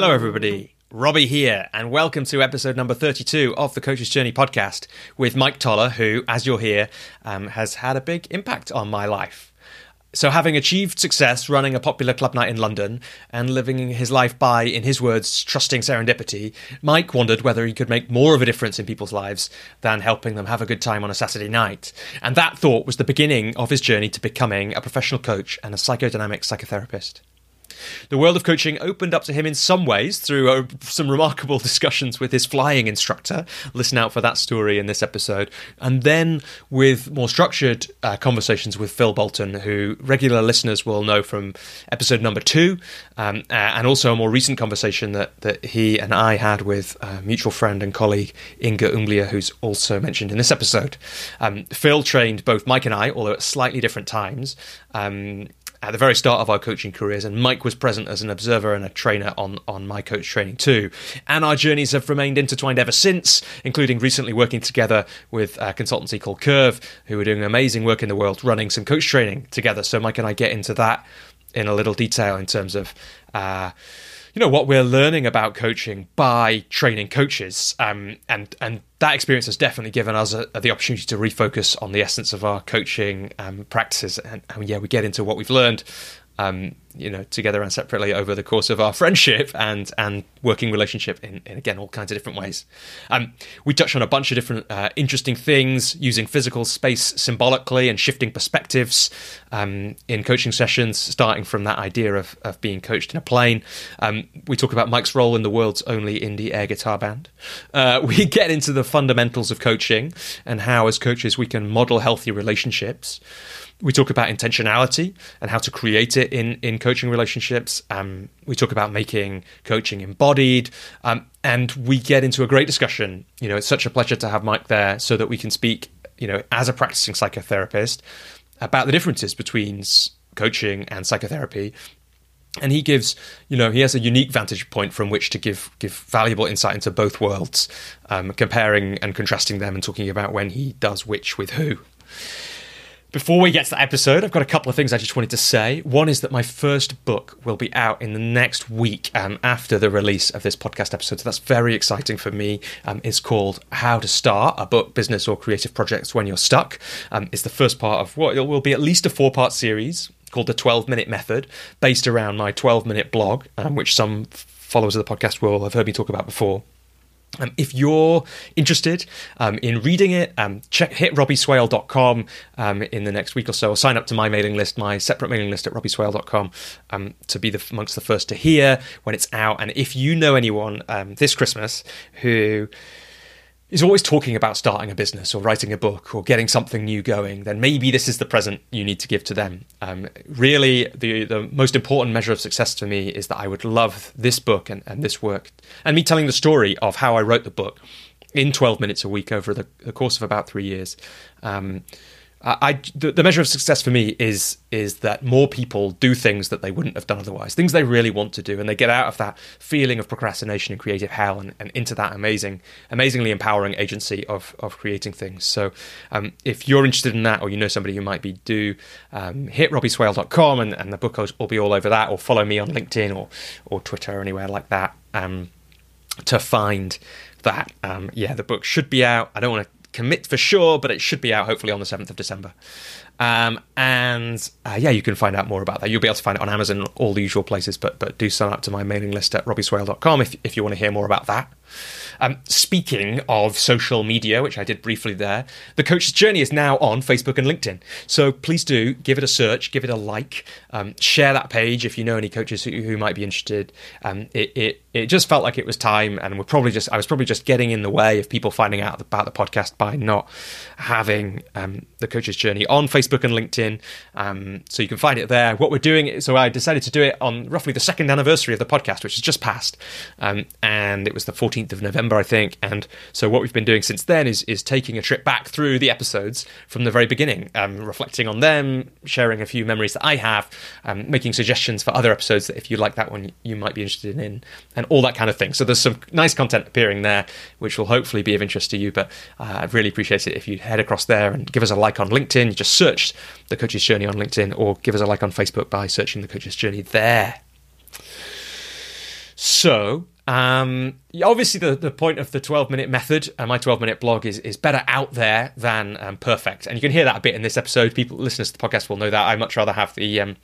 Hello, everybody. Robbie here, and welcome to episode number 32 of the Coach's Journey podcast with Mike Toller, who, as you'll hear, um, has had a big impact on my life. So, having achieved success running a popular club night in London and living his life by, in his words, trusting serendipity, Mike wondered whether he could make more of a difference in people's lives than helping them have a good time on a Saturday night. And that thought was the beginning of his journey to becoming a professional coach and a psychodynamic psychotherapist. The world of coaching opened up to him in some ways through uh, some remarkable discussions with his flying instructor. Listen out for that story in this episode. And then with more structured uh, conversations with Phil Bolton, who regular listeners will know from episode number two, um, uh, and also a more recent conversation that, that he and I had with a mutual friend and colleague Inga Umblia, who's also mentioned in this episode. Um, Phil trained both Mike and I, although at slightly different times. Um, at the very start of our coaching careers, and Mike was present as an observer and a trainer on, on my coach training too. And our journeys have remained intertwined ever since, including recently working together with a consultancy called Curve, who are doing amazing work in the world running some coach training together. So Mike and I get into that in a little detail in terms of. Uh, you know what we're learning about coaching by training coaches, um, and and that experience has definitely given us a, a, the opportunity to refocus on the essence of our coaching um, practices. And, and, yeah, we get into what we've learned um, you know, together and separately over the course of our friendship and and working relationship in, in again all kinds of different ways. Um, we touched on a bunch of different uh, interesting things using physical space symbolically and shifting perspectives um, in coaching sessions, starting from that idea of of being coached in a plane. Um, we talk about Mike's role in the world's only indie air guitar band. Uh, we get into the fundamentals of coaching and how, as coaches, we can model healthy relationships we talk about intentionality and how to create it in in coaching relationships. Um, we talk about making coaching embodied, um, and we get into a great discussion. You know, it's such a pleasure to have Mike there so that we can speak. You know, as a practicing psychotherapist, about the differences between coaching and psychotherapy. And he gives, you know, he has a unique vantage point from which to give give valuable insight into both worlds, um, comparing and contrasting them, and talking about when he does which with who. Before we get to the episode, I've got a couple of things I just wanted to say. One is that my first book will be out in the next week um, after the release of this podcast episode. So that's very exciting for me. Um, it's called How to Start a Book, Business, or Creative Projects When You're Stuck. Um, it's the first part of what will be at least a four part series called The 12 Minute Method, based around my 12 minute blog, um, which some followers of the podcast will have heard me talk about before. Um, if you're interested um, in reading it, um, check hit robbieswale.com um, in the next week or so, or sign up to my mailing list, my separate mailing list at robbieswale.com um, to be the, amongst the first to hear when it's out. And if you know anyone um, this Christmas who is always talking about starting a business or writing a book or getting something new going, then maybe this is the present you need to give to them. Um, really, the the most important measure of success to me is that I would love this book and, and this work, and me telling the story of how I wrote the book in 12 minutes a week over the, the course of about three years. Um, I, the, the, measure of success for me is is that more people do things that they wouldn't have done otherwise, things they really want to do, and they get out of that feeling of procrastination and creative hell, and, and into that amazing, amazingly empowering agency of of creating things. So, um, if you're interested in that, or you know somebody who might be, do um, hit robbieswale.com, and, and the book will be all over that, or follow me on LinkedIn or or Twitter or anywhere like that um, to find that. Um, yeah, the book should be out. I don't want to commit for sure, but it should be out hopefully on the 7th of December. Um, and uh, yeah, you can find out more about that. You'll be able to find it on Amazon, all the usual places, but but do sign up to my mailing list at robbieswale.com if, if you want to hear more about that. Um, speaking of social media, which I did briefly there, the Coach's Journey is now on Facebook and LinkedIn. So please do give it a search, give it a like, um, share that page if you know any coaches who, who might be interested. Um, it, it it just felt like it was time, and we're probably just I was probably just getting in the way of people finding out about the podcast by not having um, the Coach's Journey on Facebook and LinkedIn. Um, so you can find it there. What we're doing, so I decided to do it on roughly the second anniversary of the podcast, which has just passed, um, and it was the 14th of November. I think. And so what we've been doing since then is is taking a trip back through the episodes from the very beginning, um, reflecting on them, sharing a few memories that I have, um, making suggestions for other episodes that if you like that one, you might be interested in, and all that kind of thing. So there's some nice content appearing there, which will hopefully be of interest to you. But uh, I'd really appreciate it if you head across there and give us a like on LinkedIn. You just search the Coach's Journey on LinkedIn, or give us a like on Facebook by searching the Coach's Journey there. So, um, obviously, the, the point of the 12 minute method and my 12 minute blog is, is better out there than um, perfect. And you can hear that a bit in this episode. People, listeners to the podcast will know that. I much rather have the, um,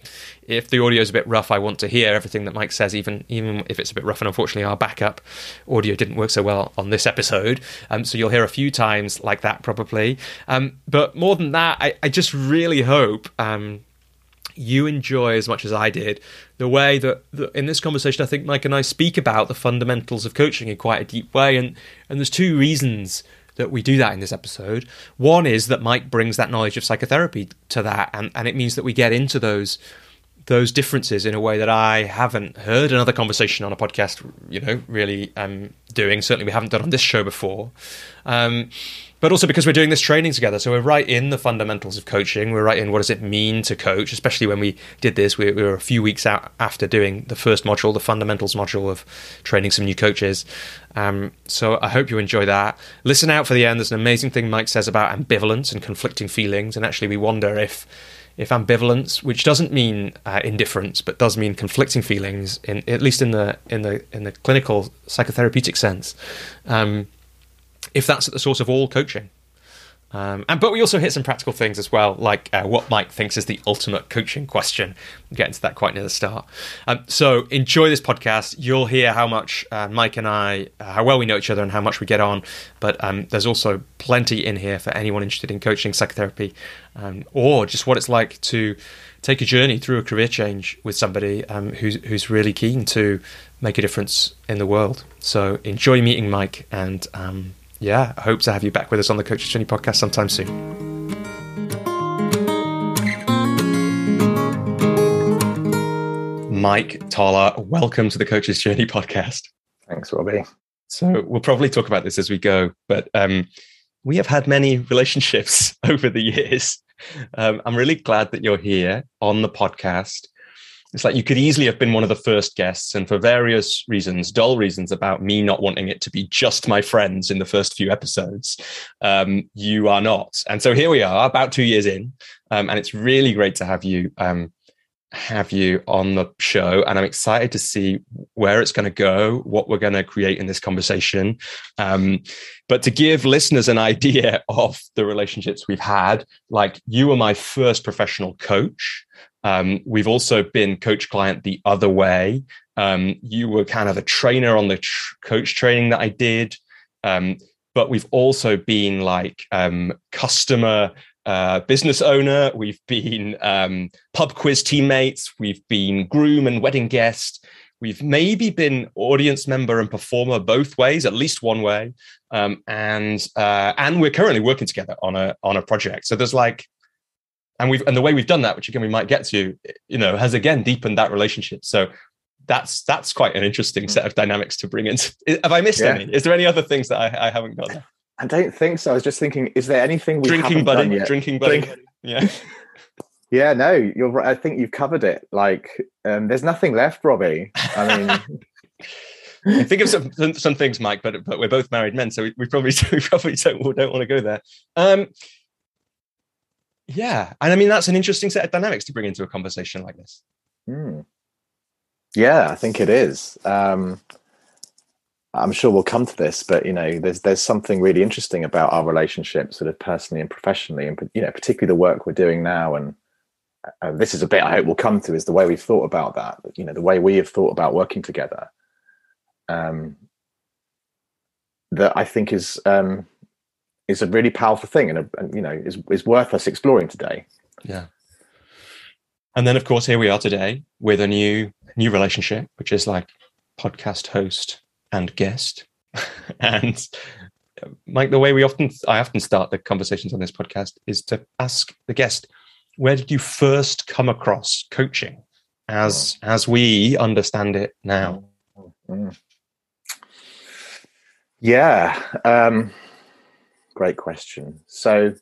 if the audio is a bit rough, I want to hear everything that Mike says, even even if it's a bit rough. And unfortunately, our backup audio didn't work so well on this episode. Um, so you'll hear a few times like that probably. Um, but more than that, I, I just really hope um, you enjoy as much as I did the way that, that, in this conversation I think Mike and I speak about the fundamentals of coaching in quite a deep way and and there's two reasons that we do that in this episode. One is that Mike brings that knowledge of psychotherapy to that and, and it means that we get into those those differences in a way that I haven't heard another conversation on a podcast, you know, really um, doing. Certainly, we haven't done on this show before. Um, but also because we're doing this training together. So we're right in the fundamentals of coaching. We're right in what does it mean to coach, especially when we did this. We, we were a few weeks out after doing the first module, the fundamentals module of training some new coaches. Um, so I hope you enjoy that. Listen out for the end. There's an amazing thing Mike says about ambivalence and conflicting feelings. And actually, we wonder if if ambivalence, which doesn't mean uh, indifference, but does mean conflicting feelings, in at least in the in the in the clinical psychotherapeutic sense, um, if that's at the source of all coaching. Um, and but we also hit some practical things as well, like uh, what Mike thinks is the ultimate coaching question. We'll get into that quite near the start. Um, so enjoy this podcast. You'll hear how much uh, Mike and I, uh, how well we know each other, and how much we get on. But um, there's also plenty in here for anyone interested in coaching, psychotherapy, um, or just what it's like to take a journey through a career change with somebody um, who's who's really keen to make a difference in the world. So enjoy meeting Mike and um, yeah, I hope to have you back with us on the Coach's Journey podcast sometime soon. Mike Toller, welcome to the Coach's Journey podcast. Thanks, Robbie. So we'll probably talk about this as we go, but um, we have had many relationships over the years. Um, I'm really glad that you're here on the podcast it's like you could easily have been one of the first guests, and for various reasons, dull reasons about me not wanting it to be just my friends in the first few episodes, um, you are not. And so here we are, about two years in, um, and it's really great to have you um, have you on the show and i'm excited to see where it's going to go what we're going to create in this conversation um, but to give listeners an idea of the relationships we've had like you were my first professional coach um, we've also been coach client the other way. Um, you were kind of a trainer on the tr- coach training that I did. Um, but we've also been like um, customer uh, business owner. We've been um, pub quiz teammates. We've been groom and wedding guest. We've maybe been audience member and performer both ways, at least one way. Um, and uh, and we're currently working together on a on a project. So there's like and we've and the way we've done that, which again we might get to, you know, has again deepened that relationship. So that's that's quite an interesting set of dynamics to bring in. Have I missed yeah. any? Is there any other things that I, I haven't got? There? I don't think so. I was just thinking, is there anything we drinking haven't buddy, done yet? drinking buddy? Drink- yeah. yeah, no, you're right. I think you've covered it. Like, um, there's nothing left, Robbie. I mean. Think of some, some things, Mike, but but we're both married men, so we, we probably we probably don't, don't want to go there. Um, yeah, and I mean that's an interesting set of dynamics to bring into a conversation like this. Mm. Yeah, I think it is. Um, I'm sure we'll come to this, but you know, there's there's something really interesting about our relationship, sort of personally and professionally, and you know, particularly the work we're doing now. And uh, this is a bit I hope we'll come to is the way we've thought about that. You know, the way we have thought about working together. Um, that I think is um, is a really powerful thing and, a, and you know is, is worth us exploring today. Yeah. And then of course here we are today with a new new relationship which is like podcast host and guest. And mike the way we often i often start the conversations on this podcast is to ask the guest where did you first come across coaching? As oh. as we understand it now. Mm-hmm. yeah um Great question. So,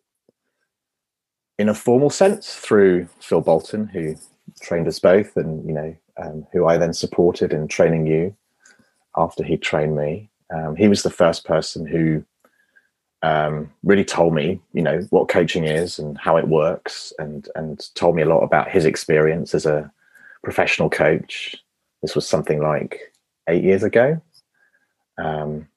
in a formal sense, through Phil Bolton, who trained us both, and you know, um, who I then supported in training you after he trained me. Um, he was the first person who um, really told me, you know, what coaching is and how it works, and and told me a lot about his experience as a professional coach. This was something like eight years ago, um,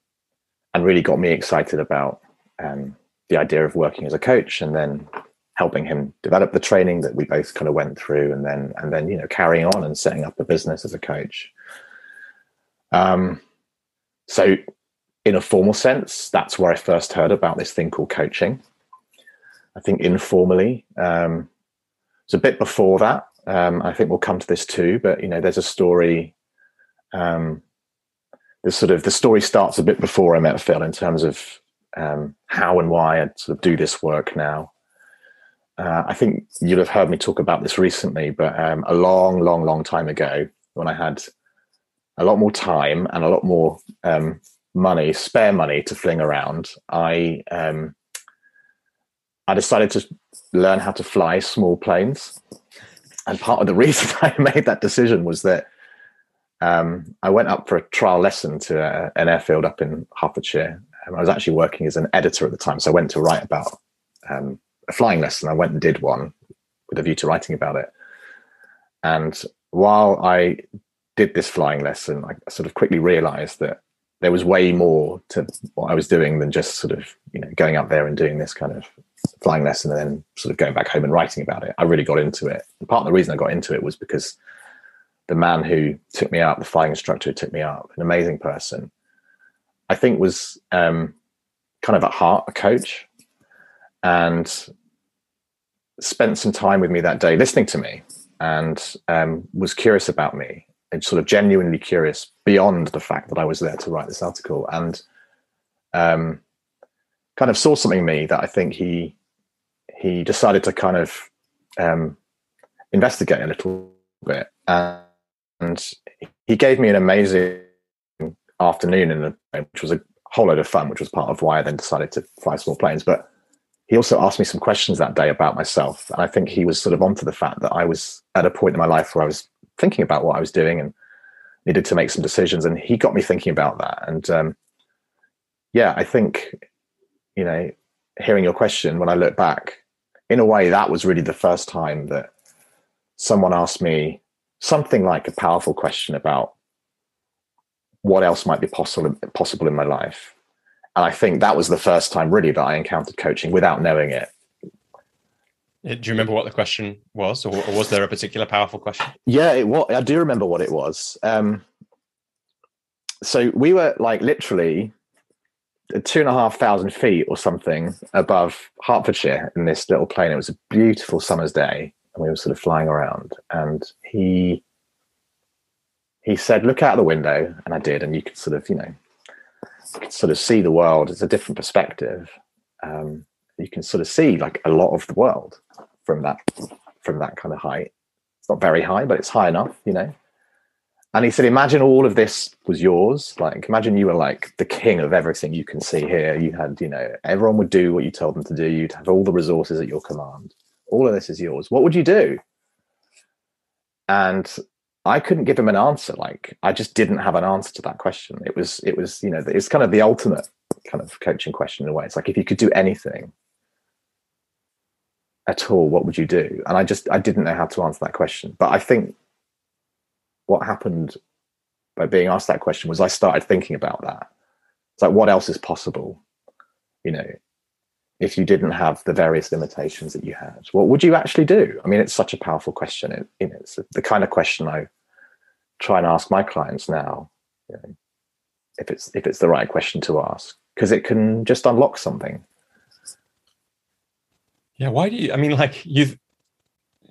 and really got me excited about um, the idea of working as a coach, and then helping him develop the training that we both kind of went through, and then and then you know carrying on and setting up a business as a coach. Um, so, in a formal sense, that's where I first heard about this thing called coaching. I think informally, um, it's a bit before that. Um, I think we'll come to this too, but you know, there's a story. Um, the sort of the story starts a bit before I met Phil in terms of um, how and why I sort of do this work now. Uh, I think you'll have heard me talk about this recently, but um, a long, long, long time ago, when I had a lot more time and a lot more um, money, spare money to fling around, I um, I decided to learn how to fly small planes. And part of the reason I made that decision was that um, I went up for a trial lesson to a, an airfield up in Hertfordshire. Um, I was actually working as an editor at the time, so I went to write about um, a flying lesson. I went and did one with a view to writing about it. And while I did this flying lesson, I sort of quickly realized that there was way more to what I was doing than just sort of, you know, going up there and doing this kind of flying lesson and then sort of going back home and writing about it. I really got into it. And part of the reason I got into it was because the man who took me up, the flying instructor who took me up, an amazing person, I think was um, kind of at heart a coach and spent some time with me that day listening to me and um, was curious about me and sort of genuinely curious beyond the fact that I was there to write this article and um, kind of saw something in me that I think he he decided to kind of um, investigate a little bit, and he gave me an amazing afternoon in the which was a whole load of fun, which was part of why I then decided to fly small planes. But he also asked me some questions that day about myself, and I think he was sort of onto the fact that I was at a point in my life where I was thinking about what I was doing and needed to make some decisions, and he got me thinking about that. And um, yeah, I think you know, hearing your question, when I look back, in a way, that was really the first time that someone asked me something like a powerful question about what else might be possible possible in my life. And I think that was the first time really that I encountered coaching without knowing it. Uh, do you remember what the question was, or, was there a particular powerful question? Yeah, it was. I do remember what it was. Um, so we were like literally two and a half thousand feet or something above Hertfordshire in this little plane. It was a beautiful summer's day, and we were sort of flying around. And he he said, "Look out the window," and I did, and you could sort of, you know, you could sort of see the world. It's a different perspective. Um, you can sort of see like a lot of the world from that from that kind of height. It's not very high, but it's high enough, you know. And he said, Imagine all of this was yours. Like, imagine you were like the king of everything you can see here. You had, you know, everyone would do what you told them to do. You'd have all the resources at your command. All of this is yours. What would you do? And I couldn't give him an answer. Like, I just didn't have an answer to that question. It was, it was, you know, it's kind of the ultimate kind of coaching question in a way. It's like, if you could do anything at all, what would you do? And I just, I didn't know how to answer that question. But I think what happened by being asked that question was I started thinking about that. It's like, what else is possible? You know, if you didn't have the various limitations that you had, what would you actually do? I mean, it's such a powerful question. It, you know, it's the kind of question I try and ask my clients now. You know, if it's if it's the right question to ask, because it can just unlock something. Yeah, why do you? I mean, like you've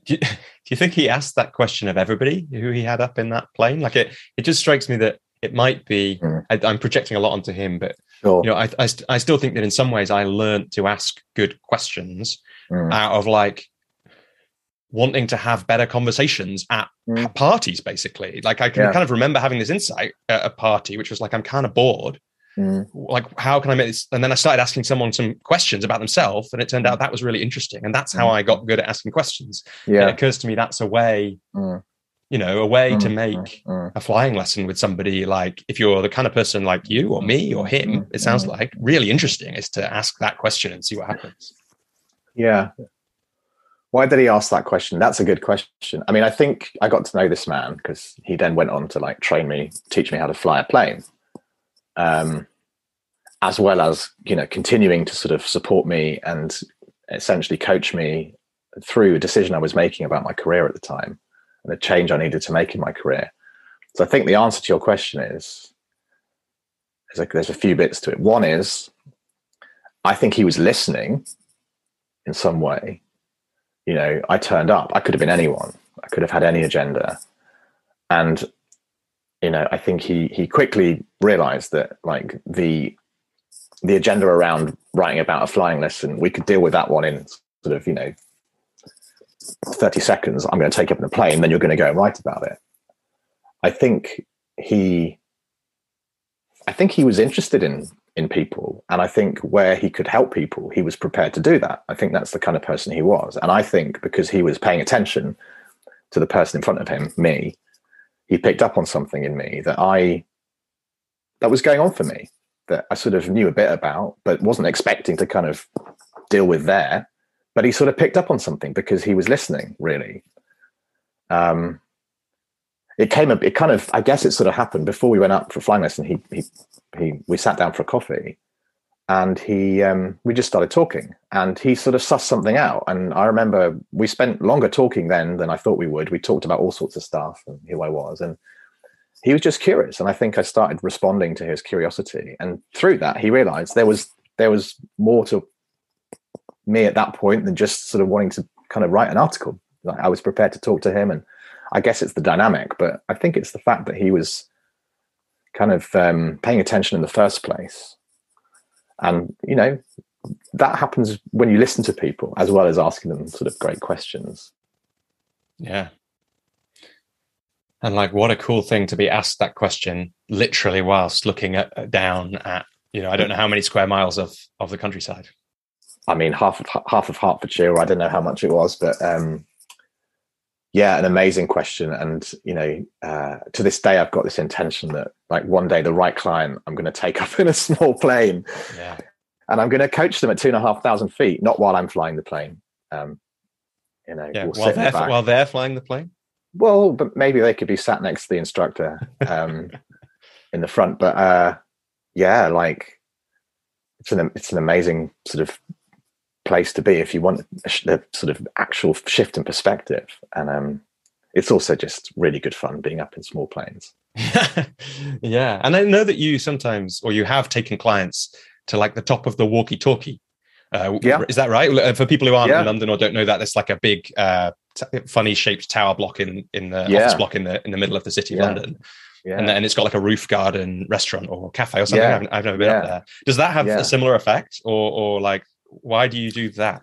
do you, do you think he asked that question of everybody who he had up in that plane? Like it, it just strikes me that it might be. Mm. I, am projecting a lot onto him, but sure. you know, I, I, I, still think that in some ways I learned to ask good questions mm. out of like wanting to have better conversations at mm. parties. Basically, like I can yeah. kind of remember having this insight at a party, which was like I'm kind of bored Mm. Like, how can I make this? And then I started asking someone some questions about themselves, and it turned out that was really interesting. And that's how mm. I got good at asking questions. Yeah. it occurs to me that's a way, mm. You know, a way to mm, make mm, mm. a flying lesson with somebody like if you're the kind of person like you or me or him, it sounds like really interesting is to ask that question and see what happens. Yeah. why did he ask that question? That's a good question. I mean, I think I got to know this man because he then went on to like train me, teach me how to fly a plane, um, as well as you know continuing to sort of support me and essentially coach me through a decision I was making about my career at the time and the change I needed to make in my career. So I think the answer to your question is there's a, there's a few bits to it. One is I think he was listening in some way you know, I turned up. I could have been anyone. I could have had any agenda. And, you know, I think he he quickly realized that like the the agenda around writing about a flying lesson, we could deal with that one in sort of, you know, 30 seconds. I'm going to take up in a plane, then you're going to go and write about it. I think he I think he was interested in in people. And I think where he could help people, he was prepared to do that. I think that's the kind of person he was. And I think because he was paying attention to the person in front of him, me, he picked up on something in me that I that was going on for me that I sort of knew a bit about, but wasn't expecting to kind of deal with there. But he sort of picked up on something because he was listening, really. Um, it came it kind of i guess it sort of happened before we went up for flying lesson he he, he we sat down for a coffee and he um, we just started talking and he sort of sussed something out. And i remember we spent longer talking then than i thought we would. We talked about all sorts of stuff and who i was. And he was just curious. And i think i started responding to his curiosity. And through that he realized there was there was more to me at that point than just sort of wanting to kind of write an article like i was prepared to talk to him and I guess it's the dynamic, but I think it's the fact that he was kind of um, paying attention in the first place. And, you know, that happens when you listen to people as well as asking them sort of great questions. Yeah. And like, what a cool thing to be asked that question literally whilst looking at, down at, you know, I don't know how many square miles of, of the countryside. I mean, half of half of Hertfordshire. I don't know how much it was, but um, yeah, an amazing question. And, you know, uh, to this day, I've got this intention that like one day the right client I'm going to take up in a small plane yeah. and I'm going to coach them at two and a half thousand feet, not while I'm flying the plane. Um, you know, yeah, we'll while, they're, while they're flying the plane. Well, but maybe they could be sat next to the instructor um, in the front. But uh, yeah, like it's an it's an amazing sort of place to be if you want the sort of actual shift in perspective. And um, it's also just really good fun being up in small planes. yeah, and I know that you sometimes, or you have taken clients to like the top of the walkie-talkie. Uh, yeah, is that right? Uh, for people who aren't yeah. in London or don't know that, there's like a big, uh, t- funny shaped tower block in in the yeah. office block in the in the middle of the city of yeah. London. Yeah. And, then it's got like a roof garden restaurant or cafe or something. I've, I've never been up there. Does that have a similar effect, or or like why do you do that?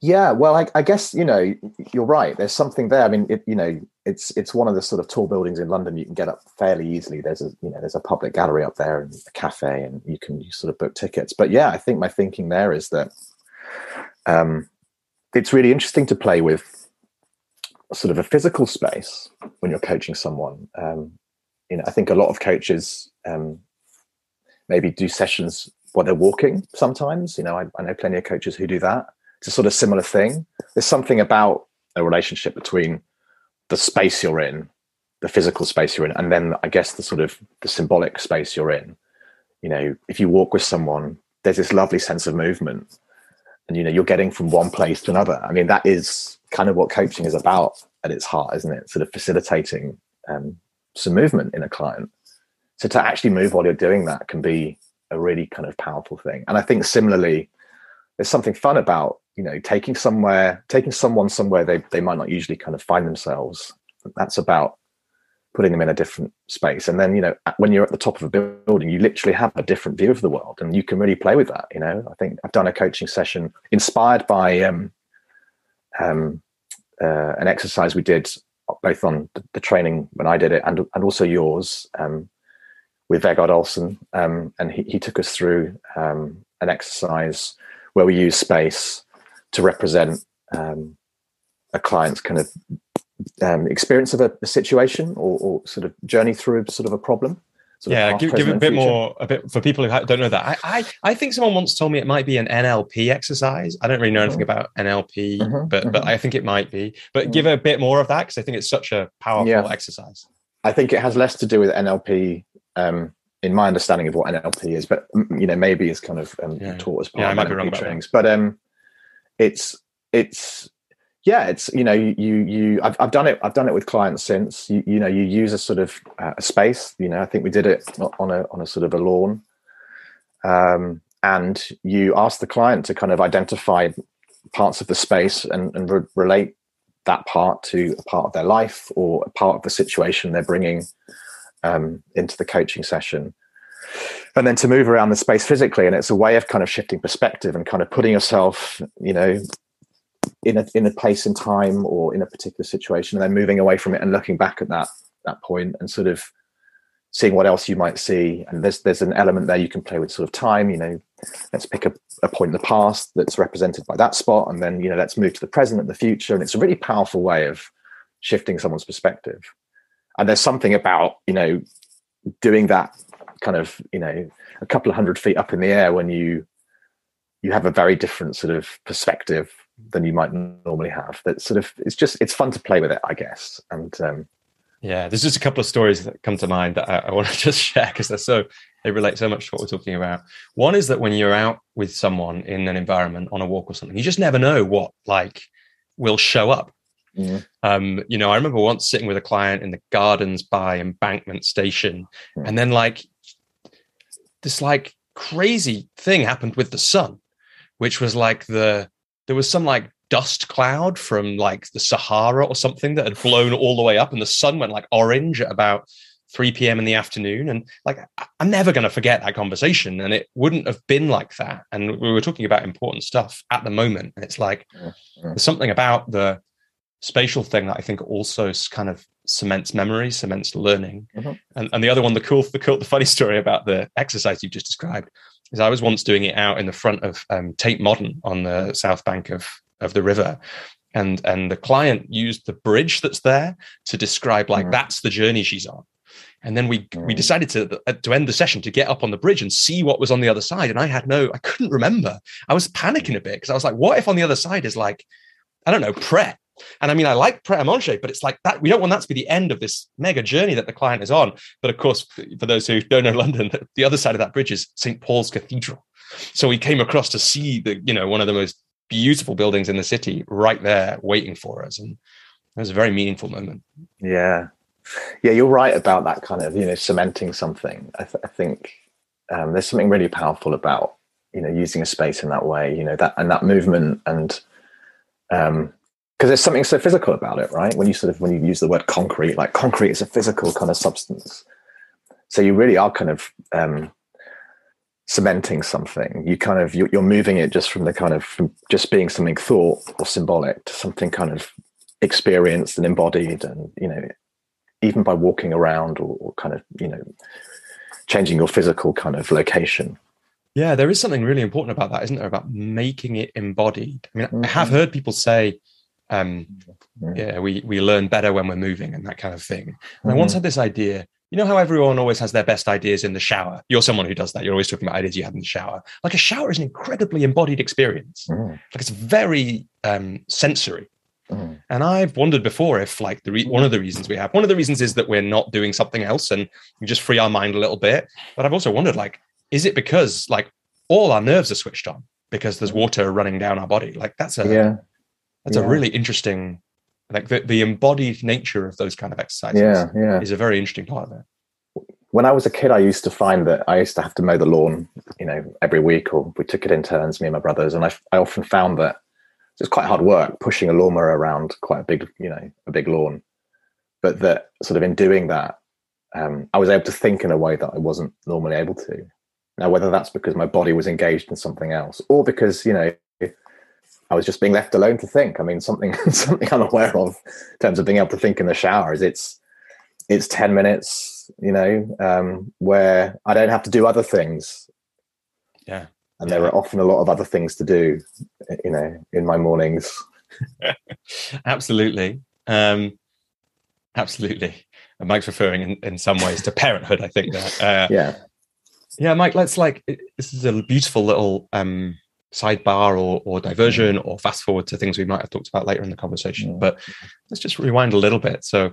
Yeah, well, I, I, guess you know you're right. There's something there. I mean, it, you know, it's it's one of the sort of tall buildings in London you can get up fairly easily. There's a you know there's a public gallery up there and a cafe, and you can you sort of book tickets. But yeah, I think my thinking there is that um, it's really interesting to play with sort of a physical space when you're coaching someone. Um, you know, I think a lot of coaches um, maybe do sessions while they're walking sometimes. You know, I, I know plenty of coaches who do that. It's a sort of similar thing. There's something about a relationship between the space you're in, the physical space you're in, and then I guess the sort of the symbolic space you're in. You know, if you walk with someone, there's this lovely sense of movement. And you know, you're getting from one place to another. I mean, that is kind of what coaching is about at its heart, isn't it? Sort of facilitating um, some movement in a client. So to actually move while you're doing that can be a really kind of powerful thing. And I think similarly, there's something fun about you know taking somewhere, taking someone somewhere they they might not usually kind of find themselves. That's about putting them in a different space. And then you know when you're at the top of a building, you literally have a different view of the world, and you can really play with that. You know, I think I've done a coaching session inspired by um, um, uh, an exercise we did both on the, the, training when I did it and and also yours. Um, with Vegard Olsen, um, and he, he, took us through um, an exercise where we use space to represent um, a client's kind of um, experience of a, a situation or, or, sort of journey through sort of a problem. yeah, give, give a bit more, a bit for people who don't know that. I, I, I think someone once told me it might be an NLP exercise. I don't really know anything mm-hmm. about NLP, mm-hmm, but mm-hmm. but I think it might be. But mm-hmm. give a bit more of that because I think it's such a powerful yeah. exercise. I think it has less to do with NLP, um, in my understanding of what NLP is, but you know maybe it's kind of um, yeah. taught as part yeah, of I might NLP be wrong trainings. But um, it's it's yeah it's you know you you I've, I've done it i've done it with clients since you, you know you use a sort of uh, a space you know i think we did it on a on a sort of a lawn um, and you ask the client to kind of identify parts of the space and, and re- relate that part to a part of their life or a part of the situation they're bringing um, into the coaching session. And then to move around the space physically and it's a way of kind of shifting perspective and kind of putting yourself you know in a in a place in time or in a particular situation and then moving away from it and looking back at that that point and sort of seeing what else you might see. And there's there's an element there you can play with sort of time you know let's pick a, a point in the past that's represented by that spot and then you know let's move to the present and the future. And it's a really powerful way of shifting someone's perspective and there's something about you know doing that kind of you know a couple of hundred feet up in the air when you you have a very different sort of perspective than you might normally have. That sort of it's just it's fun to play with it, I guess. And um, yeah, there's just a couple of stories that come to mind that I, I want to just share because they're so they relate so much to what we're talking about. One is that when you're out with someone in an environment on a walk or something, you just never know what like will show up. Mm. Um, you know, I remember once sitting with a client in the gardens by Embankment Station, mm. and then like this like crazy thing happened with the sun, which was like the there was some like dust cloud from like the Sahara or something that had blown all the way up, and the sun went like orange at about 3 p.m. in the afternoon. And like, I'm never going to forget that conversation. And it wouldn't have been like that. And we were talking about important stuff at the moment. And it's like, there's something about the spatial thing that I think also kind of cements memory, cements learning. Mm-hmm. And, and the other one, the cool, the cool, the funny story about the exercise you just described is I was once doing it out in the front of um, Tate Modern on the south bank of of the river, and and the client used the bridge that's there to describe like mm. that's the journey she's on. And then we mm. we decided to uh, to end the session to get up on the bridge and see what was on the other side. And I had no, I couldn't remember. I was panicking a bit because I was like, what if on the other side is like, I don't know, Pret and I mean, I like Pret a Manger, but it's like that. We don't want that to be the end of this mega journey that the client is on. But of course, for those who don't know London, the other side of that bridge is St. Paul's Cathedral. So we came across to see the, you know, one of the most beautiful buildings in the city right there waiting for us. And it was a very meaningful moment. Yeah. Yeah, you're right about that kind of, you know, cementing something. I, th- I think um, there's something really powerful about, you know, using a space in that way, you know, that and that movement and um, because there's something so physical about it, right? When you sort of when you use the word concrete, like concrete is a physical kind of substance. So you really are kind of um, cementing something. You kind of you're, you're moving it just from the kind of from just being something thought or symbolic to something kind of experienced and embodied, and you know, even by walking around or, or kind of you know changing your physical kind of location. Yeah, there is something really important about that, isn't there? About making it embodied. I mean, mm-hmm. I have heard people say um, yeah, we we learn better when we're moving and that kind of thing. And mm-hmm. I once mm-hmm. had this idea. You know how everyone always has their best ideas in the shower. You're someone who does that. You're always talking about ideas you have in the shower. Like a shower is an incredibly embodied experience. Mm. Like it's very um, sensory. Mm. And I've wondered before if, like, the re- one of the reasons we have one of the reasons is that we're not doing something else and we just free our mind a little bit. But I've also wondered, like, is it because like all our nerves are switched on because there's water running down our body? Like that's a yeah that's yeah. a really interesting like the, the embodied nature of those kind of exercises yeah, yeah. is a very interesting part of it when I was a kid, I used to find that I used to have to mow the lawn, you know, every week, or we took it in turns, me and my brothers. And I, I often found that it's quite hard work pushing a lawnmower around quite a big, you know, a big lawn. But that sort of in doing that, um, I was able to think in a way that I wasn't normally able to. Now, whether that's because my body was engaged in something else, or because you know I was just being left alone to think. I mean, something something I'm aware of in terms of being able to think in the shower is it's it's ten minutes, you know, um, where I don't have to do other things. Yeah, and there are often a lot of other things to do, you know, in my mornings. absolutely, um, absolutely. And Mike's referring in, in some ways to parenthood, I think. That, uh, yeah. Yeah, Mike, let's like, this is a beautiful little um, sidebar or, or diversion mm. or fast forward to things we might have talked about later in the conversation. Yeah. But let's just rewind a little bit. So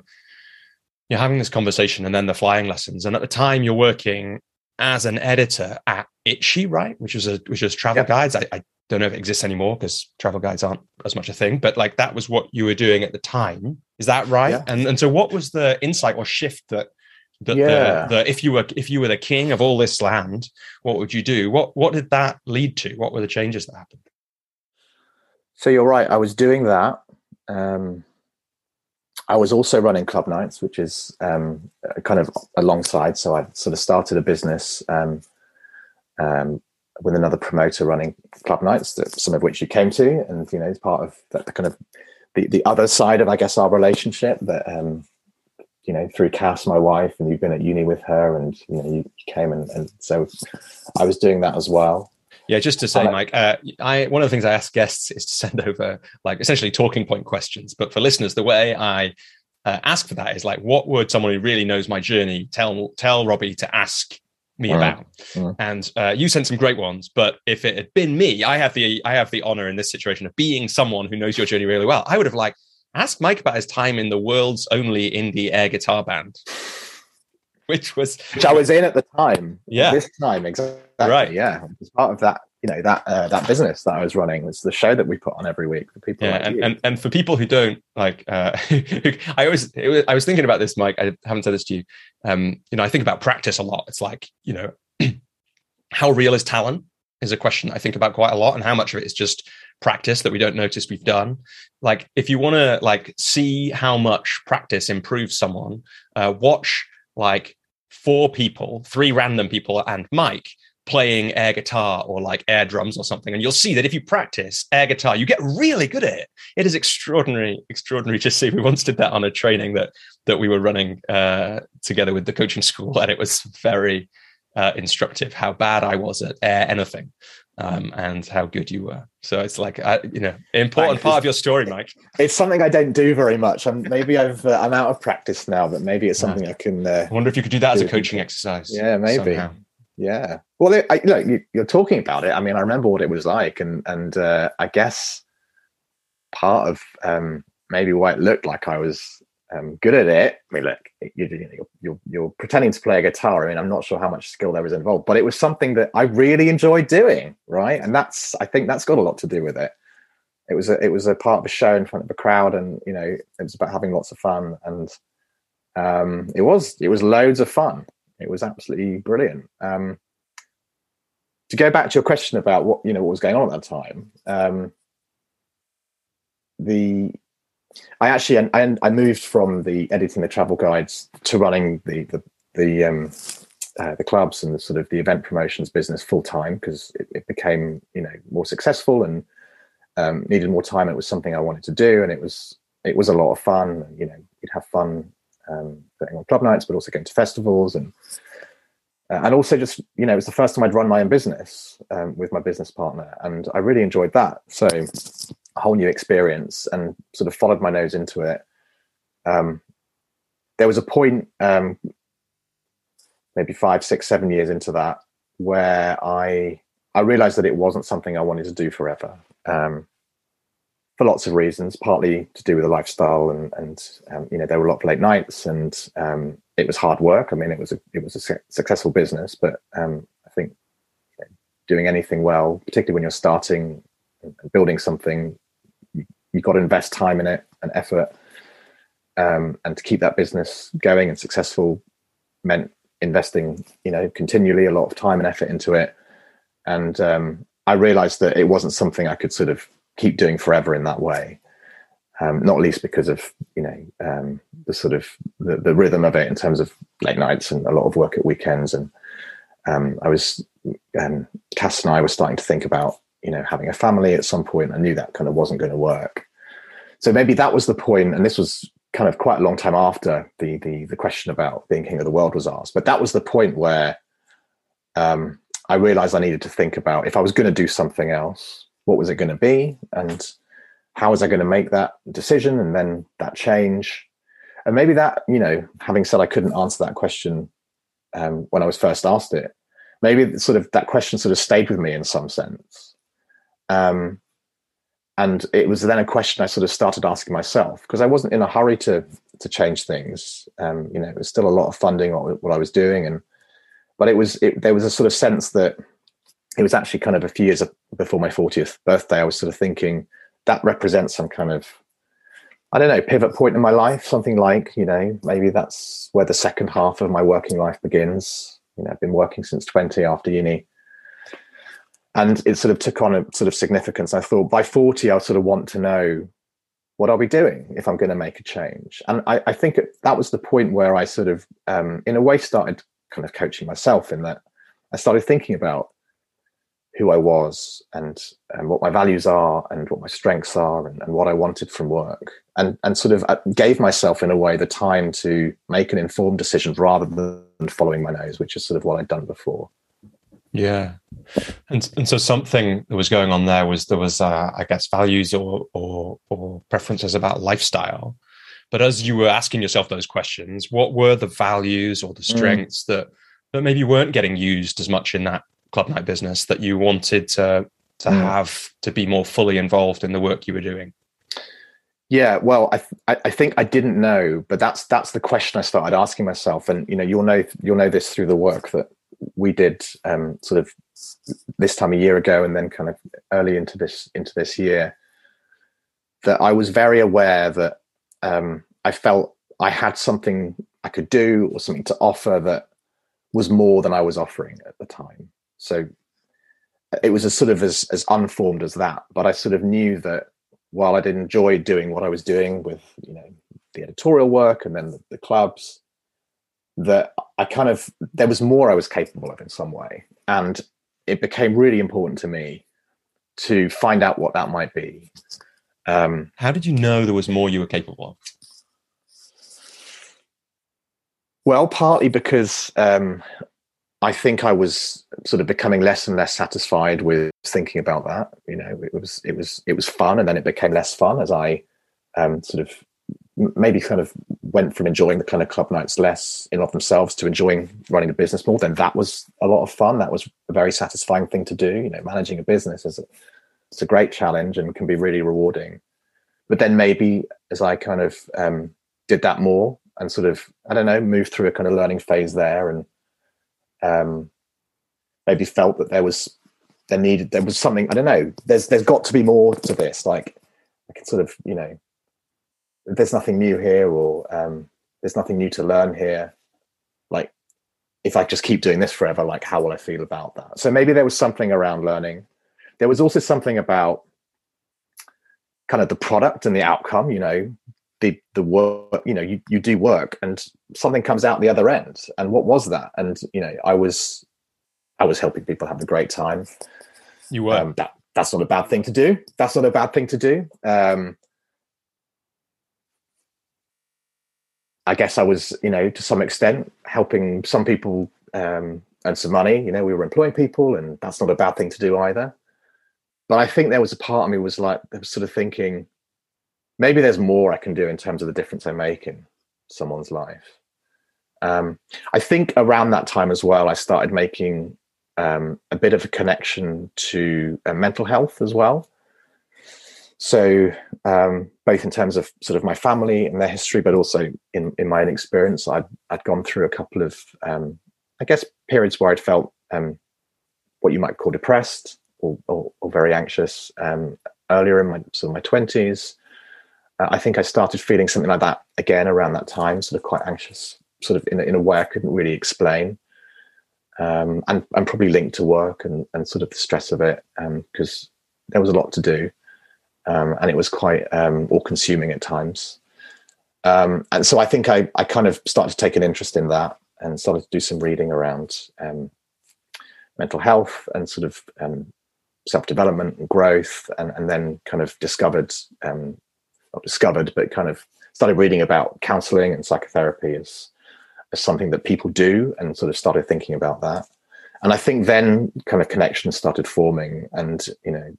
you're having this conversation and then the flying lessons. And at the time you're working as an editor at Itchy, right? Which was a which was travel yep. guides. I, I, don't know if it exists anymore because travel guides aren't as much a thing, but like that was what you were doing at the time. Is that right? Yeah. And and so what was the insight or shift that that yeah. the, the if you were if you were the king of all this land, what would you do? What what did that lead to? What were the changes that happened? So you're right. I was doing that. Um, I was also running club nights, which is um, kind of alongside. So I sort of started a business um, um, with another promoter running club nights, that, some of which you came to, and you know, it's part of the, the kind of the, the other side of, I guess, our relationship. That um, you know, through Cass, my wife, and you've been at uni with her, and you know, you came, and, and so I was doing that as well. Yeah, just to say, Mike, uh, I one of the things I ask guests is to send over like essentially talking point questions. But for listeners, the way I uh, ask for that is like, what would someone who really knows my journey tell tell Robbie to ask me about? And uh, you sent some great ones, but if it had been me, I have the I have the honor in this situation of being someone who knows your journey really well. I would have like asked Mike about his time in the world's only indie air guitar band which was which I was in at the time. Yeah, this time exactly. Right. Yeah, it's part of that. You know that uh, that business that I was running was the show that we put on every week for people. Yeah, like and, and, and for people who don't like, uh, I always was, I was thinking about this, Mike. I haven't said this to you. Um, you know, I think about practice a lot. It's like you know, how real is talent is a question I think about quite a lot, and how much of it is just practice that we don't notice we've done like if you want to like see how much practice improves someone uh, watch like four people, three random people, and Mike playing air guitar or like air drums or something. And you'll see that if you practice air guitar, you get really good at it. It is extraordinary, extraordinary to see. We once did that on a training that that we were running uh, together with the coaching school, and it was very uh, instructive how bad I was at air anything um, and how good you were. So it's like, uh, you know, important part of your story, Mike. It's something I don't do very much. I'm maybe I've uh, I'm out of practice now, but maybe it's something yeah. I can. Uh, I wonder if you could do that as a coaching exercise. Yeah, maybe. Somehow. Yeah. Well, I, look, you, are talking about it. I mean, I remember what it was like, and and uh, I guess part of um, maybe why it looked like I was um, good at it. I mean, look, you, are you're, you're pretending to play a guitar. I mean, I'm not sure how much skill there was involved, but it was something that I really enjoyed doing, right? And that's, I think that's got a lot to do with it. It was a, it was a part of a show in front of a crowd, and you know, it was about having lots of fun, and um, it was it was loads of fun. It was absolutely brilliant. Um, to go back to your question about what you know what was going on at that time, um, the I actually I, I moved from the editing the travel guides to running the the the um, uh, the clubs and the sort of the event promotions business full time because it, it, became you know more successful and um, needed more time. It was something I wanted to do, and it was it was a lot of fun. You know, you'd have fun um, going on club nights, but also going to festivals and uh, and also just you know it was the first time I'd run my own business um, with my business partner, and I really enjoyed that. So a whole new experience and sort of followed my nose into it. Um, there was a point, um, maybe five, six, seven years into that, where I I realized that it wasn't something I wanted to do forever. Um, for lots of reasons, partly to do with the lifestyle, and and um, you know there were a lot of late nights, and um, it was hard work. I mean, it was a it was a su- successful business, but um, I think doing anything well, particularly when you're starting and building something, you've got to invest time in it and effort. Um, and to keep that business going and successful meant investing, you know, continually a lot of time and effort into it. And um, I realized that it wasn't something I could sort of keep doing forever in that way. Um, not least because of you know um, the sort of the, the, rhythm of it in terms of late nights and a lot of work at weekends and um, I was um, Cass and I were starting to think about you know having a family at some point i knew that kind of wasn't going to work. So maybe that was the point and this was kind of quite a long time after the the, the question about being king of the world was asked but that was the point where um, i realized i needed to think about if i was going to do something else what was it going to be and how was i going to make that decision and then that change. And maybe that you know having said i couldn't answer that question um, when i was first asked it maybe sort of that question sort of stayed with me in some sense um, and it was then a question i sort of started asking myself because i wasn't in a hurry to to change things um, you know it was still a lot of funding on what i was doing and but it was it, there was a sort of sense that it was actually kind of a few years before my 40th birthday i was sort of thinking that represents some kind of I don't know, pivot point in my life, something like, you know, maybe that's where the second half of my working life begins. You know, I've been working since 20 after uni. And it sort of took on a sort of significance. I thought by 40, I'll sort of want to know what I'll be doing if I'm going to make a change. And I, I think that was the point where I sort of, um, in a way, started kind of coaching myself in that I started thinking about who I was and, and what my values are and what my strengths are and, and what I wanted from work and, and sort of uh, gave myself in a way the time to make an informed decision rather than following my nose, which is sort of what I'd done before. Yeah. And, and so something that was going on there was there was, uh, I guess, values or, or, or preferences about lifestyle. But as you were asking yourself those questions, what were the values or the mm. strengths mm. that, that maybe weren't getting used as much in that club night business that you wanted to to mm. have to be more fully involved in the work you were doing? Yeah, well, I, th- I think I didn't know, but that's that's the question I started asking myself, and you know, you'll know you'll know this through the work that we did, um, sort of this time a year ago, and then kind of early into this into this year. That I was very aware that um, I felt I had something I could do or something to offer that was more than I was offering at the time. So it was as sort of as, as unformed as that. But I sort of knew that while I'd enjoyed doing what I was doing with, you know, the editorial work and then the, the clubs, that I kind of there was more I was capable of in some way. And it became really important to me to find out what that might be. Um, How did you know there was more you were capable of? Well, partly because um, I think I was sort of becoming less and less satisfied with thinking about that. You know, it was it was it was fun, and then it became less fun as I um, sort of maybe kind of went from enjoying the kind of club nights less in of themselves to enjoying running a business more. Then that was a lot of fun. That was a very satisfying thing to do. You know, managing a business is a, it's a great challenge and can be really rewarding. But then maybe as I kind of um, did that more and sort of I don't know moved through a kind of learning phase there and um, maybe felt that there was there needed there was something I don't know. There's there's got to be more to this. Like I can sort of you know, there's nothing new here, or um, there's nothing new to learn here. Like if I just keep doing this forever, like how will I feel about that? So maybe there was something around learning. There was also something about kind of the product and the outcome. You know, the the work you know you, you do work and something comes out the other end and what was that and you know i was i was helping people have a great time you were um, that that's not a bad thing to do that's not a bad thing to do um, i guess i was you know to some extent helping some people um, earn some money you know we were employing people and that's not a bad thing to do either but i think there was a part of me was like was sort of thinking maybe there's more I can do in terms of the difference I make in someone's life. Um, I think around that time as well, I started making um, a bit of a connection to uh, mental health as well. So, um, both in terms of sort of my family and their history, but also in, in my own experience, I'd, I'd gone through a couple of, um, I guess, periods where I'd felt um, what you might call depressed or, or, or very anxious um, earlier in my sort of my twenties. Uh, I think I started feeling something like that again around that time, sort of quite anxious, sort of in, in a way I couldn't really explain. Um, and, probably linked to work and, and sort of the stress of it because um, there was a lot to do um, and it was quite um, all consuming at times. Um, and so I think I, I kind of started to take an interest in that and started to do some reading around um, mental health and sort of self development and growth, and, and then kind of discovered um, not discovered, but kind of started reading about counseling and psychotherapy as, as something that people do and sort of started thinking about that. And I think then kind of connections started forming and, you know,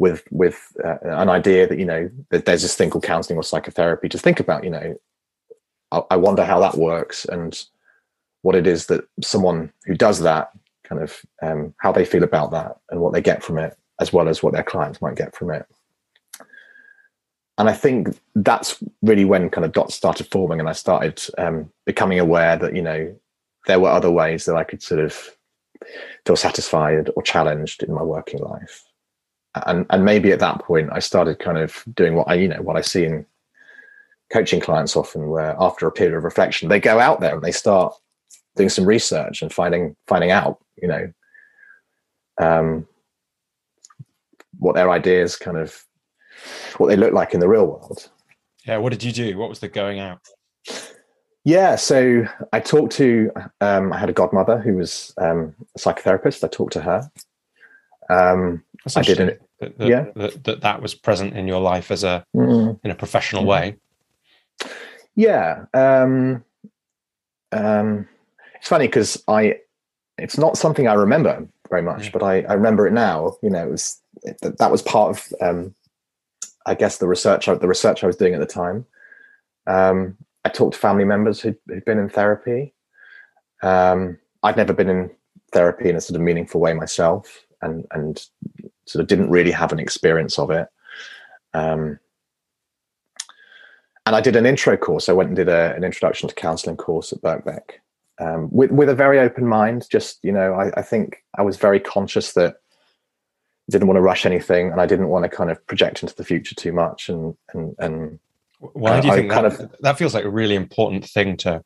with with uh, an idea that you know that there's this thing called counseling or psychotherapy to think about you know I, I wonder how that works and what it is that someone who does that kind of um, how they feel about that and what they get from it, as well as what their clients might get from it. And I think that's really when kind of dots started forming, and I started um, becoming aware that you know there were other ways that I could sort of feel satisfied or challenged in my working life. And and maybe at that point I started kind of doing what I you know what I see in coaching clients often, where after a period of reflection they go out there and they start doing some research and finding finding out you know um, what their ideas kind of what they look like in the real world. Yeah, what did you do? What was the going out? Yeah, so I talked to. Um, I had a godmother who was um, a psychotherapist. I talked to her. Um, I did it. That, that, yeah, that, that, that was present in your life as a mm. in a professional mm. way. Yeah, um, um, it's funny because I. It's not something I remember very much, yeah. but I, I remember it now. You know, it was it, that was part of um, I guess the research the research I was doing at the time. Um, I talked to family members who'd, who'd been in therapy. Um, I'd never been in therapy in a sort of meaningful way myself, and and sort of didn't really have an experience of it. Um, and I did an intro course. I went and did a, an introduction to counselling course at Birkbeck um, with with a very open mind. Just you know, I, I think I was very conscious that I didn't want to rush anything and I didn't want to kind of project into the future too much and and and why do you I think that, of, that feels like a really important thing to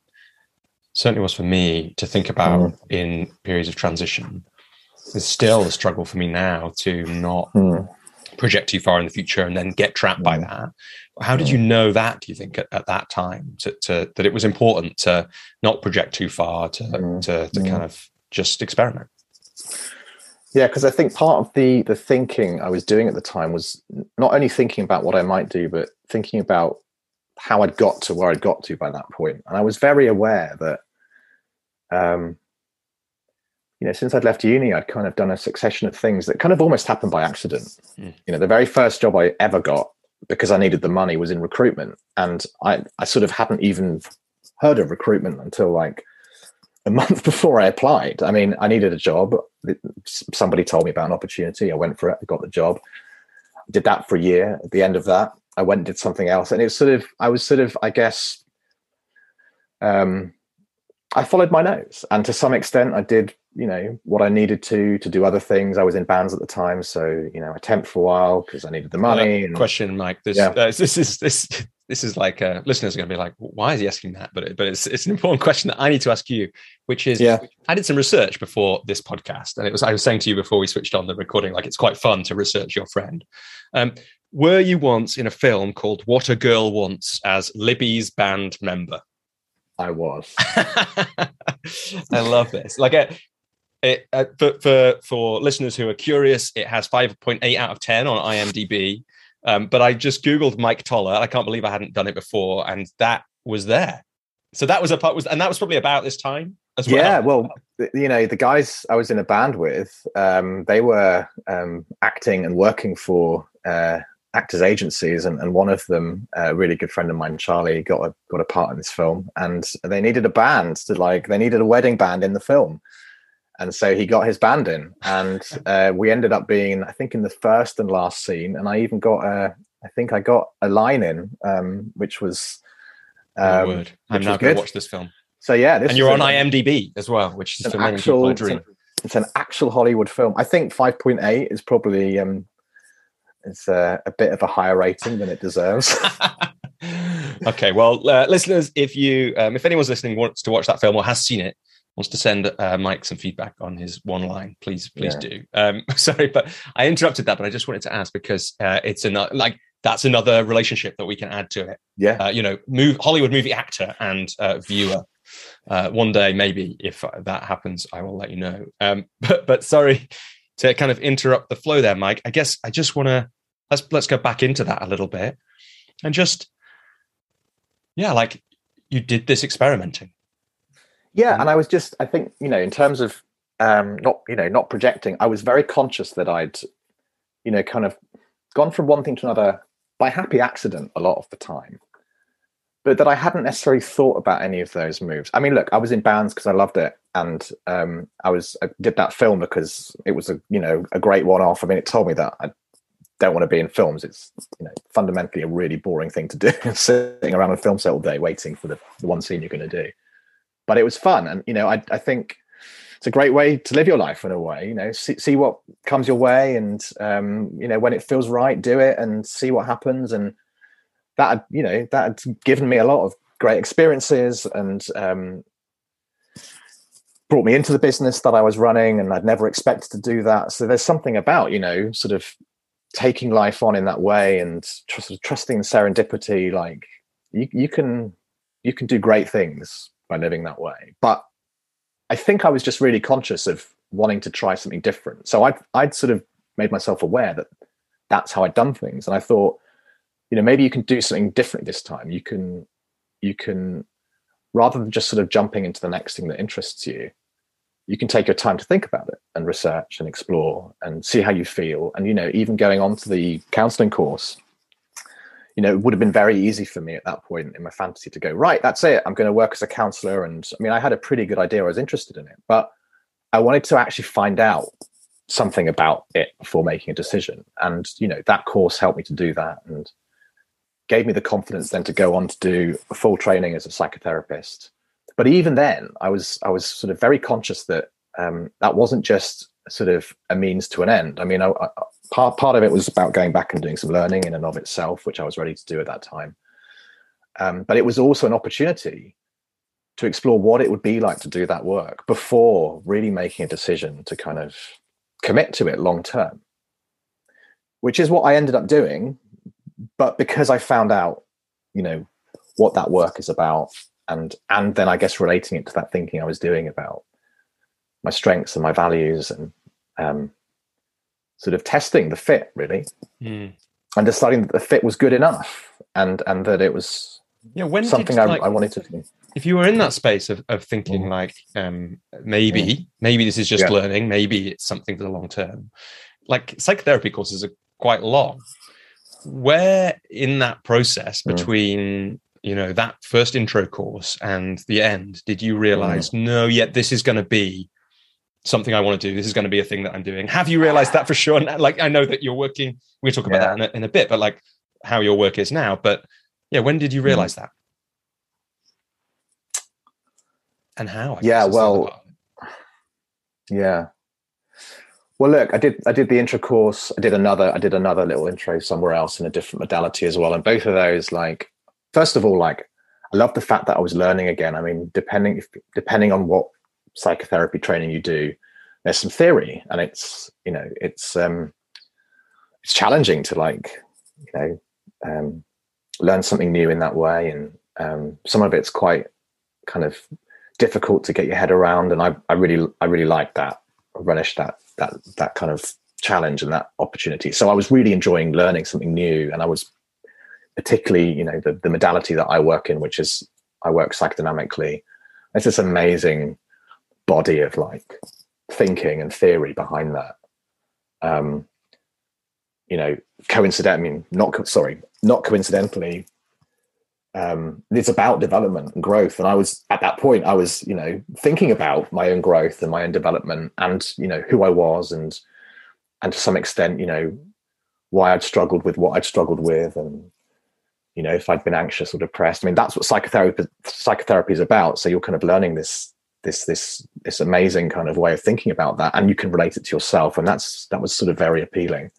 certainly was for me to think about mm. in periods of transition it's still a struggle for me now to not mm. project too far in the future and then get trapped mm. by that how did you mm. know that do you think at, at that time to, to, that it was important to not project too far to mm. to, to mm. kind of just experiment yeah, because I think part of the the thinking I was doing at the time was not only thinking about what I might do, but thinking about how I'd got to where I'd got to by that point. And I was very aware that, um, you know, since I'd left uni, I'd kind of done a succession of things that kind of almost happened by accident. Mm. You know, the very first job I ever got because I needed the money was in recruitment, and I I sort of hadn't even heard of recruitment until like a month before I applied. I mean, I needed a job. Somebody told me about an opportunity. I went for it. I got the job. Did that for a year. At the end of that, I went and did something else. And it's sort of, I was sort of, I guess, um, I followed my nose. And to some extent, I did, you know, what I needed to to do other things. I was in bands at the time, so you know, I temped for a while because I needed the money. and, question, Mike. This, yeah. uh, this is this this is like uh, listeners are going to be like, why is he asking that? But but it's it's an important question that I need to ask you, which is, yeah. I did some research before this podcast, and it was I was saying to you before we switched on the recording, like it's quite fun to research your friend. Um, were you once in a film called What a Girl Wants as Libby's band member? I was. I love this. Like a, uh, it, uh, for, for for listeners who are curious, it has five point eight out of ten on IMDb. Um, but I just googled Mike Toller. I can't believe I hadn't done it before, and that was there. So that was a part was, and that was probably about this time as well. Yeah, well, you know, the guys I was in a band with, um, they were um, acting and working for uh, actors agencies, and, and one of them, a really good friend of mine, Charlie, got a got a part in this film, and they needed a band to like they needed a wedding band in the film and so he got his band in. And uh, we ended up being i think in the first and last scene. And i even got a i think i got a line in um, which was um, word. i'm now going to watch this film. So yeah and you're on imdb as well which is an actual it's an, it's an, actual hollywood film. I think 5.8 is probably um it's a, a bit of a higher rating than it deserves. Okay well uh, listeners if you um, if anyone's listening wants to watch that film or has seen it wants to send uh, Mike some feedback on his one line, please, please yeah. do. Um, sorry, but I interrupted that, but I just wanted to ask because uh, it's another like that's another relationship that we can add to it. Yeah, uh, you know, move Hollywood movie actor and uh, viewer. Uh, one day, maybe if that happens, I will let you know. Um, but but sorry to kind of interrupt the flow there, Mike. I guess I just want to let's let's go back into that a little bit and just yeah, like you did this experimenting yeah, mm-hmm. and I was just, I think, you know, in terms of um, not, you know, not projecting, I was very conscious that I'd, you know, kind of gone from one thing to another by happy accident a lot of the time. but that I hadn't necessarily thought about any of those moves. I mean, look, I was in bands because I loved it, and um, I was I did that film because it was a you know a great one off. I mean, it told me that I don't want to be in films. It's you know fundamentally a really boring thing to do, sitting around a film set all day waiting for the, the one scene you're going to do. But it was fun, and you know, I I think it's a great way to live your life in a way. You know, see, see what comes your way, and um, you know when it feels right, do it, and see what happens, and that you know that had given me a lot of great experiences and um, brought me into the business that I was running, and I'd never expected to do that. So there's something about you know sort of taking life on in that way and sort of trusting serendipity. Like you, you can you can do great things by living that way. But I think I was just really conscious of wanting to try something different. So I'd I'd sort of made myself aware that that's how I'd done things, and I thought you know maybe you can do something different this time you can you can rather than just sort of jumping into the next thing that interests you you can take your time to think about it and research and explore and see how you feel and you know even going on to the counseling course you know it would have been very easy for me at that point in my fantasy to go right that's it i'm going to work as a counselor and i mean i had a pretty good idea i was interested in it but i wanted to actually find out something about it before making a decision and you know that course helped me to do that and gave me the confidence then to go on to do full training as a psychotherapist. But even then, I was I was sort of very conscious that um, that wasn't just sort of a means to an end. I mean, I, I, part part of it was about going back and doing some learning in and of itself, which I was ready to do at that time. Um, but it was also an opportunity to explore what it would be like to do that work before really making a decision to kind of commit to it long term, which is what I ended up doing but because I found out, you know, what that work is about, and and then I guess relating it to that thinking I was doing about my strengths and my values, and um, sort of testing the fit really, mm. and deciding that the fit was good enough, and and that it was yeah when something I, like, I, wanted to do. If you were in that space of, of thinking mm. like um, maybe mm. maybe this is just yeah. learning, maybe it's something for the long term, like psychotherapy courses are quite long where in that process mm. between you know that first intro course and the end did you realize mm. no yet this is going to be something i want to do this is going to be a thing that i'm doing have you realized that for sure like i know that you're working we'll talk about yeah. that in a, in a, bit but like how your work is now but yeah when did you mm. realize mm. that and how I yeah well yeah well, look, I did I did the intro course. I did another I did another little intro somewhere else in a different modality as well. And both of those, like, first of all, like, I love the fact that I was learning again. I mean, depending if, depending on what psychotherapy training you do, there's some theory, and it's you know it's um it's challenging to like you know um, learn something new in that way, and um, some of it's quite kind of difficult to get your head around. And I I really I really like that relish that that that kind of challenge and that opportunity. So I was really enjoying learning something new, and I was particularly, you know, the, the modality that I work in, which is I work psychodynamically. It's this amazing body of like thinking and theory behind that. Um, you know, coincident. I mean, not sorry, not coincidentally, um, it's about development and growth. And I was at that point, I was, you know, thinking about my own growth and my own development and, you know, who I was and, and to some extent, you know, why I'd struggled with what I'd struggled with and, you know, if I'd been anxious or depressed. I mean, that's what psychotherapy psychotherapy is about. So you're kind of learning this this this this amazing kind of way of thinking about that and you can relate it to yourself. And that's that was sort of very appealing.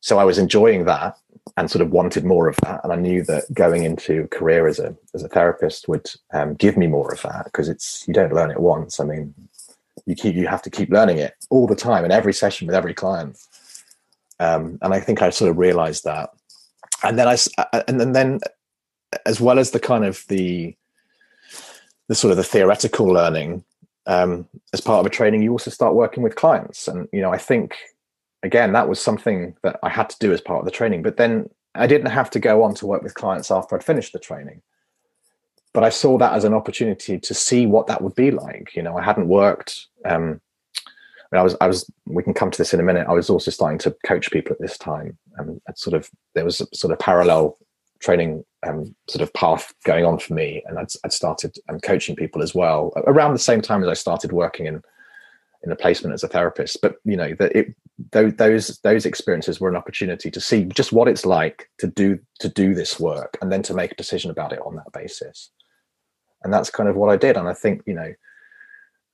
So I was enjoying that and sort of wanted more of that. And I knew that going into career as a as a therapist would um, give me more of that because it's you don't learn it once. I mean, you keep you have to keep learning it all the time in every session with every client. Um, and I think I sort of realized that. And then I and then, then as well as the kind of the the sort of the theoretical learning um, as part of a training, you also start working with clients. And you know, I think again, that was something that I had to do as part of the training. But then I didn't have to go on to work with clients after I'd finished the training. But I saw that as an opportunity to see what that would be like. You know, I hadn't worked. Um, I, mean, I was, I was. We can come to this in a minute. I was also starting to coach people at this time, and sort of there was a sort of parallel training um, sort of path going on for me, and I'd, I'd started um, coaching people as well around the same time as I started working in in a placement as a therapist. But you know that it those those experiences were an opportunity to see just what it's like to do to do this work, and then to make a decision about it on that basis. And that's kind of what I did. And I think you know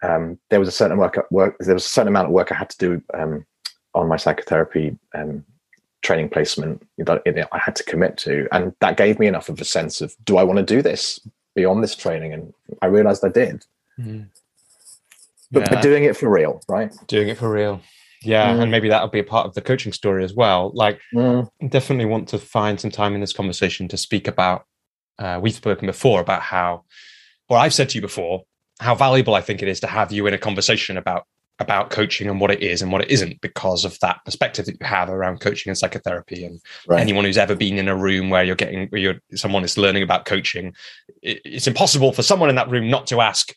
um, there was a certain work work there was a certain amount of work I had to do um, on my psychotherapy um, training placement that I had to commit to, and that gave me enough of a sense of do I want to do this beyond this training, and I realized I did. Mm. But, yeah. but, doing it for real, right? Doing it for real. Yeah, mm. and maybe that'll be a part of the coaching story as well. Like, mm. definitely want to find some time in this conversation to speak about. Uh, we've spoken before about how, or I've said to you before, how valuable I think it is to have you in a conversation about about coaching and what it is and what it isn't because of that perspective that you have around coaching and psychotherapy. And right. anyone who's ever been in a room where you're getting where you're someone is learning about coaching it, it's impossible for someone in that room not to ask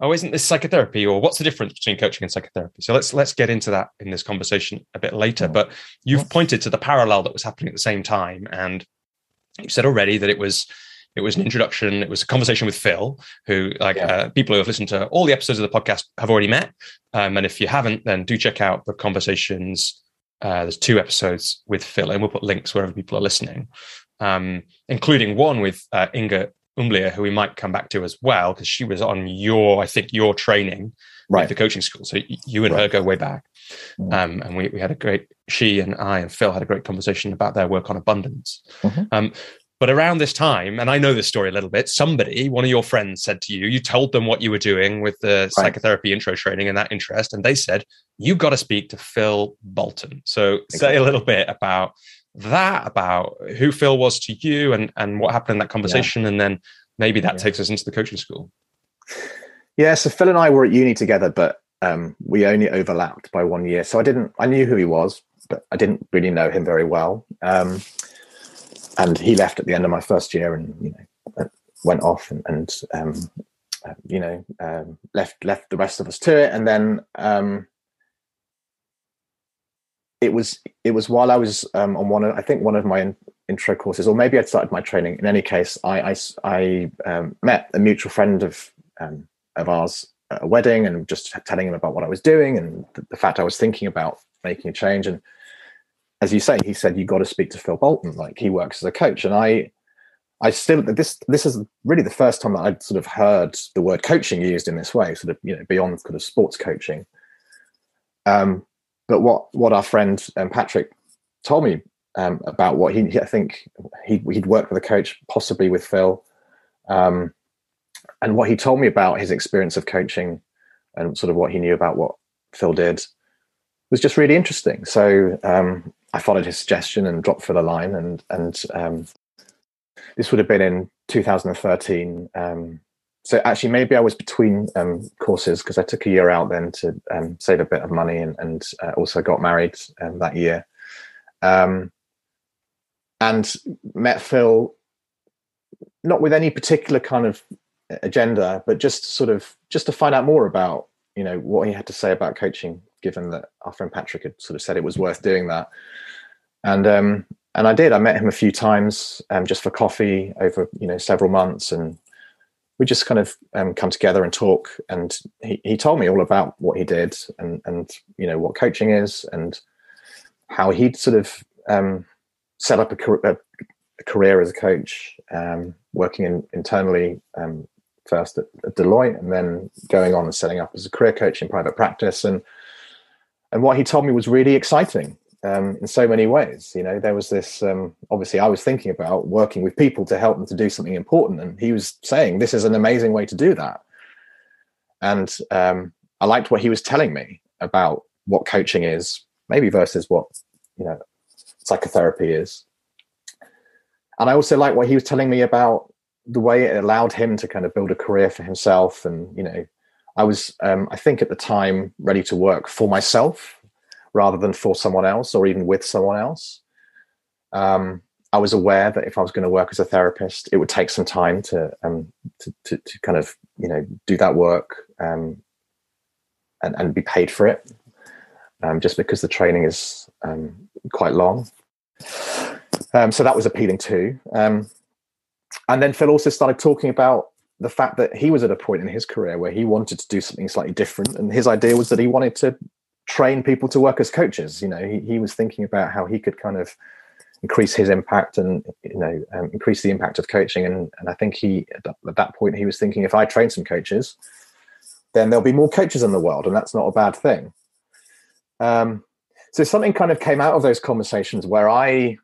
oh isn't this psychotherapy? Or what's the difference between coaching and psychotherapy? So let's let's get into that in this conversation a bit later. Mm. But you've pointed to the parallel that was happening at the same time. And you said already that it was it was an introduction. It was a conversation with Phil, who, like yeah. uh, people who have listened to all the episodes of the podcast, have already met. Um, and if you haven't, then do check out the conversations. Uh, there's two episodes with Phil, and we'll put links wherever people are listening, um, including one with uh, Inga Umblier, who we might come back to as well, because she was on your, I think, your training right. the coaching school. So you and right. her go way back. Mm-hmm. Um, and we, we had a great, she and I and Phil had a great conversation about their work on abundance. Mm-hmm. Um, but around this time, and I know this story a little bit, somebody, one of your friends said to you, you told them what you were doing with the right. psychotherapy intro training and that interest, and they said, You've got to speak to Phil Bolton. So exactly. say a little bit about that, about who Phil was to you and, and what happened in that conversation. Yeah. And then maybe that yeah. takes us into the coaching school. Yeah, so Phil and I were at uni together, but um, we only overlapped by one year. So I didn't, I knew who he was, but I didn't really know him very well. Um, and he left at the end of my first year and you know went off and, and um, uh, you know um, left left the rest of us to it. And then um, it was it was while I was um, on one of I think one of my in, intro courses or maybe I'd started my training. In any case I I, I um, met a mutual friend of um, of ours at a wedding and just telling him about what I was doing and the, the fact I was thinking about making a change. And as you say, he said you got to speak to Phil Bolton. Like he works as a coach, and I, I still this this is really the first time that I'd sort of heard the word coaching used in this way, sort of you know beyond kind of sports coaching. Um, but what what our friend um, Patrick told me um, about what he, I think he he'd worked with a coach, possibly with Phil, um, and what he told me about his experience of coaching and sort of what he knew about what Phil did was just really interesting. So um, I followed his suggestion and dropped for the line, and and um, this would have been in 2013. Um, so actually, maybe I was between um, courses because I took a year out then to um, save a bit of money, and, and uh, also got married um, that year, um, and met Phil not with any particular kind of agenda, but just sort of just to find out more about you know what he had to say about coaching given that our friend Patrick had sort of said it was worth doing that. And um, and I did. I met him a few times um, just for coffee over you know several months, and we just kind of um, come together and talk. And he, he told me all about what he did and and you know what coaching is and how he'd sort of um, set up a, a, career as a coach, um, working in, internally um, first at, at Deloitte and then going on and setting up as a career coach in private practice and and what he told me was really exciting um, in so many ways. You know, there was this. Um, obviously, I was thinking about working with people to help them to do something important, and he was saying this is an amazing way to do that. And um, I liked what he was telling me about what coaching is, maybe versus what you know psychotherapy is. And I also like what he was telling me about the way it allowed him to kind of build a career for himself and you know I was, um, I think, at the time ready to work for myself rather than for someone else or even with someone else. Um, I was aware that if I was going to work as a therapist, it would take some time to um, to, to, to, kind of you know do that work um, and, and be paid for it, um, just because the training is um, quite long. Um, so that was appealing too. Um, and then Phil also started talking about the fact that he was at a point in his career where he wanted to do something slightly different, and his idea was that he wanted to train people to work as coaches. You know, he, he was thinking about how he could kind of increase his impact and you know um, increase the impact of coaching. And and I think he at that point he was thinking if I train some coaches, then there'll be more coaches in the world, and that's not a bad thing. Um, so something kind of came out of those conversations where I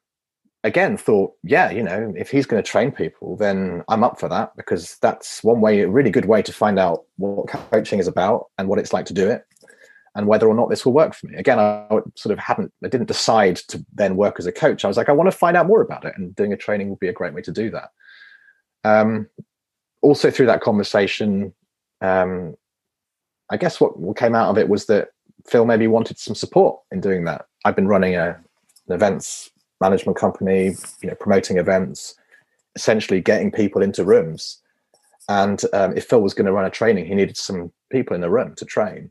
again thought, yeah, you know, if he's going to train people, then I'm up for that because that's one way, a really good way to find out what coaching is about and what it's like to do it and whether or not this will work for me. Again, I sort of hadn't, I didn't decide to then work as a coach. I was like, I want to find out more about it, and doing a training would be a great way to do that. Um, also, through that conversation, um, I guess what, came out of it was that Phil maybe wanted some support in doing that. I've been running a, an events management company, you know, promoting events, essentially getting people into rooms. And um, if Phil was going to run a training, he needed some people in the room to train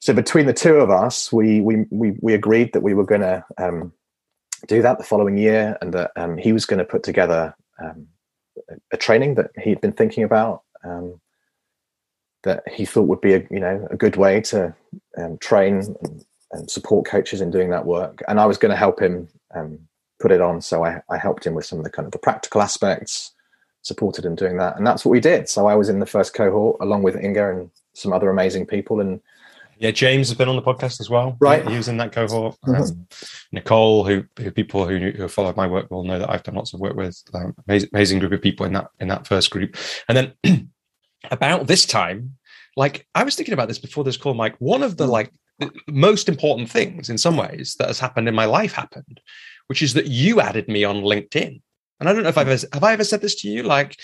so between the two of us, we we we, we agreed that we were going to um, do that the following year, and that um, he was going to put together um, a, training that he'd been thinking about um, that he thought would be a you know a good way to um, train and, and, support coaches in doing that work. And I was going to help him um, put it on, so I, I helped him with some of the kind of the practical aspects, supported him doing that, and that's what we did. So I was in the first cohort along with Inga and some other amazing people, and yeah, James has been on the podcast as well. Right, he was in that cohort. Mm-hmm. Um, Nicole, who, who people who who followed my work will know that I've done lots of work with. Um, amazing, amazing group of people in that in that first group, and then about this time, like I was thinking about this before this call, Mike. One of the mm. like most important things in some ways that has happened in my life happened, which is that you added me on LinkedIn. And I don't know if I've ever have I ever said this to you, like,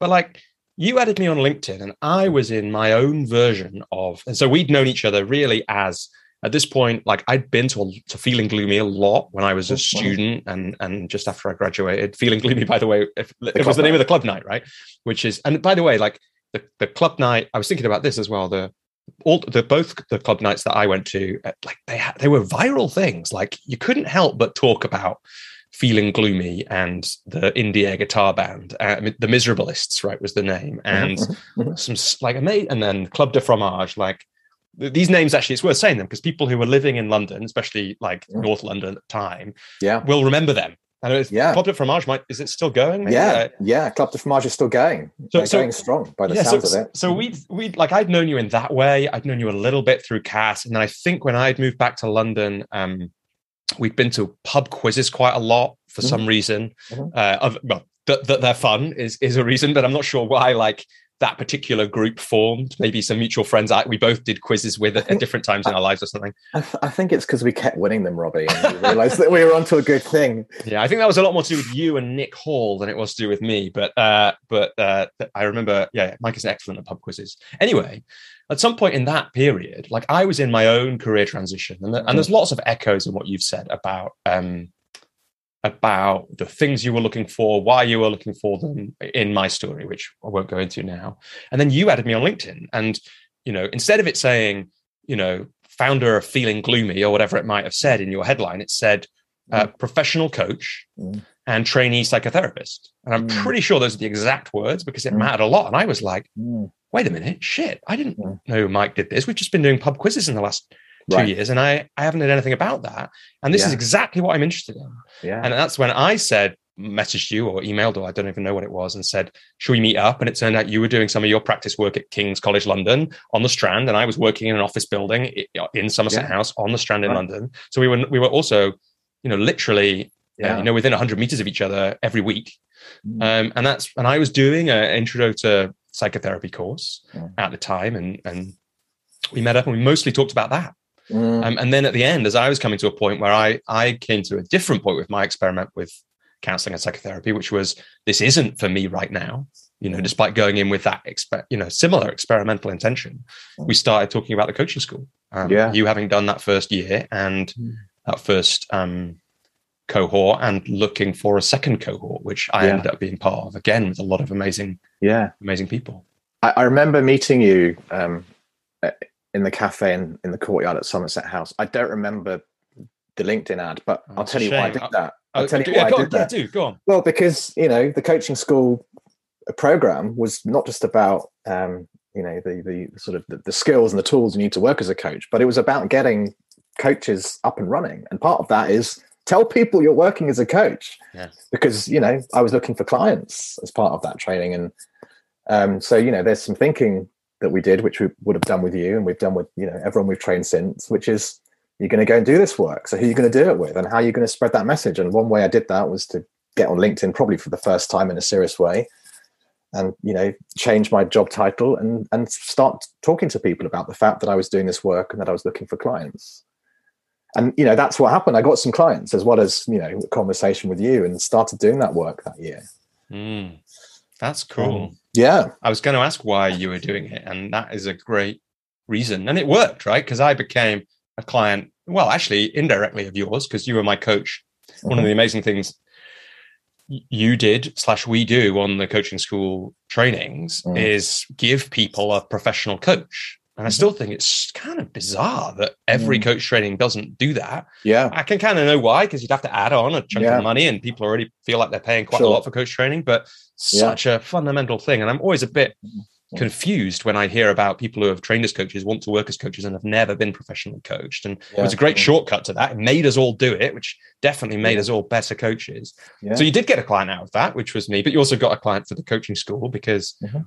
but like you added me on LinkedIn and I was in my own version of, and so we'd known each other really as at this point, like I'd been to, to feeling gloomy a lot when I was a oh, student and and just after I graduated. Feeling gloomy, by the way, if, the it was the name night. of the club night, right? Which is, and by the way, like the, the club night, I was thinking about this as well. The all the both the club nights that I went to, eh, like they had, they were viral things. Like you couldn't help but talk about feeling gloomy and the indie air guitar band uh, the Miserablists right was the name and mm-hmm. some like and then club de fromage like these names actually it's worth saying them because people who were living in london especially like yeah. north london at the time yeah will remember them and yeah. Club de Fromage might is it still going? Maybe? Yeah, yeah. Club de Fromage is still going. So, so going strong by the yeah, sounds so, of it. So we we like I'd known you in that way. I'd known you a little bit through Cass, and then I think when I'd moved back to London, um, we've been to pub quizzes quite a lot for mm-hmm. some reason. Mm-hmm. Uh, of, well, that, that they're fun is is a reason, but I'm not sure why. Like that particular group formed. Maybe some mutual friends. I, we both did quizzes with at, different times I, in our lives or something. I, th- I think it's because we kept winning them, Robbie, and we realized that we were onto a good thing. Yeah, I think that was a lot more to do with you and Nick Hall than it was to do with me. But uh, but uh, I remember, yeah, Mike is excellent at pub quizzes. Anyway, at some point in that period, like I was in my own career transition, and, the, and there's lots of echoes in what you've said about um, about the things you were looking for, why you were looking for them in my story, which I won't go into now. And then you added me on LinkedIn, and you know, instead of it saying, you know, founder of feeling gloomy or whatever it might have said in your headline, it said uh, mm. professional coach mm. And trainee psychotherapist. And I'm mm. pretty sure those are the exact words because it mm. mattered a lot. And I was like, mm wait a minute, shit, I didn't yeah. know Mike did this. We've just been doing pub quizzes in the last two right. years and I, I haven't done anything about that. And this yeah. is exactly what I'm interested in. Yeah. And that's when I said, messaged you or emailed or I don't even know what it was and said, should we meet up? And it turned out you were doing some of your practice work at King's College London on the Strand. And I was working in an office building in Somerset yeah. House on the Strand in right. London. So we were, we were also, you know, literally, yeah. uh, you know, within hundred meters of each other every week. Mm. Um, and that's, and I was doing an intro to psychotherapy course yeah. at the time, and and we met up and we mostly talked about that. Mm. Um, and then at the end, as I was coming to a point where I I came to a different point with my experiment with counseling and psychotherapy, which was this isn't for me right now. You know, despite going in with that expe- you know similar experimental intention, mm. we started talking about the coaching school. Um, yeah, you having done that first year and mm. that first um, cohort and looking for a second cohort, which I yeah. ended up being part of again with a lot of amazing, yeah, amazing people. I, I remember meeting you um, in the cafe in, in the courtyard at Somerset House. I don't remember the LinkedIn ad, but Oh, I'll tell you why I did that. Oh, I'll tell you do- why yeah, I go did on, yeah, that. do go on. Well, because you know the coaching school program was not just about um, you know the the sort of the, the skills and the tools you need to work as a coach, but it was about getting coaches up and running. And part of that is tell people you're working as a coach, Yeah. because you know I was looking for clients as part of that training, and um, so you know there's some thinking that we did, which we would have done with you, and we've done with you know everyone we've trained since, which is you're going to go and do this work. So who are you going to do it with, and how are you going to spread that message? And one way I did that was to get on LinkedIn, probably for the first time in a serious way, and you know change my job title and and start talking to people about the fact that I was doing this work and that I was looking for clients. And you know that's what happened. I got some clients as well as you know a conversation with you, and started doing that work that year. Mm, that's cool. Um, yeah, I was going to ask why you were doing it, and that is a great reason. And it worked, right? Because I became a client, well, actually, indirectly of yours, because you were my coach. One of the amazing things you did slash we do on the coaching school trainings Mm. is give people a professional coach. And I still think it's kind of bizarre that every Mm. coach training doesn't do that. yeah, I can kind of know why, because you'd have to add on a chunk Yeah. of money and people already feel like they're paying quite a lot for coach training, but Yeah. such a fundamental thing. And I'm always a bit confused when I hear about people who have trained as coaches, want to work as coaches, and have never been professionally coached. And it was a Yeah. great shortcut to that. It made us all do it, which definitely made Yeah. us all better coaches. yeah. So you did get a client out of that, which was me, but you also got a client for the coaching school because Mhm.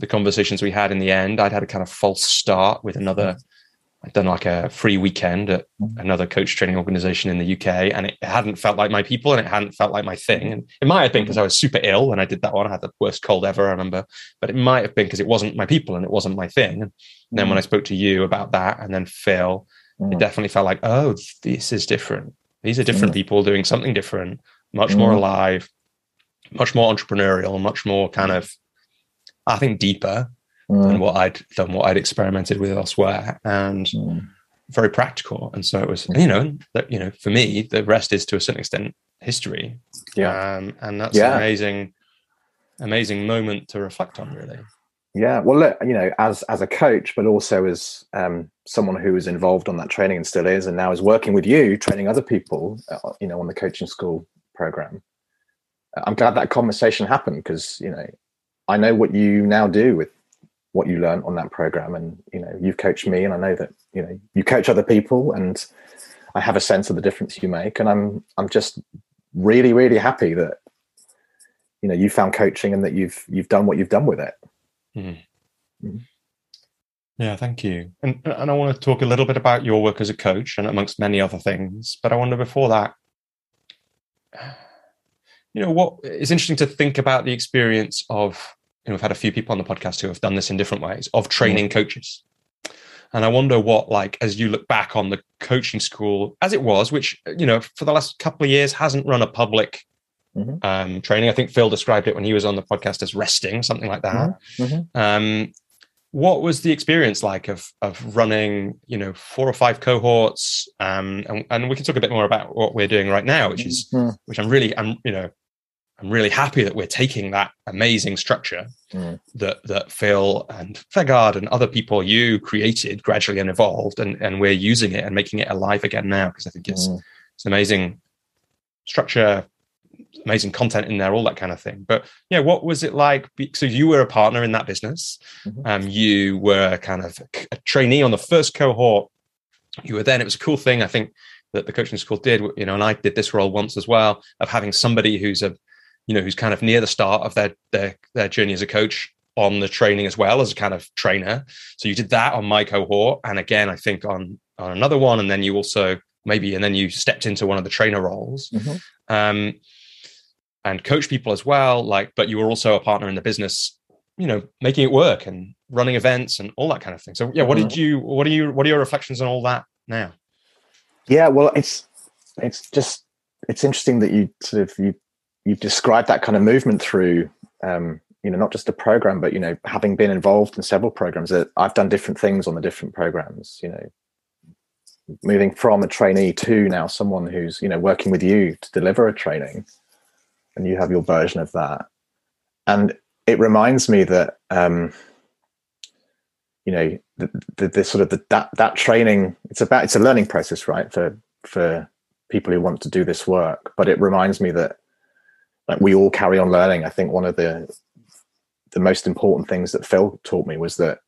The conversations we had in the end, I'd had a kind of false start with another. I'd done like a free weekend at Mhm. another coach training organization in the UK, and it hadn't felt like my people, and it hadn't felt like my thing. And it might have been because I was super ill when I did that one. I had the worst cold ever, I remember. But it might have been because it wasn't my people and it wasn't my thing. And then when I spoke to you about that, and then Phil, Mm. it definitely felt like, oh, this is different. These are different Mm. people doing something different, much more Mm. alive, much more entrepreneurial, much more kind of, I think, deeper Mm. than what I'd than what I'd experimented with elsewhere, and Mm. very practical. And so it was, you know, that you know, for me, the rest is to a certain extent history. yeah. um, and that's Yeah. an amazing, amazing moment to reflect on, really. Yeah, well, look, you know, as as a coach, but also as um, someone who was involved on that training and still is, and now is working with you, training other people, uh, you know, on the coaching school program. uh, I'm glad that conversation happened because you know, I know what you now do with what you learned on that program, and you know, you've coached me, and I know that you know you coach other people, and I have a sense of the difference you make, and I'm I'm just really really happy that you know you found coaching and that you've you've done what you've done with it. Mm-hmm. Mm-hmm. Yeah, thank you. And and I want to talk a little bit about your work as a coach, and amongst many other things. But I wonder before that, you know, what it's interesting to think about the experience of. Know, we've had a few people on the podcast who have done this in different ways of training coaches. And I wonder what, like, as you look back on the coaching school as it was, which, you know, for the last couple of years hasn't run a public Mhm. um, training. I think Phil described it when he was on the podcast as resting, something like that. Mhm. Um, what was the experience like of of running, you know, four or five cohorts? Um, and, and we can talk a bit more about what we're doing right now, which is Mhm. which I'm really, I'm, you know, I'm really happy that we're taking that amazing structure Mm. that that Phil and Fegard and other people you created gradually and evolved, and and we're using it and making it alive again now because I think it's Mm. it's amazing structure, amazing content in there, all that kind of thing. But yeah, what was it like? So you were a partner in that business. Mhm. Um, you were kind of a trainee on the first cohort. You were then. It was a cool thing. I think that the coaching school did. You know, and I did this role once as well of having somebody who's a, you know, who's kind of near the start of their their their journey as a coach on the training as well as a kind of trainer. So you did that on my cohort, and again, I think on on another one, and then you also maybe, and then you stepped into one of the trainer roles Mhm. um, and coach people as well. Like, but you were also a partner in the business, you know, making it work and running events and all that kind of thing. So, yeah, what did you? What are you? What are your reflections on all that now? Yeah, well, it's it's just it's interesting that you sort of you you described that kind of movement through um, you know not just a program, but you know having been involved in several programs. That I've done different things on the different programs. You know, moving from a trainee to now someone who's you know working with you to deliver a training, and you have your version of that, and it reminds me that. Um, you know the, the, the sort of the, that that training it's about it's a learning process right for for people who want to do this work but it reminds me that like we all carry on learning. I think one of the the most important things that phil taught me was that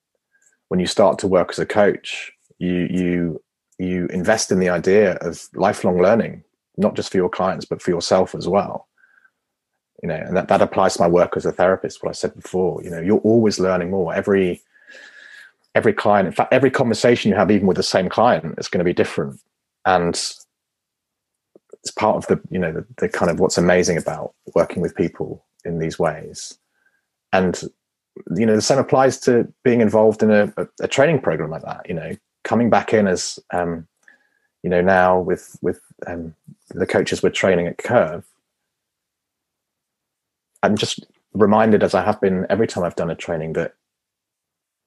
when you start to work as a coach you you you invest in the idea of lifelong learning not just for your clients but for yourself as well. You know and that, that applies to my work as a therapist what i said before. You know you're always learning more. Every every client in fact every conversation you have even with the same client is going to be different. And it's part of the you know the, the kind of what's amazing about working with people in these ways. And you know the same applies to being involved in a, a, training program like that you know coming back in as um, you know now with with um, the coaches we're training at curve. I'm just reminded as i have been every time i've done a training that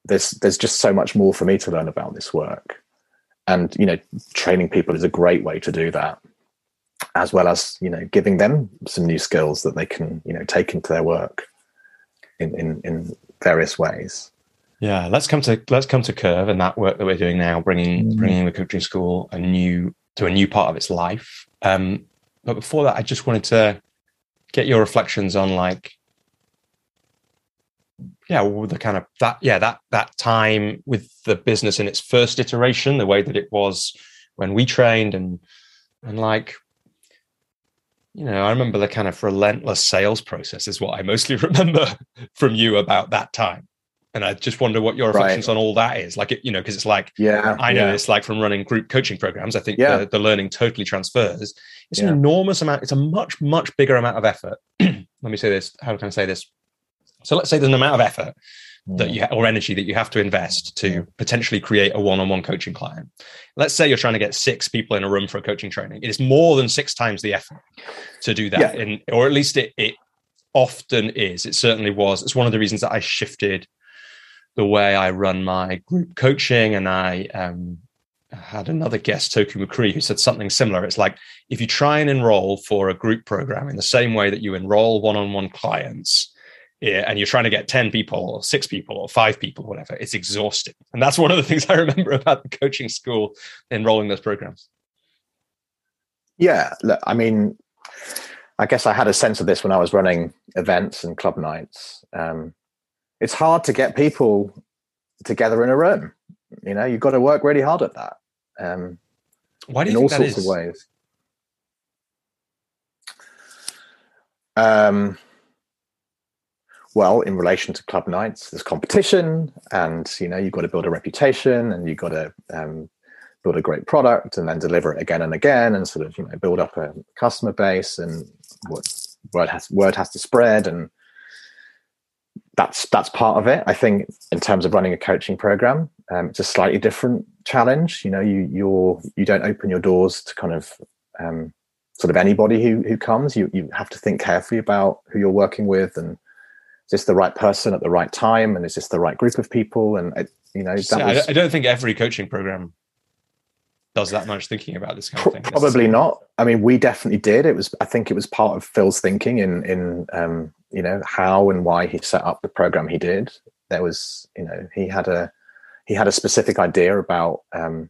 there's there's just so much more for me to learn about this work. And you know training people is a great way to do that as well as you know giving them some new skills that they can you know take into their work in in, in various ways yeah let's come to let's come to curve and that work that we're doing now bringing mm-hmm. bringing the coaching school a new to a new part of its life um but before that i just wanted to get your reflections on like yeah well, the kind of that yeah that that time with the business in its first iteration the way that it was when we trained and and like you know i remember the kind of relentless sales process is what i mostly remember from you about that time and i just wonder what your reflections right. on all that is like it you know because it's like yeah i know yeah. it's like from running group coaching programs i think yeah. the, the learning totally transfers it's yeah. an enormous amount it's a much much bigger amount of effort let me say this how can i say this so let's say there's an amount of effort that you ha- or energy that you have to invest to potentially create a one-on-one coaching client. Let's say you're trying to get six people in a room for a coaching training. It is more than six times the effort to do that, yeah. in, or at least it it often is. It certainly was. It's one of the reasons that I shifted the way I run my group coaching, and I um, had another guest, Toku McCree, who said something similar. It's like if you try and enroll for a group program in the same way that you enroll one-on-one clients and you're trying to get 10 people or six people or five people, whatever, it's exhausting. And that's one of the things I remember about the coaching school enrolling those programs. Yeah. Look, I mean, I guess I had a sense of this when I was running events and club nights. Um, it's hard to get people together in a room. You know, you've got to work really hard at that. Um, Why do you in all sorts of ways? Um, well in relation to club nights there's competition and you know you've got to build a reputation and you've got to um, build a great product and then deliver it again and again and sort of you know build up a customer base and what word has word has to spread and that's that's part of it. I think in terms of running a coaching program um, it's a slightly different challenge. You know you you're you don't open your doors to kind of um, sort of anybody who who comes. You you have to think carefully about who you're working with and is this the right person at the right time? And is this the right group of people? And you know was, I don't think every coaching program does that much thinking about this kind of thing. Probably not. I mean we definitely did. It was i think it was part of phil's thinking in in um, you know how and why he set up the program he did. There was you know he had a he had a specific idea about um,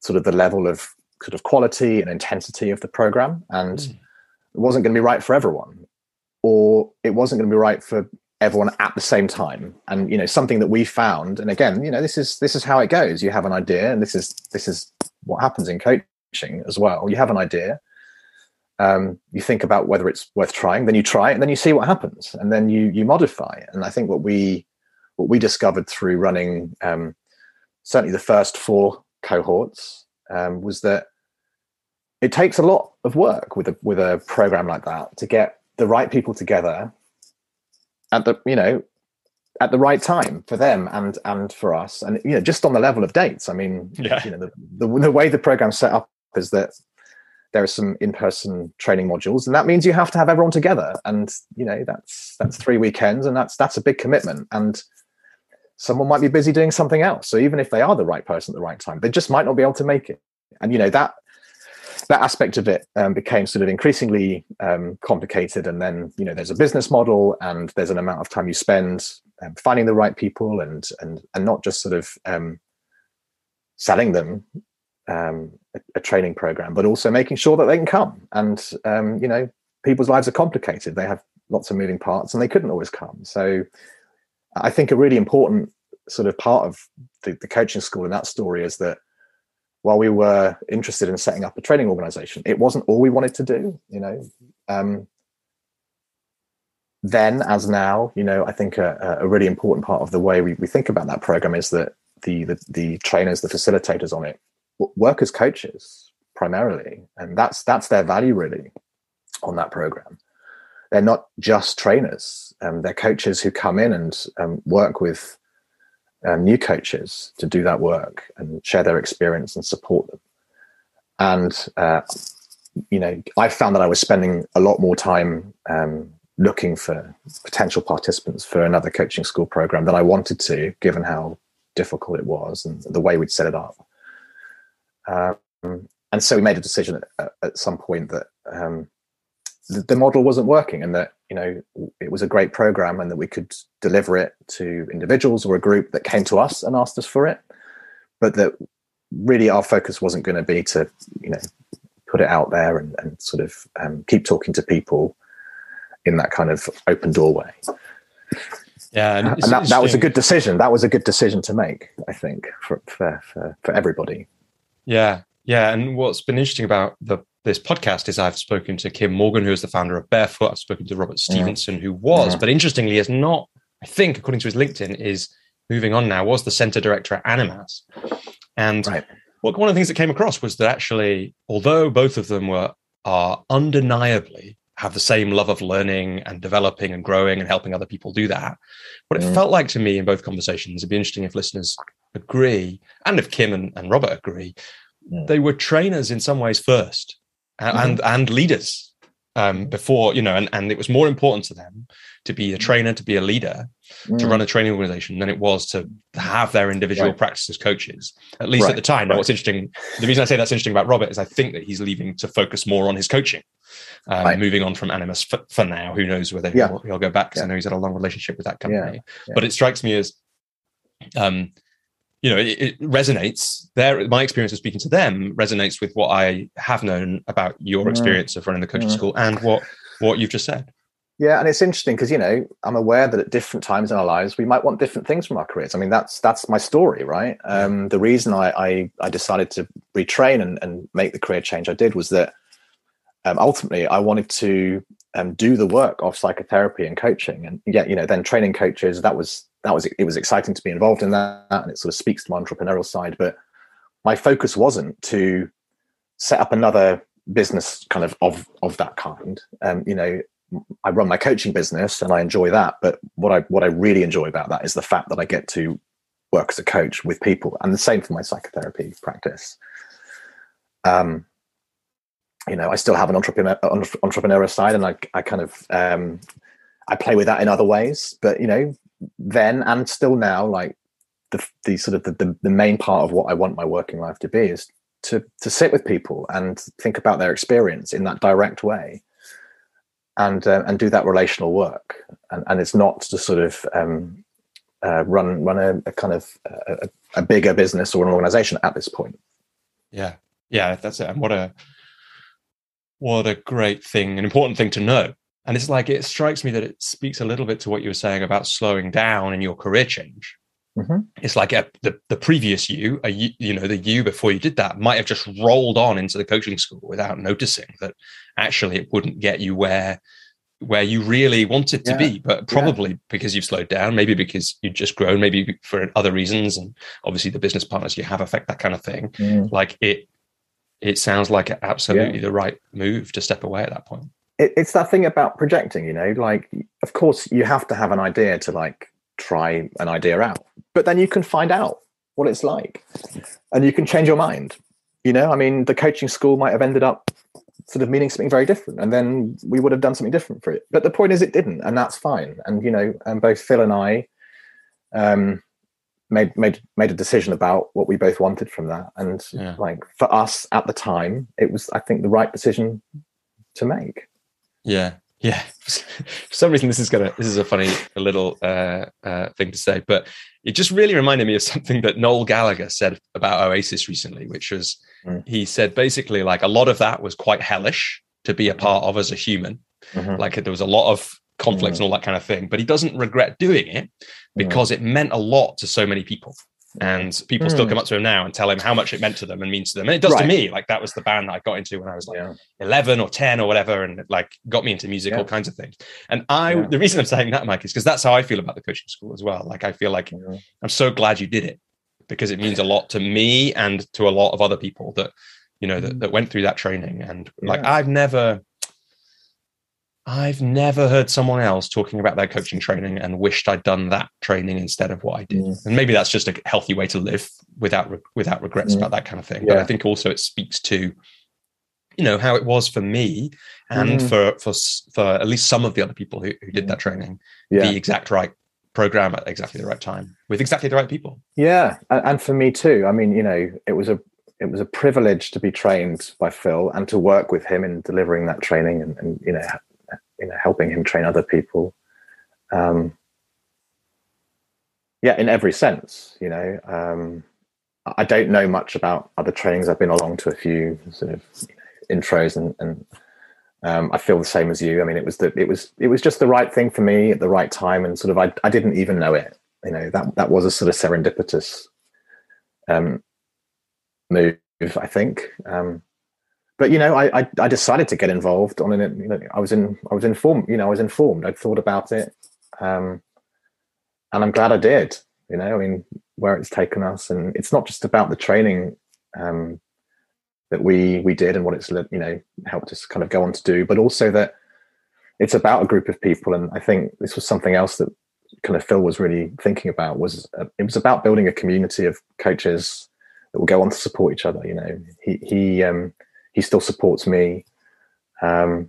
sort of the level of sort of quality and intensity of the program. And mm. it wasn't going to be right for everyone or it wasn't going to be right for everyone at the same time. And you know something that we found and again you know this is this is how it goes. You have an idea and this is this is what happens in coaching as well. You have an idea um, you think about whether it's worth trying then you try it and then you see what happens and then you you modify and i think what we what we discovered through running um, certainly the first four cohorts um, was that it takes a lot of work with a with a program like that to get the right people together at the you know at the right time for them and and for us. And you know just on the level of dates. I mean yeah. you know the, the, the way the program's set up is that there are some in-person training modules and that means you have to have everyone together. And you know that's that's three weekends and that's that's a big commitment. And someone might be busy doing something else. So even if they are the right person at the right time they just might not be able to make it. And you know that that aspect of it um, became sort of increasingly um, complicated. And then, you know, there's a business model and there's an amount of time you spend um, finding the right people and, and, and not just sort of um, selling them um, a, a, training program, but also making sure that they can come. And um, you know, people's lives are complicated; they have lots of moving parts, and they couldn't always come. So, I think a really important sort of part of the, the coaching school in that story is that while we were interested in setting up a training organization, it wasn't all we wanted to do. You know, um, then as now, you know, I think a, a, really important part of the way we, we think about that program is that the, the, the trainers, the facilitators on it, work as coaches primarily, and that's that's their value really on that program. They're not just trainers; um, they're coaches who come in and um, work with um, new coaches to do that work and share their experience and support them. And uh, you know, I found that I was spending a lot more time um, looking for potential participants for another coaching school program than I wanted to, given how difficult it was and the way we'd set it up. Um, and so we made a decision at, at some point that um, the, the, model wasn't working and that you know it was a great program and that we could deliver it to individuals or a group that came to us and asked us for it, but that really our focus wasn't going to be to you know put it out there and, and sort of um, keep talking to people in that kind of open doorway. Yeah, and, and that, that was a good decision. That was a good decision to make, I think, for for for, for everybody. Yeah, yeah. And what's been interesting about the this podcast is I've spoken to Kim Morgan, who is the founder of Barefoot. I've spoken to Robert. Stevenson, who was, but interestingly, is not. I think, according to his LinkedIn, is moving on now. Was the center director at Animas, and right. what one of the things that came across was that actually, although both of them were are undeniably have the same love of learning and developing and growing and helping other people do that. What it mm. felt like to me in both conversations, it'd be interesting if listeners agree, and if Kim and, and Robert agree, mm. they were trainers in some ways first mm-hmm. and, and leaders um, before, you know, and, and it was more important to them to be a mm. trainer, to be a leader, mm. to run a training organization than it was to have their individual right. practices coaches, at least right. at the time. Now, what's interesting, the reason I say that's interesting about Robert is I think that he's leaving to focus more on his coaching um, right. moving on from Animas for, for, now. Who knows whether yeah. he'll, he'll, go back because yeah. I know he's had a long relationship with that company. Yeah. But it strikes me as, um, you know, it, it, resonates. There, my experience of speaking to them resonates with what I have known about your mm. experience of running the coaching mm. school and what what you've just said. Yeah, and it's interesting because you know I'm aware that at different times in our lives we might want different things from our careers. I mean that's that's my story, right? Um, the reason I, I, I decided to retrain and, and make the career change I did was that um, ultimately I wanted to um, do the work of psychotherapy and coaching, and yeah, you know, then training coaches. That was that was it was exciting to be involved in that, and it sort of speaks to my entrepreneurial side. But my focus wasn't to set up another business kind of of of that kind. Um, you know, I run my coaching business and I enjoy that. But what I what I really enjoy about that is the fact that I get to work as a coach with people, and the same for my psychotherapy practice. Um, you know, I still have an entrepreneur entrepreneurial side, and I I kind of um, I play with that in other ways. But you know, then and still now, like the the sort of the, the, the main part of what I want my working life to be is to to sit with people and think about their experience in that direct way, and uh, and do that relational work. And and it's not to sort of um, uh, run run a, a kind of a, a bigger business or an organization at this point. Yeah, yeah, that's it. And what a what a great thing, an important thing to know. And it's like, it strikes me that it speaks a little bit to what you were saying about slowing down in your career change. Mm-hmm. It's like a, the, the previous you, a, you know, the you before you did that might have just rolled on into the coaching school without noticing that actually it wouldn't get you where where you really wanted to yeah. be, but probably yeah. because you've slowed down, maybe because you've just grown, maybe for other reasons, and obviously the business partners you have affect that kind of thing. Mm. Like it it sounds like absolutely yeah. the right move to step away at that point. It, it's that thing about projecting, you know, like, of course, you have to have an idea to like try an idea out, but then you can find out what it's like and you can change your mind. You know, I mean, the coaching school might have ended up sort of meaning something very different and then we would have done something different for it. But the point is, it didn't, and that's fine. And, you know, and both Phil and I, um, made made made a decision about what we both wanted from that and yeah. like for us at the time it was i think the right decision to make yeah Yeah, for some reason this is gonna this is a funny a little uh, uh, thing to say, but it just really reminded me of something that Noel Gallagher said about Oasis recently, which was mm. he said basically like a lot of that was quite hellish to be a part of as a human. Mm-hmm. Like there was a lot of conflicts mm-hmm. and all that kind of thing, but he doesn't regret doing it because mm-hmm. it meant a lot to so many people and people mm. still come up to him now and tell him how much it meant to them and means to them and it does right. to me like that was the band that i got into when i was like yeah. 11 or 10 or whatever and it, like got me into music yeah. all kinds of things and i yeah. the reason i'm saying that mike is because that's how i feel about the coaching school as well like i feel like i'm so glad you did it because it means a lot to me and to a lot of other people that you know that, mm. that went through that training and like i've never I've never heard someone else talking about their coaching training and wished I'd done that training instead of what I did. Mm. And maybe that's just a healthy way to live without without regrets mm. about that kind of thing. Yeah. But I think also it speaks to you know how it was for me and mm. for for for at least some of the other people who, who did that training yeah. the exact right program at exactly the right time with exactly the right people yeah and for me too i mean you know it was a it was a privilege to be trained by phil and to work with him in delivering that training and, and you know you know helping him train other people um yeah in every sense you know um i don't know much about other trainings i've been along to a few sort of intros and and um, I feel the same as you. I mean, it was the it was it was just the right thing for me at the right time, and sort of I I didn't even know it. You know that that was a sort of serendipitous um, move, I think. But you know, I, I, I decided to get involved on it. You know, I was in I was informed. You know, I was informed. I'd thought about it, um, and I'm glad I did. You know, I mean, where it's taken us, and it's not just about the training um, that we we did and what it's you know helped us kind of go on to do, but also that it's about a group of people. And I think this was something else that kind of Phil was really thinking about was uh, it was about building a community of coaches that will go on to support each other. You know, he he um, he still supports me. Um,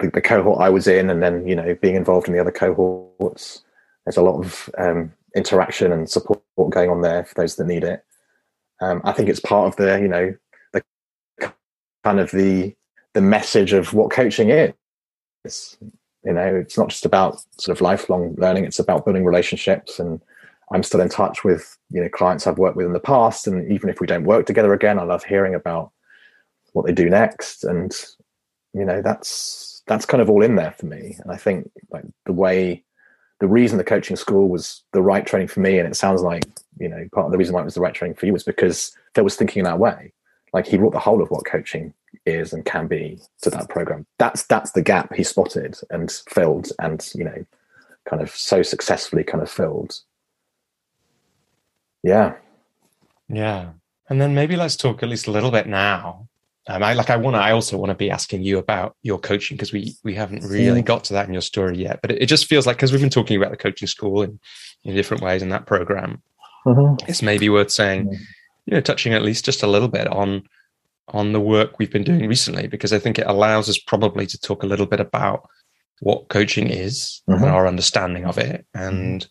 the, the, cohort I was in, and then you know being involved in the other cohorts. There's a lot of um, interaction and support going on there for those that need it. Um, I think it's part of the you know the kind of the the message of what coaching is. You know, it's not just about sort of lifelong learning; it's about building relationships and I'm still in touch with you know clients I've worked with in the past, and even if we don't work together again, I love hearing about what they do next. And you know that's that's kind of all in there for me. And i think like the way the reason the coaching school was the right training for me and it sounds like you know part of the reason why it was the right training for you was because phil was thinking in that way. Like he brought the whole of what coaching is and can be to that program. That's that's the gap he spotted and filled and you know kind of so successfully kind of filled. Yeah. Yeah. And then maybe let's talk at least a little bit now um, I like I want to. I also want to be asking you about your coaching because we we haven't really got to that in your story yet. But it, it just feels like because we've been talking about the coaching school in in different ways in that program, mm-hmm. it's maybe worth saying, mm-hmm. you know, touching at least just a little bit on on the work we've been doing recently because I think it allows us probably to talk a little bit about what coaching is mm-hmm. and our understanding of it and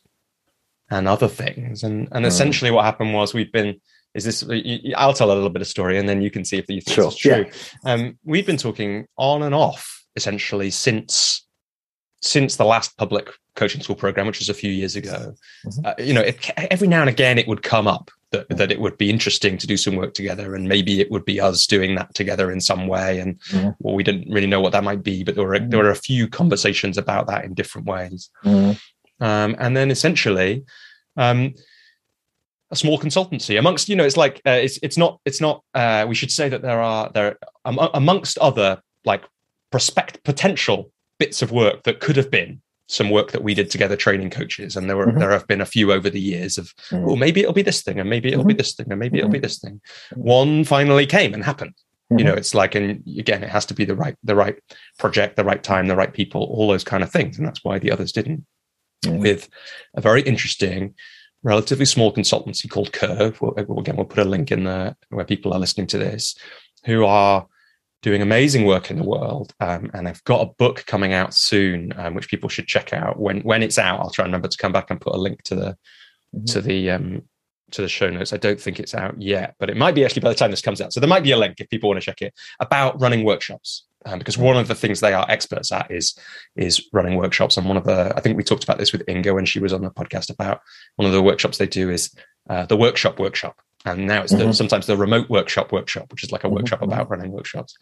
and other things and and mm. essentially what happened was we've been is this i'll tell a little bit of story and then you can see if you think sure. it's true yeah. um, we've been talking on and off essentially since since the last public coaching school program which was a few years ago mm-hmm. uh, you know it, every now and again it would come up that, mm-hmm. that it would be interesting to do some work together and maybe it would be us doing that together in some way and mm-hmm. well we didn't really know what that might be but there were there were a few conversations about that in different ways mm-hmm. um, and then essentially um, a small consultancy amongst you know it's like uh, it's it's not it's not uh, we should say that there are there um, amongst other like prospect potential bits of work that could have been some work that we did together training coaches and there were mm-hmm. there have been a few over the years of mm-hmm. well maybe it'll be this thing and maybe it'll mm-hmm. be this thing and maybe it'll be mm-hmm. this thing one finally came and happened you know mm-hmm. it's like and again it has to be the right the right project the right time the right people all those kind of things and that's why the others didn't with a very interesting relatively small consultancy called Curve. Again, we'll put a link in there where people are listening to this, who are doing amazing work in the world. Um, and I've got a book coming out soon, um, which people should check out. When when it's out, I'll try and remember to come back and put a link to the mm-hmm. to the um, to the show notes. I don't think it's out yet, but it might be actually by the time this comes out. So there might be a link if people want to check it about running workshops um, because one of the things they are experts at is is running workshops. And one of the I think we talked about this with Inga when she was on the podcast about one of the workshops they do is uh, the workshop workshop. And now it's mm-hmm. the, sometimes the remote workshop workshop, which is like a mm-hmm. workshop about running workshops.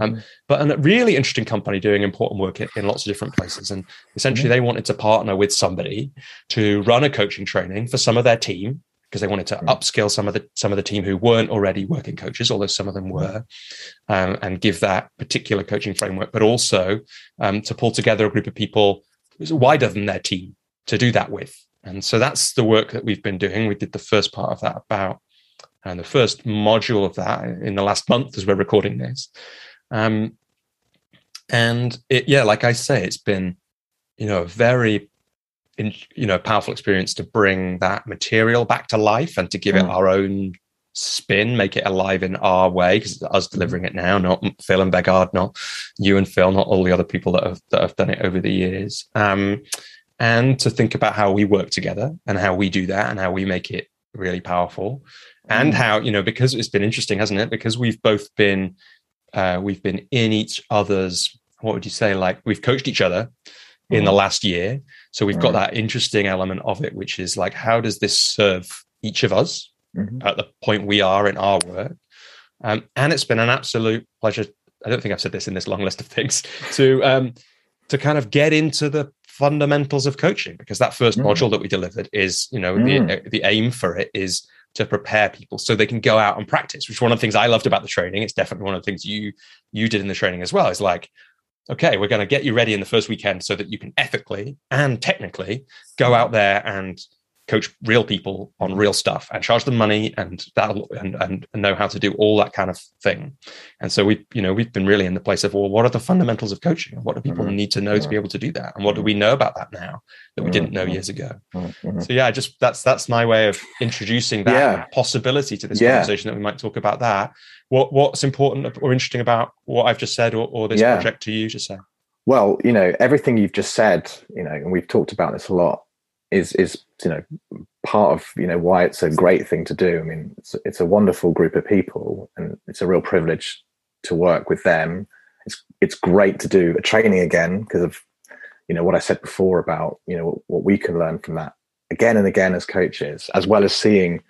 Um, mm-hmm. but a really interesting company doing important work in, in lots of different places. And essentially, mm-hmm. they wanted to partner with somebody to run a coaching training for some of their team because they wanted to mm. upskill some of the some of the team who weren't already working coaches, although some of them were, um, and give that particular coaching framework, but also um, to pull together a group of people wider than their team to do that with. And so that's the work that we've been doing. We did the first part of that about, and the first module of that in the last month as we're recording this. Um, and it, yeah, like I say, it's been, you know, a very in, you know powerful experience to bring that material back to life and to give mm. it our own spin, make it alive in our way because us delivering it now, not Phil and Vegard, not you and Phil, not all the other people that have that have done it over the years. Um, and to think about how we work together and how we do that and how we make it really powerful, and mm. how you know because it's been interesting, hasn't it? Because we've both been uh, we've been in each other's what would you say like we've coached each other in the mm-hmm. last year. So we've got that interesting element of it, which is like, how does this serve each of us mm-hmm. at the point we are in our work? Um, and it's been an absolute pleasure. I don't think I've said this in this long list of things to um, to kind of get into the fundamentals of coaching because that first mm. module that we delivered is, you know, mm. the the aim for it is to prepare people so they can go out and practice. Which is one of the things I loved about the training. It's definitely one of the things you you did in the training as well. Is like okay, we're going to get you ready in the first weekend so that you can ethically and technically go out there and coach real people on real stuff and charge them money and that and, and know how to do all that kind of thing and so we you know we've been really in the place of well what are the fundamentals of coaching what do people mm-hmm. need to know to be able to do that and what do we know about that now that we didn't know mm-hmm. years ago mm-hmm. so yeah just that's that's my way of introducing that yeah. possibility to this yeah. conversation that we might talk about that what what's important or interesting about what I've just said or, or this yeah. project to you to say? Well, you know, everything you've just said, you know, and we've talked about this a lot, is is you know part of you know why it's a great thing to do. I mean, it's, it's a wonderful group of people, and it's a real privilege to work with them. It's it's great to do a training again because of you know what I said before about you know what we can learn from that again and again as coaches, as well as seeing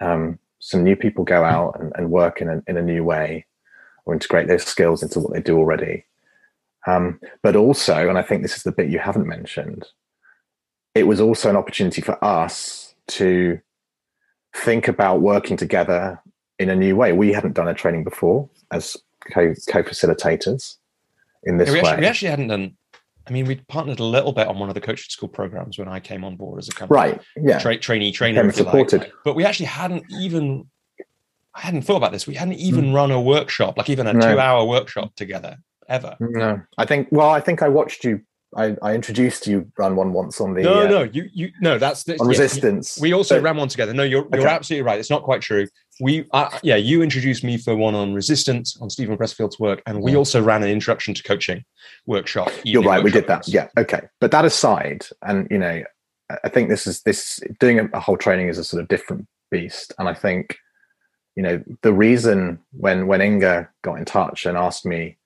um, some new people go out and, and work in a, in a new way or integrate those skills into what they do already. Um, but also, and I think this is the bit you haven't mentioned, it was also an opportunity for us to think about working together in a new way. We hadn't done a training before as co facilitators in this yeah, we way. Actually, we actually hadn't done I mean, we'd partnered a little bit on one of the coaching school programs when I came on board as a of right, yeah, tra- trainee trainer, supported. Like. But we actually hadn't even, I hadn't thought about this. We hadn't even mm. run a workshop, like even a no. two-hour workshop together ever. No, I think. Well, I think I watched you I, I, introduced you ran one once on the no uh, no you you no that's the, on yeah, resistance. We also but, ran one together. No, you're you're okay. absolutely right. It's not quite true. We uh, yeah you introduced me for one on resistance on Steven Pressfield's work, and we also ran an introduction to coaching workshop. You're right. We did that. Yeah. Okay. But that aside, and you know, I think this is this doing a, a whole training is a sort of different beast, and I think you know the reason when when Inga got in touch and asked me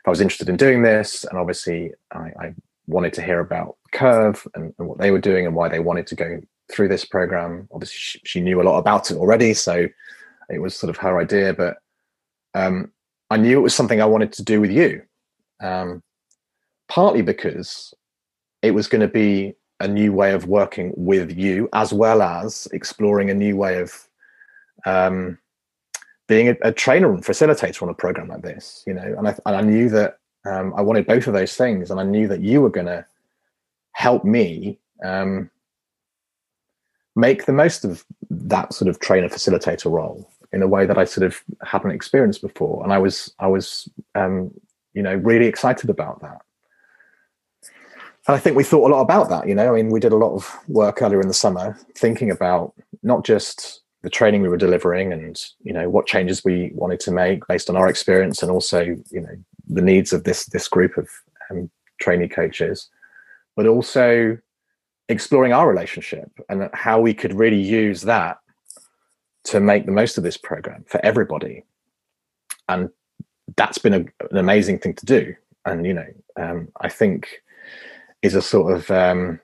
if I was interested in doing this, and obviously I, I wanted to hear about Curve and, and, what they were doing and why they wanted to go through this program. Obviously, she, she, knew a lot about it already, so it was sort of her idea. But um, I knew it was something I wanted to do with you, um, partly because it was going to be a new way of working with you, as well as exploring a new way of um, being a, a, trainer and facilitator on a program like this. You know, and I, and I knew that um, I wanted both of those things, and I knew that you were going to help me um, make the most of that sort of trainer facilitator role in a way that I sort of hadn't experienced before, and I was I was um, you know really excited about that. And I think we thought a lot about that. You know, I mean, we did a lot of work earlier in the summer thinking about not just the training we were delivering and you know what changes we wanted to make based on our experience and also you know the needs of this this group of um, trainee coaches, but also exploring our relationship and how we could really use that to make the most of this program for everybody. And that's been a, an amazing thing to do and you know um, i think is a sort of um,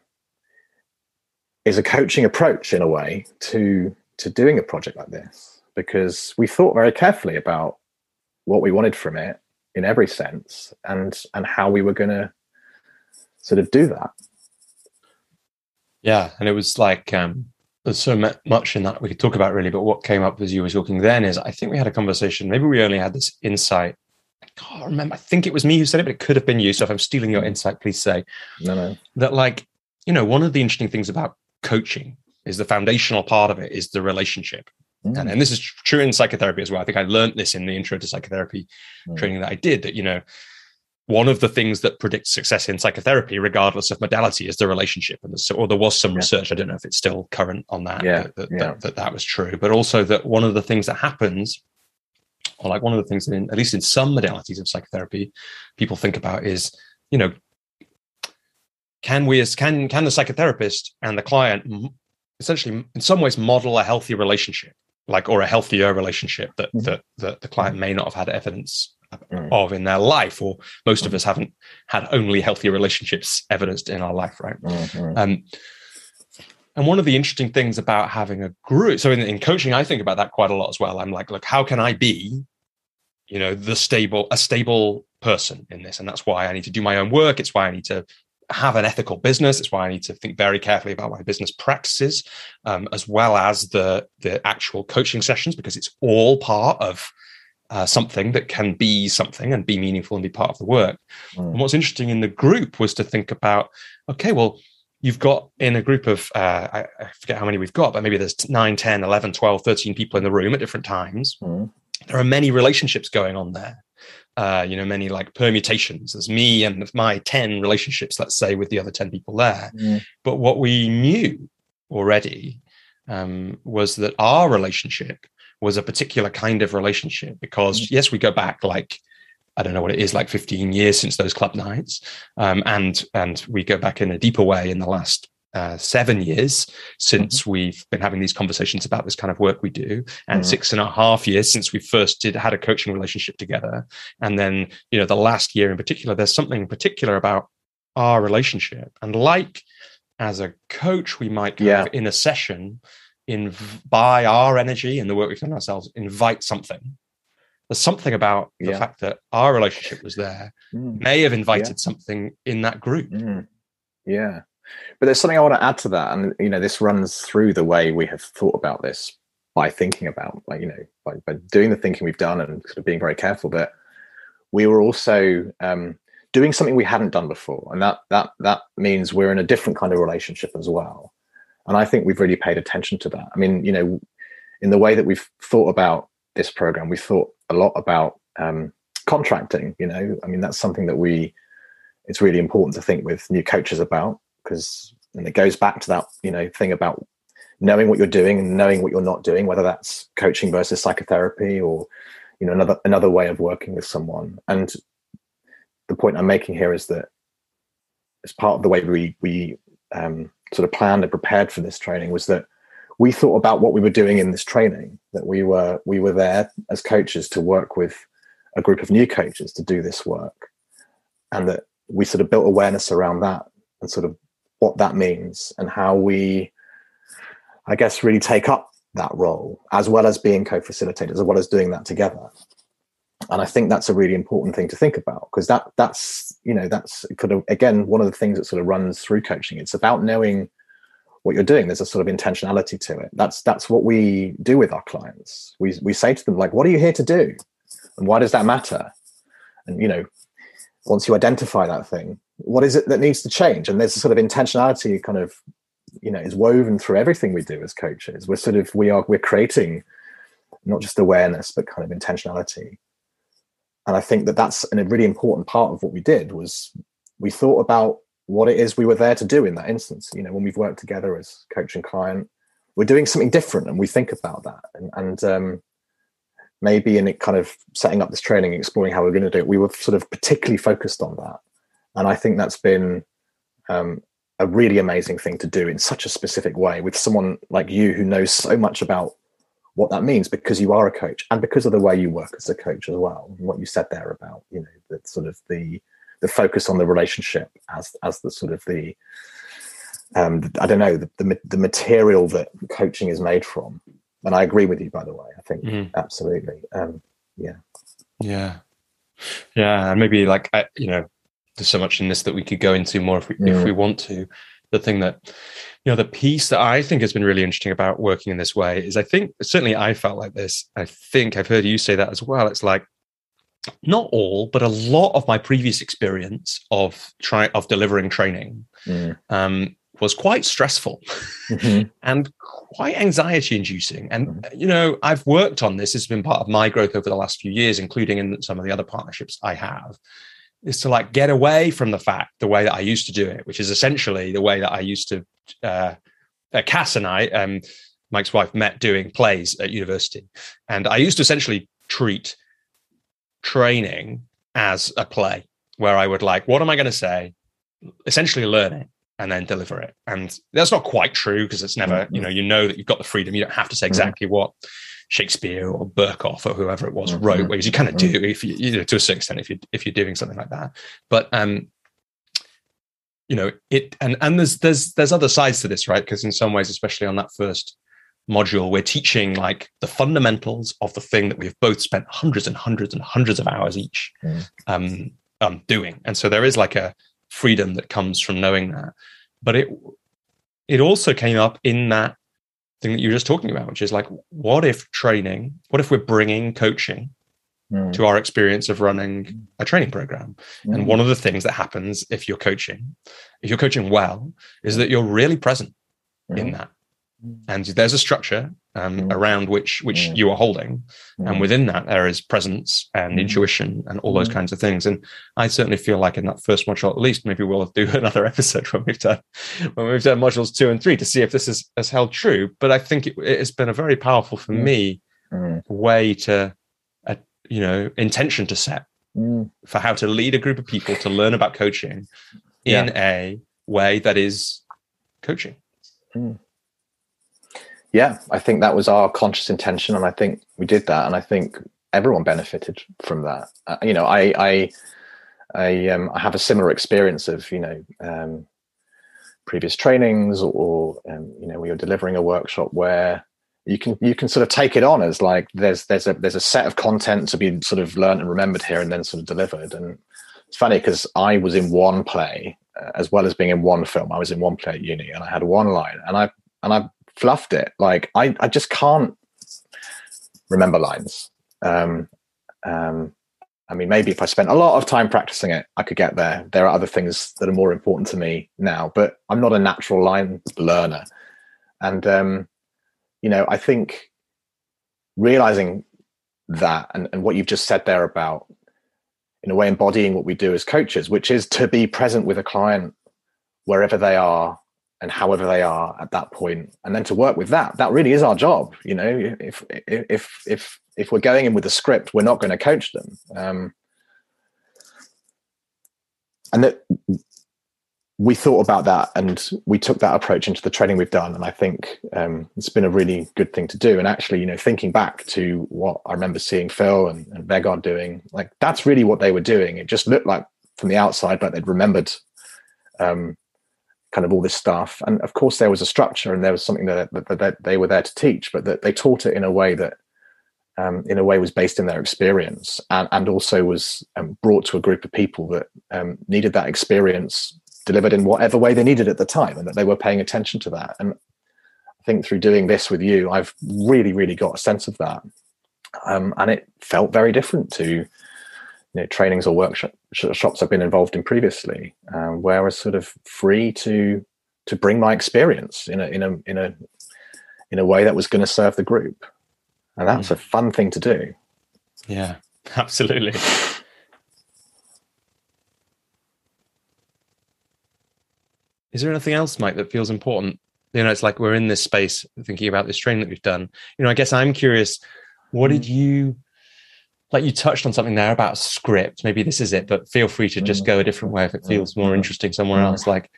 is a coaching approach in a way to to doing a project like this because we thought very carefully about what we wanted from it in every sense and and how we were going to sort of do that. Yeah and it was like um there's so much in that we could talk about really but what came up as you were talking then is i think we had a conversation maybe we only had this insight i can't remember i think it was me who said it but it could have been you so if i'm stealing your insight please say. No no. That like you know one of the interesting things about coaching is the foundational part of it is the relationship mm. and, and this is true in psychotherapy as well i think i learned this in the intro to psychotherapy mm. training that i did that you know one of the things that predicts success in psychotherapy, regardless of modality, is the relationship. And so, or there was some yeah. research, I don't know if it's still current on that, yeah. That, that, yeah. that, that, that was true. But also that one of the things that happens, or like one of the things in, at least in some modalities of psychotherapy, people think about is, you know, can we as can can the psychotherapist and the client essentially in some ways model a healthy relationship, like or a healthier relationship that mm-hmm. that, that the client may not have had evidence mm. of in their life, or most mm. of us haven't had only healthy relationships evidenced in our life, right? Mm-hmm. Um, and one of the interesting things about having a group, so in, in coaching, I think about that quite a lot as well. I'm like, look, how can I be, you know, the stable, a stable person in this? And that's why I need to do my own work. It's why I need to have an ethical business. It's why I need to think very carefully about my business practices, um, as well as the the actual coaching sessions, because it's all part of uh, something that can be something and be meaningful and be part of the work. Mm. And what's interesting in the group was to think about, okay, well, you've got in a group of, uh, I, I, forget how many we've got, but maybe there's 9, 10, 11, 12, 13 people in the room at different times. Mm. There are many relationships going on there. Uh, you know, many like permutations. There's me and my 10 relationships, let's say, with the other 10 people there. Mm. But what we knew already um, was that our relationship was a particular kind of relationship because mm. yes we go back like I don't know what it is, like 15 years since those club nights. Um, and and we go back in a deeper way in the last uh, seven years since mm-hmm. we've been having these conversations about this kind of work we do, and mm-hmm. six and a half years since we first did had a coaching relationship together. And then, you know, the last year in particular, there's something particular about our relationship. And like as a coach, we might yeah. in a session in by our energy and the work we've done ourselves invite something there's something about the yeah. fact that our relationship was there mm. may have invited yeah. something in that group mm. yeah but there's something i want to add to that and you know this runs through the way we have thought about this by thinking about like you know by, by doing the thinking we've done and sort of being very careful but we were also um, doing something we hadn't done before and that that that means we're in a different kind of relationship as well and I think we've really paid attention to that. I mean, you know, in the way that we've thought about this program, we thought a lot about um, contracting. You know, I mean, that's something that we it's really important to think with new coaches about because and it goes back to that you know thing about knowing what you're doing and knowing what you're not doing, whether that's coaching versus psychotherapy or you know another another way of working with someone. And the point I'm making here is that as part of the way we we um, sort of planned and prepared for this training was that we thought about what we were doing in this training that we were we were there as coaches to work with a group of new coaches to do this work and that we sort of built awareness around that and sort of what that means and how we i guess really take up that role as well as being co-facilitators as well as doing that together. And i think that's a really important thing to think about because that that's you know that's kind of again one of the things that sort of runs through coaching. It's about knowing what you're doing. There's a sort of intentionality to it. That's that's what we do with our clients. We we say to them like what are you here to do? And why does that matter? And you know once you identify that thing what is it that needs to change? And there's a sort of intentionality kind of you know is woven through everything we do as coaches. We're sort of we are we're creating not just awareness but kind of intentionality. And i think that that's a really important part of what we did was we thought about what it is we were there to do in that instance. You know when we've worked together as coach and client we're doing something different and we think about that. And, and um, maybe in it kind of setting up this training exploring how we're going to do it we were sort of particularly focused on that and i think that's been um, a really amazing thing to do in such a specific way with someone like you who knows so much about what that means because you are a coach and because of the way you work as a coach as well. What you said there about you know the sort of the the focus on the relationship as as the sort of the um, I don't know the, the, the material that coaching is made from. And I agree with you, by the way. I think mm-hmm. absolutely, um, yeah, yeah, yeah, and maybe like I, you know, there's so much in this that we could go into more if we mm. if we want to. The thing that you know, the piece that I think has been really interesting about working in this way is I think certainly I felt like this. I think I've heard you say that as well. It's like not all, but a lot of my previous experience of try of delivering training mm. um, was quite stressful mm-hmm. and quite anxiety inducing. And, mm-hmm. you know, I've worked on this. It's been part of my growth over the last few years, including in some of the other partnerships I have, is to like get away from the fact the way that I used to do it, which is essentially the way that I used to, uh, uh, Cass and I, um, Mike's wife, met doing plays at university. And I used to essentially treat training as a play where I would like, what am I going to say? Essentially learn it and then deliver it. And that's not quite true because it's never, mm-hmm. you know, you know that you've got the freedom. You don't have to say mm-hmm. exactly what Shakespeare or Berkoff or whoever it was mm-hmm. wrote, whereas you kind of do if you, you know, to a certain extent if you if you're doing something like that. But um, you know, it and and there's there's there's other sides to this, right? Because in some ways, especially on that first module, we're teaching like the fundamentals of the thing that we've both spent hundreds and hundreds and hundreds of hours each mm. um, um, doing. And so there is like a freedom that comes from knowing that. But it it also came up in that thing that you were just talking about, which is like, what if training? What if we're bringing coaching mm. to our experience of running a training program? Mm. And one of the things that happens if you're coaching, if you're coaching well, is that you're really present in that and there's a structure um, mm. around which which mm. you are holding mm. and within that there is presence and mm. intuition and all those mm. kinds of things and i certainly feel like in that first module at least maybe we'll do another episode when we've done when we've done modules two and three to see if this is has held true but i think it, has been a very powerful for mm. me way to uh, you know intention to set for how to lead a group of people to learn about coaching in yeah. a way that is coaching yeah, I think that was our conscious intention, and I think we did that, and I think everyone benefited from that. Uh, you know, I I I, um, I have a similar experience of you know um, previous trainings, or, um, you know, we are delivering a workshop where you can you can sort of take it on as like there's there's a there's a set of content to be sort of learned and remembered here, and then sort of delivered. And it's funny because I was in one play uh, as well as being in one film. I was in one play at uni, and I had one line, and I and I fluffed it. Like I, I just can't remember lines. Um, um, I mean, maybe if I spent a lot of time practicing it, I could get there. There are other things that are more important to me now, but I'm not a natural line learner. And, um, you know, I think realizing that and, and what you've just said there about, in a way, embodying what we do as coaches, which is to be present with a client wherever they are and however they are at that point and then to work with that that really is our job you know if if if if we're going in with a script we're not going to coach them um, and that we thought about that and we took that approach into the training we've done and i think um, it's been a really good thing to do and actually you know thinking back to what i remember seeing phil and, and Vegard doing like that's really what they were doing. It just looked like from the outside like they'd remembered um, kind of all this stuff. And of course, there was a structure and there was something that, that, that they were there to teach, but that they taught it in a way that, um, in a way, was based in their experience and, and also was um, brought to a group of people that um, needed that experience delivered in whatever way they needed at the time, and that they were paying attention to that. And I think through doing this with you, I've really, really got a sense of that, um, and it felt very different to you know, trainings or workshops I've been involved in previously, um, where I was sort of free to to bring my experience in a in a in a in a way that was going to serve the group, and that's mm. a fun thing to do. Yeah, absolutely. Is there anything else, Mike, that feels important? You know, it's like we're in this space thinking about this training that we've done. You know, I guess I'm curious. What did mm. you like you touched on something there about script. Maybe this is it, but feel free to just go a different way if it feels more mm. interesting somewhere mm. else. Like,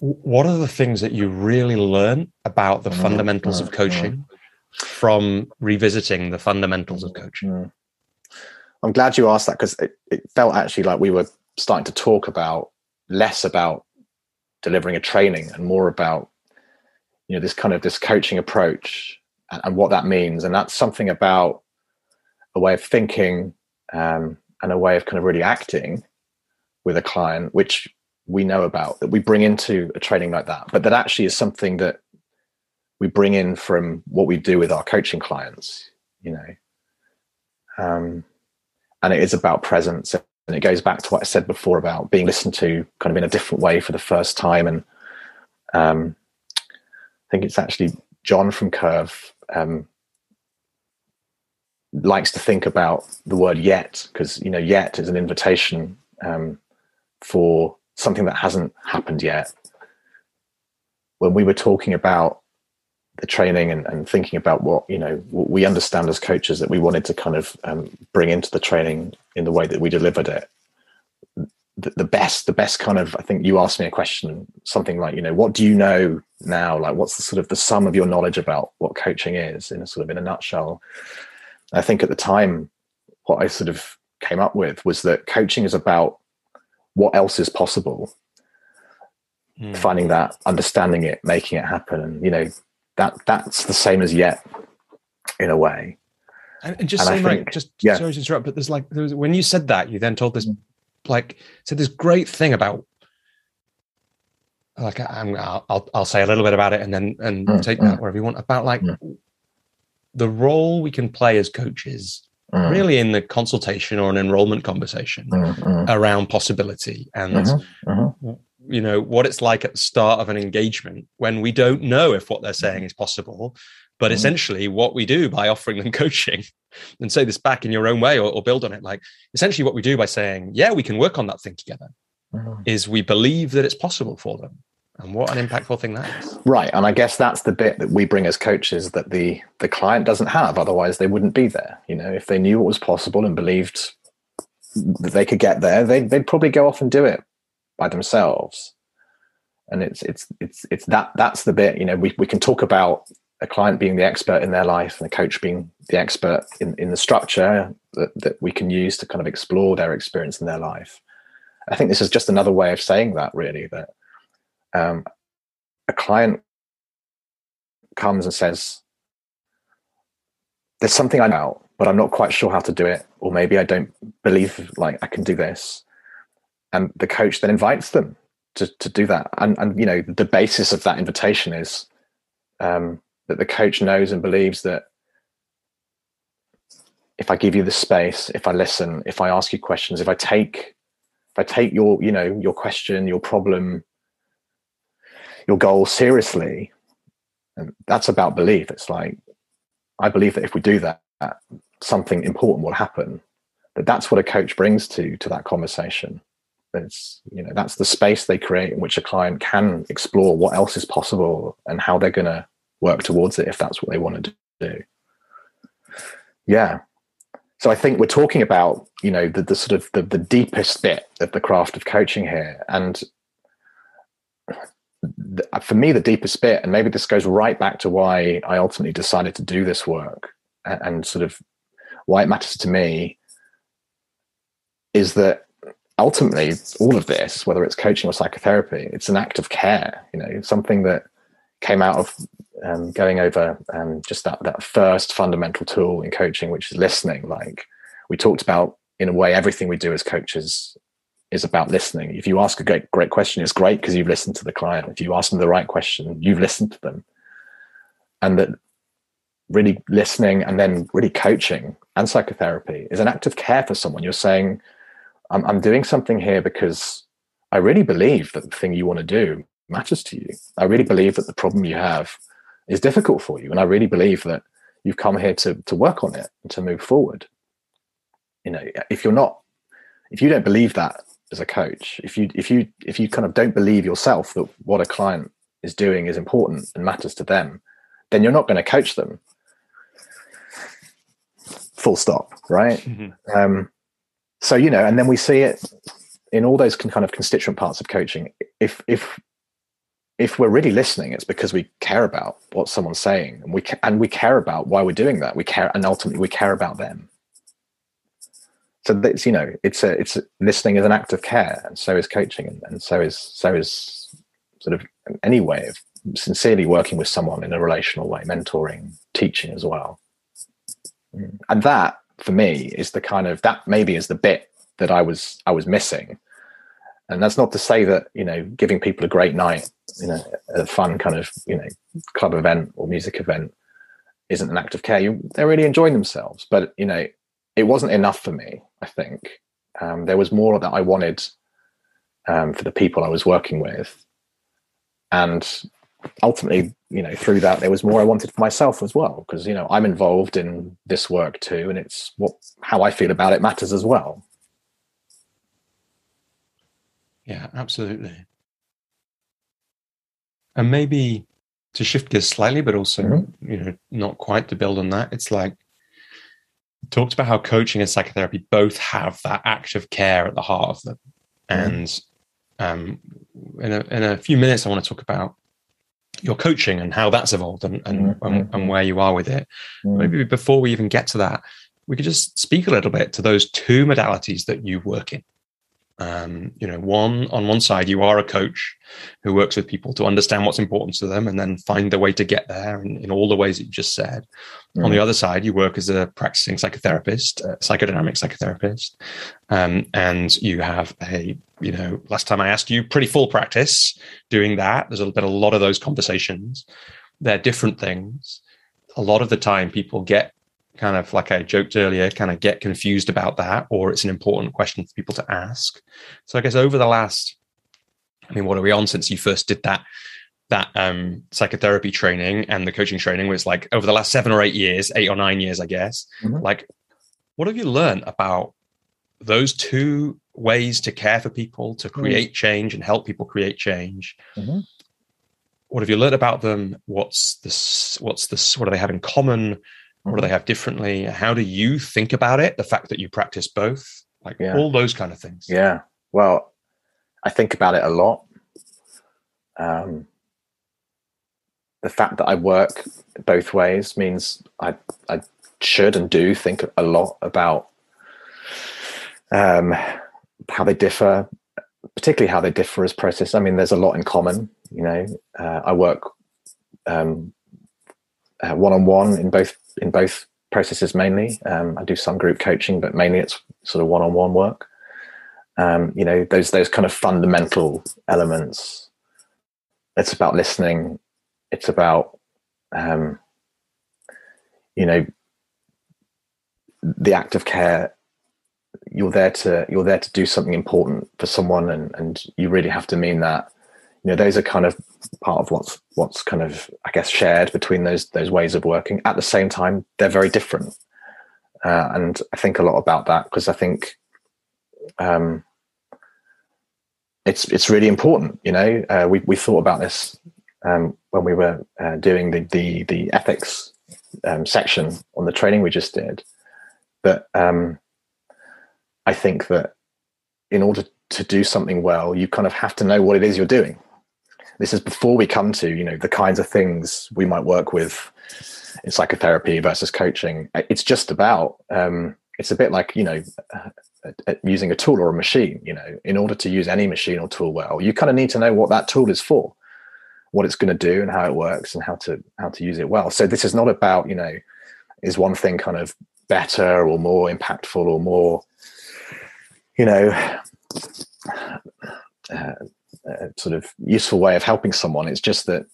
what are the things that you really learn about the fundamentals of coaching from revisiting the fundamentals of coaching? I'm glad you asked that because it, it felt actually like we were starting to talk about less about delivering a training and more about you know this kind of this coaching approach and, and what that means and that's something about a way of thinking um, and a way of kind of really acting with a client which we know about that we bring into a training like that but that actually is something that we bring in from what we do with our coaching clients you know? Um, and it is about presence and it goes back to what i said before about being listened to kind of in a different way for the first time and um, i think it's actually john from curve um, likes to think about the word yet because you know yet is an invitation um, for something that hasn't happened yet. When we were talking about the training and, and thinking about what you know what we understand as coaches that we wanted to kind of um, bring into the training in the way that we delivered it the, the, best the best kind of i think you asked me a question something like you know what do you know now? Like what's the sort of the sum of your knowledge about what coaching is? in a sort of in a nutshell i think at the time what i sort of came up with was that coaching is about what else is possible mm. finding that understanding it making it happen and you know that that's the same as yet in a way and, and just and saying think, like just yeah. sorry to interrupt but there's like there was, when you said that you then told this mm like said this great thing about like I'm, I'll I'll say a little bit about it and then and mm, take that mm. wherever you want about like mm. The role we can play as coaches mm. really in the consultation or an enrollment conversation mm, mm. around possibility and mm-hmm, mm-hmm. you know what it's like at the start of an engagement when we don't know if what they're saying is possible but mm-hmm. essentially, what we do by offering them coaching, and say this back in your own way or, or, build on it, like essentially what we do by saying, yeah, we can work on that thing together, mm-hmm. is we believe that it's possible for them. And what an impactful thing that is. Right. And I guess that's the bit that we bring as coaches that the the client doesn't have. Otherwise they wouldn't be there. You know, if they knew what was possible and believed that they could get there, they'd, they'd probably go off and do it by themselves and it's it's it's it's that that's the bit you know we, we can talk about a client being the expert in their life and the coach being the expert in, in the structure that, that we can use to kind of explore their experience in their life. I think this is just another way of saying that, really, that um, a client comes and says, There's something I know, but I'm not quite sure how to do it, or maybe I don't believe like I can do this. And the coach then invites them to, to do that. And, and, you know, the basis of that invitation is um, that the coach knows and believes that if I give you the space, if I listen, if I ask you questions, if I take if I take your, you know, your question, your problem, your goal seriously, and that's about belief. It's like I believe that if we do that, something important will happen. That that's what a coach brings to to that conversation. It's you know that's the space they create in which a client can explore what else is possible and how they're going to work towards it if that's what they want to do. Yeah. So I think we're talking about, you know, the, the sort of the, the deepest bit of the craft of coaching here. And for me, the deepest bit, and maybe this goes right back to why I ultimately decided to do this work and, and sort of why it matters to me is that ultimately all of this, whether it's coaching or psychotherapy, it's an act of care, you know, something that came out of um, going over um, just that that first fundamental tool in coaching, which is listening. Like we talked about, in a way, everything we do as coaches is about listening. If you ask a great great question, it's great because you've listened to the client. If you ask them the right question, you've listened to them, and that really listening and then really coaching and psychotherapy is an act of care for someone. You're saying, I'm, I'm doing something here because I really believe that the thing you want to do matters to you. I really believe that the problem you have is difficult for you. And I really believe that you've come here to to work on it and to move forward. You know, if you're not, if you don't believe that as a coach, if you if you if you kind of don't believe yourself that what a client is doing is important and matters to them, then you're not going to coach them. Full stop, right? Mm-hmm. Um, so you know, and then we see it in all those kind of constituent parts of coaching. If if if we're really listening, it's because we care about what someone's saying, and we and we care about why we're doing that. We care, and ultimately, we care about them. So it's you know, it's a it's a, listening is an act of care, and so is coaching, and, and so is so is sort of any way of sincerely working with someone in a relational way, mentoring, teaching as well. Mm. And that, for me, is the kind of that maybe is the bit that I was I was missing and that's not to say that you know giving people a great night you know a fun kind of you know club event or music event isn't an act of care you, they're really enjoying themselves but you know it wasn't enough for me i think um, there was more that i wanted um, for the people i was working with and ultimately you know through that there was more i wanted for myself as well because you know i'm involved in this work too and it's what how i feel about it matters as well yeah, absolutely. And maybe to shift gears slightly, but also, mm-hmm. you know, not quite to build on that. It's like talked about how coaching and psychotherapy both have that act of care at the heart of them. Mm-hmm. And um, in, a, in a few minutes, I want to talk about your coaching and how that's evolved and, and, mm-hmm. and, and, where you are with it. Mm-hmm. Maybe before we even get to that, we could just speak a little bit to those two modalities that you work in um, you know one on one side you are a coach who works with people to understand what's important to them and then find the way to get there in, in all the ways that you just said. Mm. on the other side you work as a practicing psychotherapist a psychodynamic psychotherapist um, and you have a you know last time i asked you pretty full practice doing that. There's a bit a lot of those conversations. They're different things. A lot of the time people get kind of like I joked earlier, kind of get confused about that, or it's an important question for people to ask. So I guess over the last, I mean, what are we on since you first did that that um, psychotherapy training and the coaching training was like over the last seven or eight years, eight or nine years, I guess. Mm-hmm. Like, what have you learned about those two ways to care for people, to mm. create mm-hmm. change and help people create change? Mm-hmm. What have you learned about them? What's this? What's this? What do they have in common? What do they have differently? How do you think about it? The fact that you practice both, like yeah. all those kind of things. Yeah. Well, I think about it a lot. Um, the fact that I work both ways means I I should and do think a lot about um, how they differ, particularly how they differ as process. I mean, there's a lot in common. You know, uh, I work um, one on one in both in both processes mainly. Um, I do some group coaching, but mainly it's sort of one on one work. Um, you know, those those kind of fundamental elements. It's about listening. It's about um, you know the act of care you're there to you're there to do something important for someone and and you really have to mean that you know those are kind of part of what's what's kind of I guess shared between those those ways of working. At the same time, they're very different, uh, and I think a lot about that because I think um, it's it's really important. You know, uh, we we thought about this um, when we were uh, doing the the the ethics um, section on the training we just did. But um, I think that in order to do something well, you kind of have to know what it is you're doing this is before we come to you know the kinds of things we might work with in psychotherapy versus coaching. It's just about um, it's a bit like you know uh, uh, using a tool or a machine you know. In order to use any machine or tool well you kind of need to know what that tool is for what it's going to do and how it works and how to how to use it well. So this is not about you know is one thing kind of better or more impactful or more you know uh, sort of useful way of helping someone. It's just that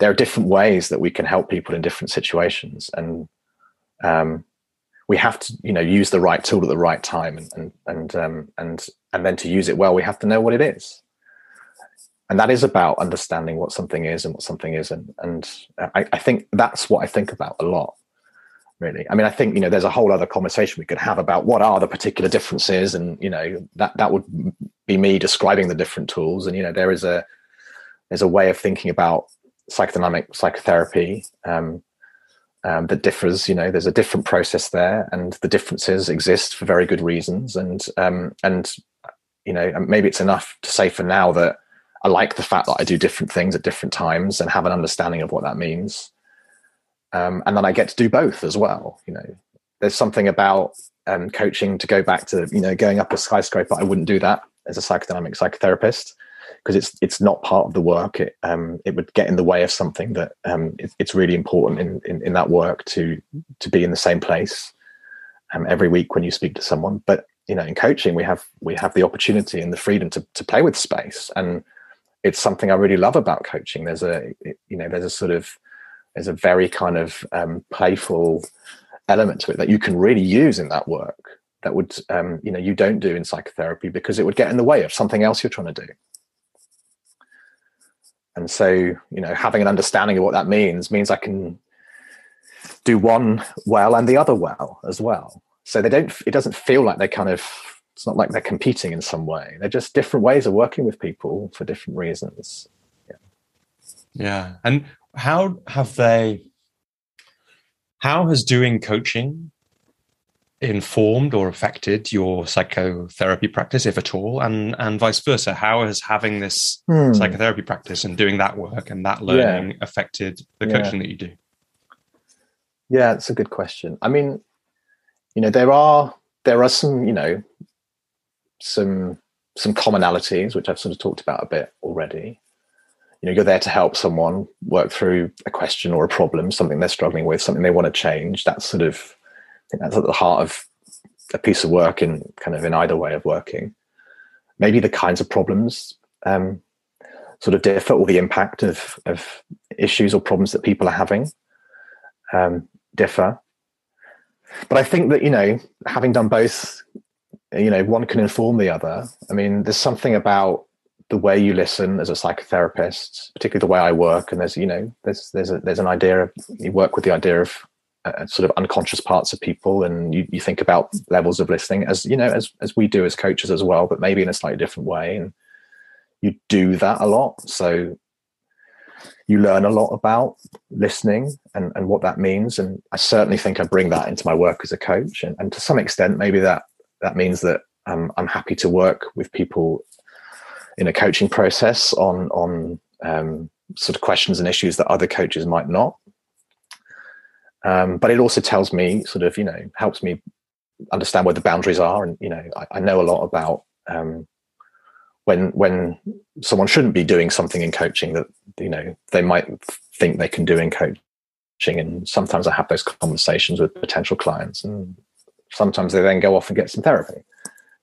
there are different ways that we can help people in different situations, and um, we have to, you know, use the right tool at the right time, and and and um, and and then to use it well, we have to know what it is, and that is about understanding what something is and what something isn't. And I, I think that's what I think about a lot really i mean i think you know there's a whole other conversation we could have about what are the particular differences and you know that that would be me describing the different tools and you know there is a there's a way of thinking about psychodynamic psychotherapy um, um, that differs you know there's a different process there and the differences exist for very good reasons and um, and you know maybe it's enough to say for now that I like the fact that I do different things at different times and have an understanding of what that means. Um, and then I get to do both as well. You know, there's something about um, coaching to go back to you know going up a skyscraper. I wouldn't do that as a psychodynamic psychotherapist because it's it's not part of the work. It um, it would get in the way of something that um, it, it's really important in, in, in that work to to be in the same place um, every week when you speak to someone. But you know, in coaching, we have we have the opportunity and the freedom to to play with space, and it's something I really love about coaching. There's a you know there's a sort of there's a very kind of um, playful element to it that you can really use in that work that would um, you know you don't do in psychotherapy because it would get in the way of something else you're trying to do. And so you know having an understanding of what that means means i can do one well and the other well as well. So they don't it doesn't feel like they're kind of it's not like they're competing in some way. They're just different ways of working with people for different reasons. Yeah. Yeah. And how have they how has doing coaching informed or affected your psychotherapy practice, if at all, and and vice versa? How has having this hmm. psychotherapy practice and doing that work and that learning yeah. affected the coaching that you do? Yeah, it's a good question. I mean, you know, there are there are some, you know, some some commonalities which I've sort of talked about a bit already. You know, you're there to help someone work through a question or a problem, something they're struggling with, something they want to change. That's sort of think that's at the heart of a piece of work in kind of in either way of working. Maybe the kinds of problems um, sort of differ, or the impact of of issues or problems that people are having um, differ. But I think that you know, having done both, you know, one can inform the other. I mean, there's something about the way you listen as a psychotherapist, particularly the way I work, and there's you know, there's there's a, there's an idea of you work with the idea of uh, sort of unconscious parts of people and you, you think about levels of listening as you know as as we do as coaches as well but maybe in a slightly different way and you do that a lot. So you learn a lot about listening and, and what that means and i certainly think i bring that into my work as a coach and, and to some extent maybe that that means that um, i'm happy to work with people in a coaching process on on um, sort of questions and issues that other coaches might not um, but it also tells me sort of, you know, helps me understand where the boundaries are. And, you know, I, I know a lot about um, when, when someone shouldn't be doing something in coaching that, you know, they might think they can do in coaching. And sometimes I have those conversations with potential clients and sometimes they then go off and get some therapy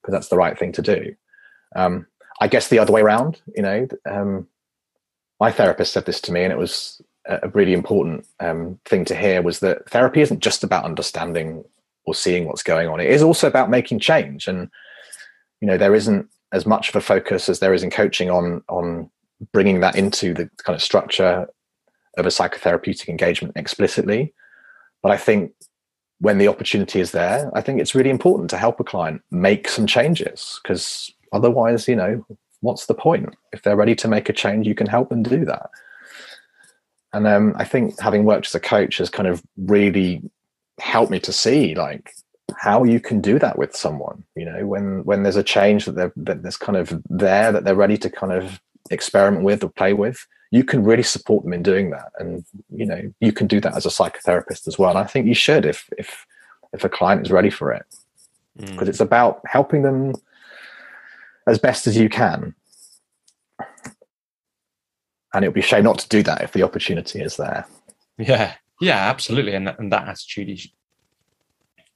because that's the right thing to do. Um, I guess the other way around, you know, um, my therapist said this to me and it was a really important um, thing to hear was that therapy isn't just about understanding or seeing what's going on. It is also about making change. And you know, there isn't as much of a focus as there is in coaching on on bringing that into the kind of structure of a psychotherapeutic engagement explicitly. But I think when the opportunity is there, I think it's really important to help a client make some changes because otherwise, you know, what's the point? If they're ready to make a change, you can help them do that. And um, I think having worked as a coach has kind of really helped me to see like how you can do that with someone. You know, when when there's a change that they're that there's kind of there that they're ready to kind of experiment with or play with, you can really support them in doing that. And you know, you can do that as a psychotherapist as well. And I think you should if if if a client is ready for it, because mm. it's about helping them as best as you can and it would be a shame not to do that if the opportunity is there. Yeah, yeah, absolutely, and that, and that attitude is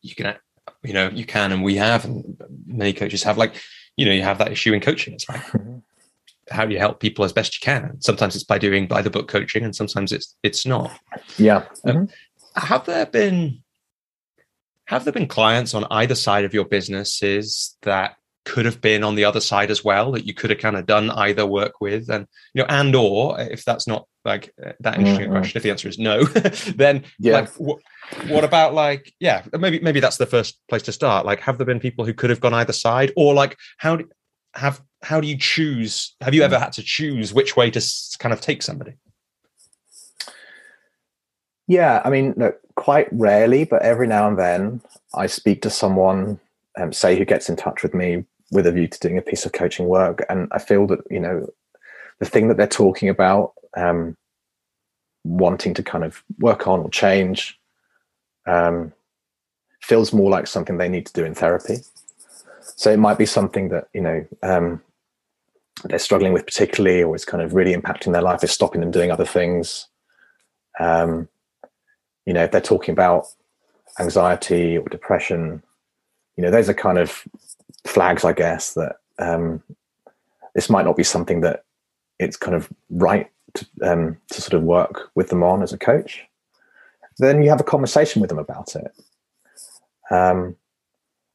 you can, you know, you can, and we have, and many coaches have. Like, you know, you have that issue in coaching. It's like, how do you help people as best you can? Sometimes it's by doing by the book coaching, and sometimes it's it's not. Yeah. Um, mm-hmm. have there been have there been clients on either side of your businesses that could have been on the other side as well that you could have kind of done either work with and you know and or if that's not like uh, that interesting mm-hmm. question if the answer is no then yeah. like wh- what about like yeah maybe maybe that's the first place to start like have there been people who could have gone either side or like how do have how do you choose have you ever had to choose which way to kind of take somebody yeah i mean look, quite rarely but every now and then i speak to someone um, say who gets in touch with me with a view to doing a piece of coaching work and i feel that you know the thing that they're talking about, um, wanting to kind of work on or change, um, feels more like something they need to do in therapy. So it might be something that you know um, they're struggling with particularly, or is kind of really impacting their life, is stopping them doing other things. Um, you know, if they're talking about anxiety or depression, you know, those are kind of flags, I guess, that um, this might not be something that it's kind of right to, um, to sort of work with them on as a coach. Then you have a conversation with them about it. Um,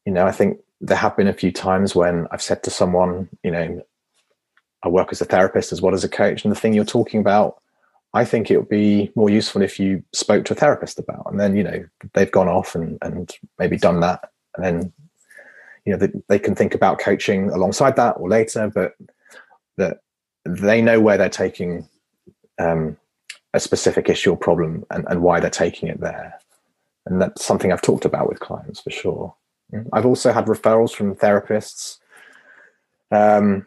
you know, I think there have been a few times when I've said to someone, you know, I work as a therapist as well as a coach, and the thing you're talking about, I think it would be more useful if you spoke to a therapist about. And then, you know, they've gone off and, and maybe done that, and then, you know, they, they can think about coaching alongside that or later, but that they know where they're taking um, a specific issue or problem and, and why they're taking it there. And that's something I've talked about with clients for sure. I've also had referrals from therapists um,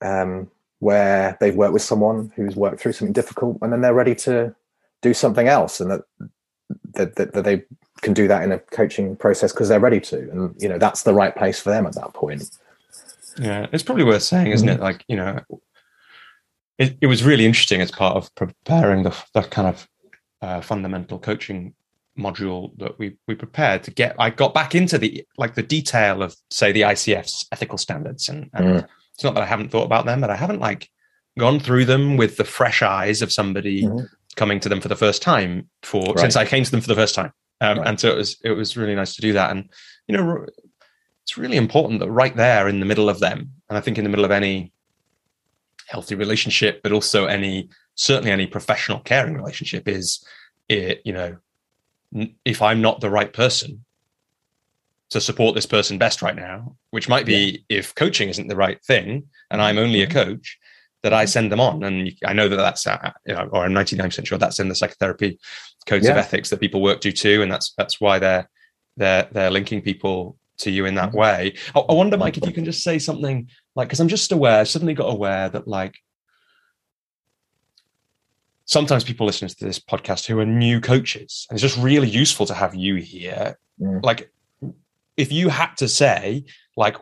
um, where they've worked with someone who's worked through something difficult and then they're ready to do something else and that that, that, that they can do that in a coaching process because they're ready to and you know that's the right place for them at that point yeah it's probably worth saying isn't mm-hmm. it like you know it, it was really interesting as part of preparing the, the kind of uh, fundamental coaching module that we we prepared to get i got back into the like the detail of say the icf's ethical standards and, and mm. it's not that i haven't thought about them but i haven't like gone through them with the fresh eyes of somebody mm-hmm. coming to them for the first time for right. since i came to them for the first time um, right. and so it was it was really nice to do that and you know it's really important that right there in the middle of them and i think in the middle of any healthy relationship but also any certainly any professional caring relationship is it you know if I'm not the right person to support this person best right now, which might be yeah. if coaching isn't the right thing and I'm only a mm-hmm. coach, that I mm-hmm. send them on. And I know that that's, uh, you know, or I'm 99% sure that's in the psychotherapy codes yeah. of ethics that people work to too. And that's, that's why they're, they're, they're linking people to you in that mm-hmm. way. I, I wonder, Mike, if you can just say something like, cause I'm just aware, suddenly got aware that like sometimes people listen to this podcast who are new coaches and it's just really useful to have you here mm. like if you had to say like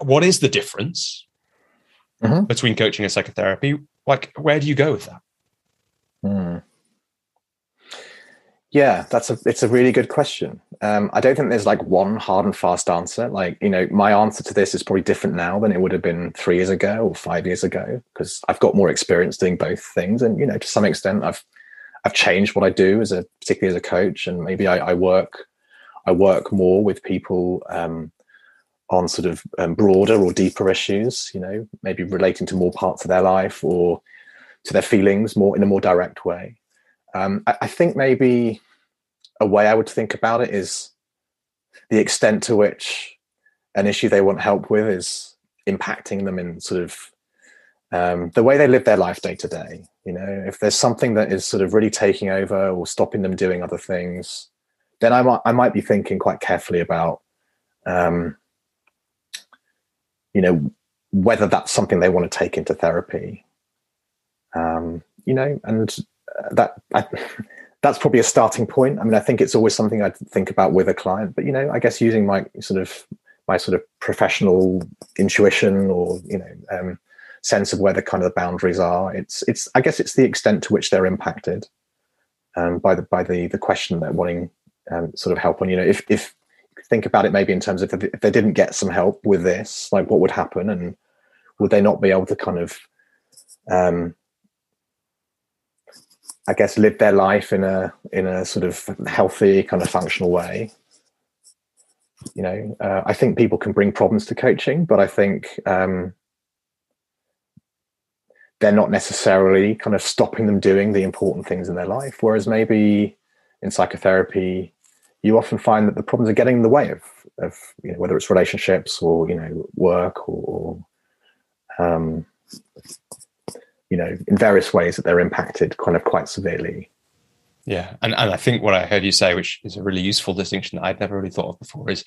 what is the difference mm-hmm. between coaching and psychotherapy like where do you go with that mm. Yeah, that's a it's a really good question. Um, I don't think there's like one hard and fast answer. Like you know, my answer to this is probably different now than it would have been three years ago or five years ago because I've got more experience doing both things, and you know, to some extent, I've I've changed what I do as a particularly as a coach, and maybe I, I work I work more with people um, on sort of um, broader or deeper issues. You know, maybe relating to more parts of their life or to their feelings more in a more direct way. Um, I, I, think maybe a way I would think about it is the extent to which an issue they want help with is impacting them in sort of um, the way they live their life day to day. You know, if there's something that is sort of really taking over or stopping them doing other things, then I might I might be thinking quite carefully about, um, you know, whether that's something they want to take into therapy. Um, you know, and that I, that's probably a starting point. I mean, I think it's always something I'd think about with a client, but you know, I guess using my sort of my sort of professional intuition or you know um, sense of where the kind of the boundaries are. It's it's I guess it's the extent to which they're impacted um, by the by the the question they're wanting um, sort of help on. You know, if if think about it maybe in terms of if they didn't get some help with this, like what would happen, and would they not be able to kind of um, I guess, live their life in a in a sort of healthy, kind of functional way. You know, uh, I think people can bring problems to coaching, but I think um, they're not necessarily kind of stopping them doing the important things in their life. Whereas maybe in psychotherapy, you often find that the problems are getting in the way of of you know, whether it's relationships or you know work or, or um, you know, in various ways that they're impacted kind of quite severely. Yeah, and, and I think what I heard you say, which is a really useful distinction that I'd never really thought of before, is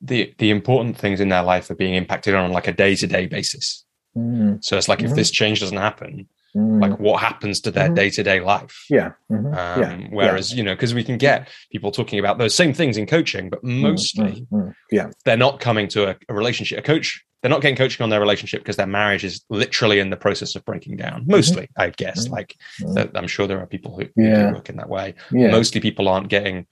the the important things in their life are being impacted on like a day to day basis. Mm. So it's like if Mhm. this change doesn't happen, Mm. like what happens to their day to day life? yeah, mhm, Um, yeah. whereas, you know, because we can get people talking about those same things in coaching, but Mm, mostly mm, mm. yeah, they're not coming to a, a relationship. A coach, they're not getting coaching on their relationship because their marriage is literally in the process of breaking down. Mostly, I guess. Mhm. Like, Mhm. I'm sure there are people who, Yeah. do work in that way. yeah. Mostly people aren't getting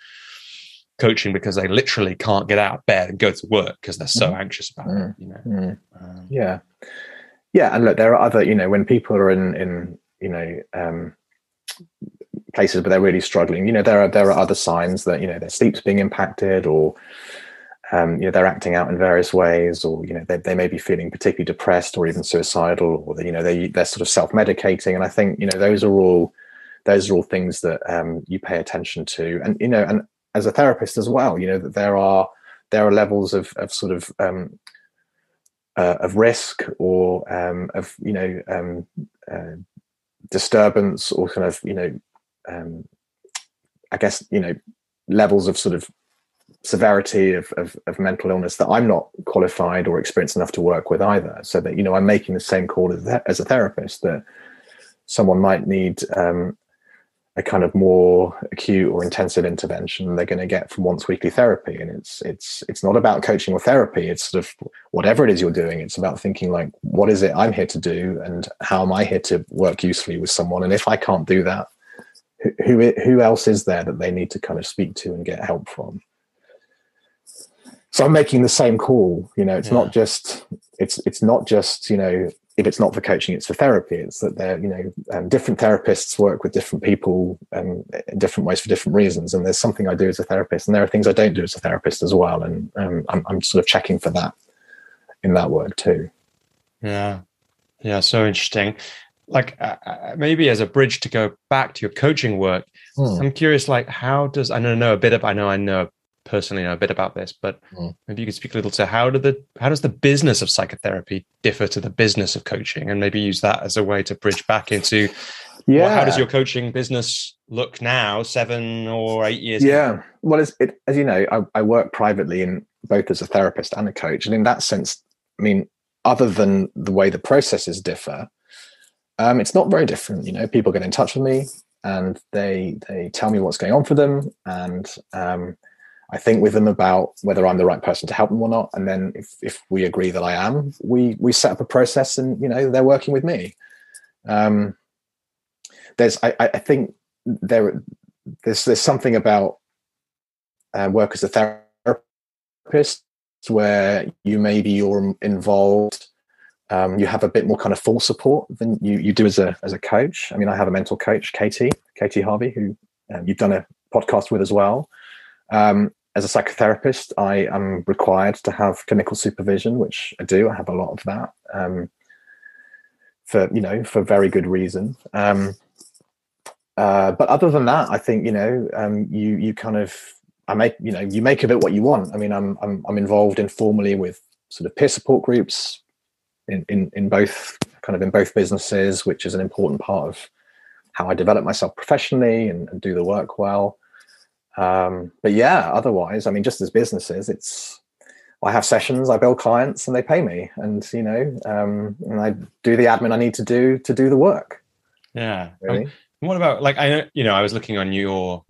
coaching because they literally can't get out of bed and go to work because they're so Mhm. anxious about it. You know. Mm. Um, yeah yeah and look there are other you know when people are in in you know um places where they're really struggling you know there are there are other signs that you know their sleep's being impacted or um, you know they're acting out in various ways or you know they, they may be feeling particularly depressed or even suicidal or you know they they're sort of self-medicating. And i think you know those are all those are all things that um, you pay attention to. And you know and as a therapist as well you know that there are there are levels of of sort of um, uh, of risk or um, of you know um, uh, disturbance or kind of you know um, I guess you know levels of sort of severity of, of, of mental illness that I'm not qualified or experienced enough to work with either. So that you know I'm making the same call as, as a therapist that someone might need um, a kind of more acute or intensive intervention they're going to get from once weekly therapy. And it's it's it's not about coaching or therapy. It's sort of whatever it is you're doing it's about thinking like what is it i'm here to do and how am i here to work usefully with someone? And if i can't do that who who, who else is there that they need to kind of speak to and get help from so i'm making the same call you know it's Yeah. not just it's it's not just you know if it's not for coaching it's for therapy it's that they're you know um, different therapists work with different people um, in different ways for different reasons and there's something i do as a therapist and there are things i don't do as a therapist as well and um, I'm, I'm sort of checking for that in that work too Yeah. Yeah. So interesting. Like uh, uh, maybe as a bridge to go back to your coaching work, Hmm. I'm curious, like, how does I don't know a bit of I know I know personally know a bit about this, but Mm. maybe you could speak a little to how do the how does the business of psychotherapy differ to the business of coaching, and maybe use that as a way to bridge back into yeah well, how does your coaching business look now, seven or eight years? yeah. Well it's, it, as you know I, I work privately in both as a therapist and a coach. And in that sense i mean other than the way the processes differ um, it's not very different. You know people get in touch with me and they they tell me what's going on for them. And um, i think with them about whether i'm the right person to help them or not and then if, if we agree that i am we we set up a process and you know they're working with me. Um, there's I, I think there there's there's something about uh, work as a therapist where you maybe you're involved um, you have a bit more kind of full support than you, you do as a as a coach. I mean i have a mental coach katie katie harvey who um, you've done a podcast with as well. Um, as a psychotherapist i am required to have clinical supervision which i do i have a lot of that um, for you know for very good reason um, uh, but other than that, I think you know, um, you you kind of I make you know you make of it what you want. I mean, I'm I'm I'm involved informally with sort of peer support groups in in in both kind of in both businesses, which is an important part of how I develop myself professionally and, and do the work well. Um, but yeah, otherwise, I mean, just as businesses, it's I have sessions, I bill clients, and they pay me, and you know, um, and I do the admin I need to do to do the work. Yeah. Really. What about like I know you know I was looking on your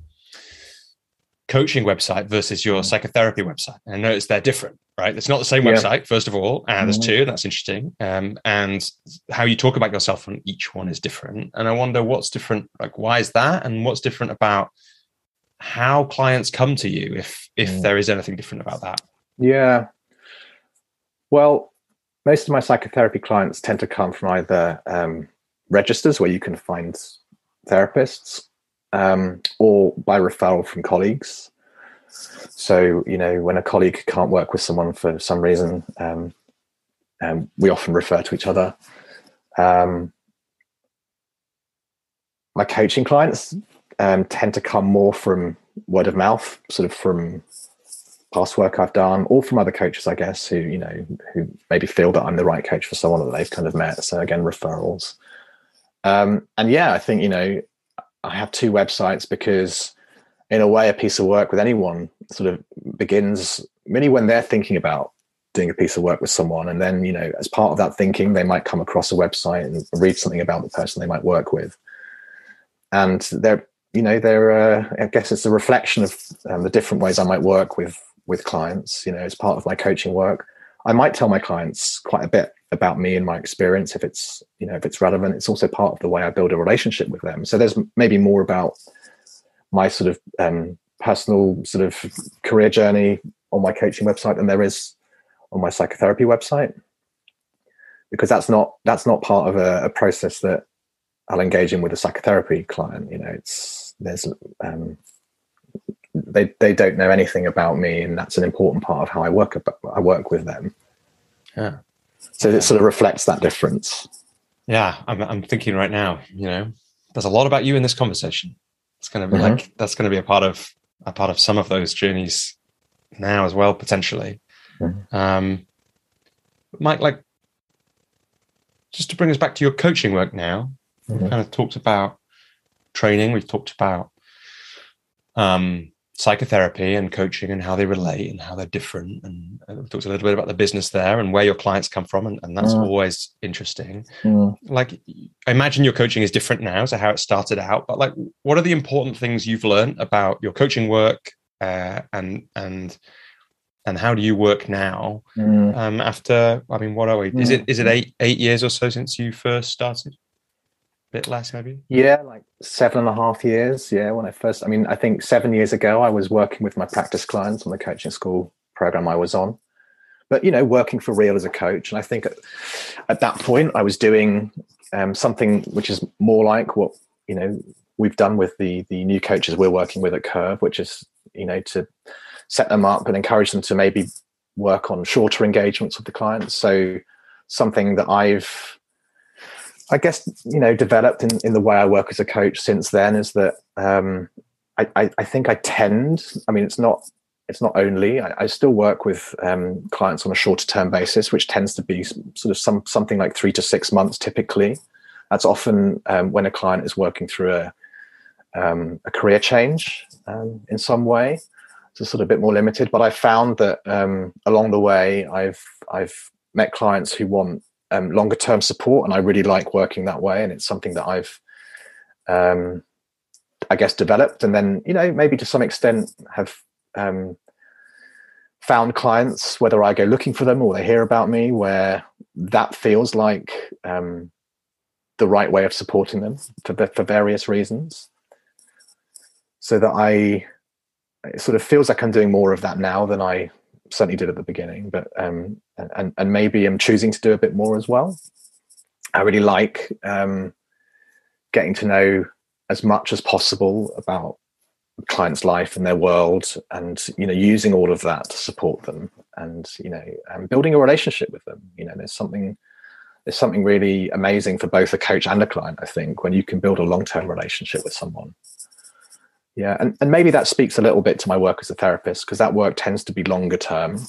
coaching website versus your Mm. psychotherapy website, and I noticed they're different, right? It's not the same Yeah. website, first of all, and there's Mhm. two. That's interesting, um, and how you talk about yourself on each one is different. And I wonder what's different. Like, why is that, and what's different about how clients come to you, if if Mm. there is anything different about that. Yeah. Well, most of my psychotherapy clients tend to come from either um, registers where you can find therapists um, or by referral from colleagues. So, you know, when a colleague can't work with someone for some reason, um, um, we often refer to each other. Um, my coaching clients um, tend to come more from word of mouth, sort of from past work I've done, or from other coaches, I guess, who you know who maybe feel that I'm the right coach for someone that they've kind of met. So again, referrals. Um, and yeah, I think you know I have two websites because, in a way, a piece of work with anyone sort of begins really when they're thinking about doing a piece of work with someone and then you know as part of that thinking they might come across a website and read something about the person they might work with and they're you know they're uh, i guess it's a reflection of um, the different ways i might work with with clients you know as part of my coaching work. I might tell my clients quite a bit about me and my experience if it's you know if it's relevant. It's also part of the way i build a relationship with them. So there's maybe more about my sort of um, personal sort of career journey on my coaching website than there is on my psychotherapy website. Because that's not that's not part of a, a process that I'll engage in with a psychotherapy client. You know, it's there's um, they they don't know anything about me, and that's an important part of how I work. About, I work with them. Yeah. So it sort of reflects that difference. Yeah, I'm I'm thinking right now. You know, there's a lot about you in this conversation. It's going to be mm-hmm. like that's going to be a part of a part of some of those journeys now as well potentially. Mm-hmm. Um, Mike, like, just to bring us back to your coaching work now, mm-hmm. kind of talked about training. We've talked about um, psychotherapy and coaching and how they relate and how they're different. And we talked a little bit about the business there and where your clients come from, and, and that's mm. always interesting. Mm. Like, I imagine your coaching is different now to how it started out. But like, what are the important things you've learned about your coaching work uh, and and and how do you work now mm. um, after i mean what are we is it is it mm. eight eight years or so since you first started bit less maybe yeah like seven and a half years yeah when i first i mean i think seven years ago i was working with my practice clients on the coaching school program i was on but you know working for real as a coach and i think at, at that point i was doing um, something which is more like what you know we've done with the the new coaches we're working with at curve which is you know to set them up and encourage them to maybe work on shorter engagements with the clients. So something that I've I guess you know developed in, in the way I work as a coach since then is that um, I, I, I, think I tend I mean it's not it's not only I, I still work with um, clients on a shorter term basis which tends to be sort of some something like three to six months typically that's often um, when a client is working through a um, a career change um, in some way it's sort of a bit more limited. But I found that um, along the way, I've I've met clients who want um, longer term support, and I really like working that way. And it's something that I've, um, I guess, developed, and then you know maybe to some extent have um, found clients whether I go looking for them or they hear about me, where that feels like um, the right way of supporting them for for various reasons. So that I it sort of feels like I'm doing more of that now than I certainly did at the beginning, but um, and and maybe I'm choosing to do a bit more as well. I really like um, getting to know as much as possible about client's life and their world, and you know, using all of that to support them, and you know, and building a relationship with them. You know, there's something there's something really amazing for both a coach and a client. I think when you can build a long term relationship with someone yeah and, and maybe that speaks a little bit to my work as a therapist because that work tends to be longer term.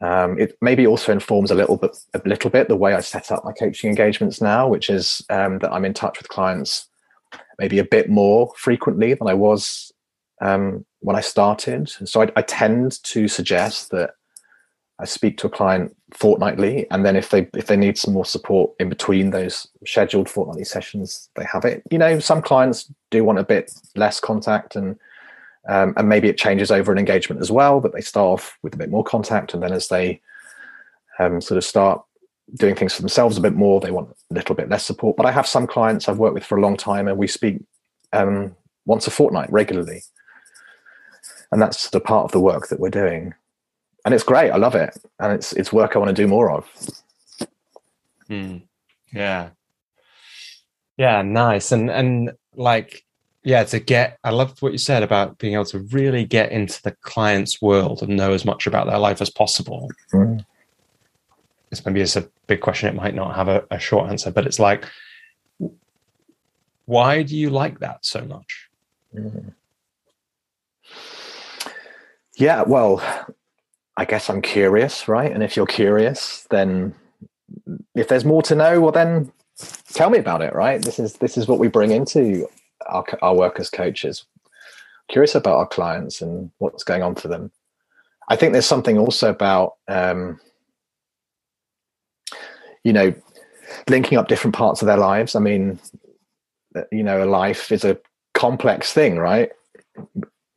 Um, it maybe also informs a little bit a little bit the way i set up my coaching engagements now which is um, that i'm in touch with clients maybe a bit more frequently than i was um, when i started. So I, I tend to suggest that I speak to a client fortnightly, and then if they if they need some more support in between those scheduled fortnightly sessions, they have it. You know, some clients do want a bit less contact, and um, and maybe it changes over an engagement as well. But they start off with a bit more contact, and then as they um, sort of start doing things for themselves a bit more, they want a little bit less support. But I have some clients I've worked with for a long time, and we speak um, once a fortnight regularly, and that's the part of the work that we're doing and it's great. I love it, and it's it's work I want to do more of. Mm. Yeah, yeah, nice, and and like yeah, to get. I loved what you said about being able to really get into the client's world and know as much about their life as possible. Mm. It's maybe it's a big question. It might not have a, a short answer, but it's like, why do you like that so much? Mm. Yeah, well, I guess I'm curious, right? And if you're curious, then if there's more to know, well, then tell me about it, right? This is this is what we bring into our, our work as coaches. Curious about our clients and what's going on for them. I think there's something also about, um, you know, linking up different parts of their lives. I mean, you know, a life is a complex thing, right?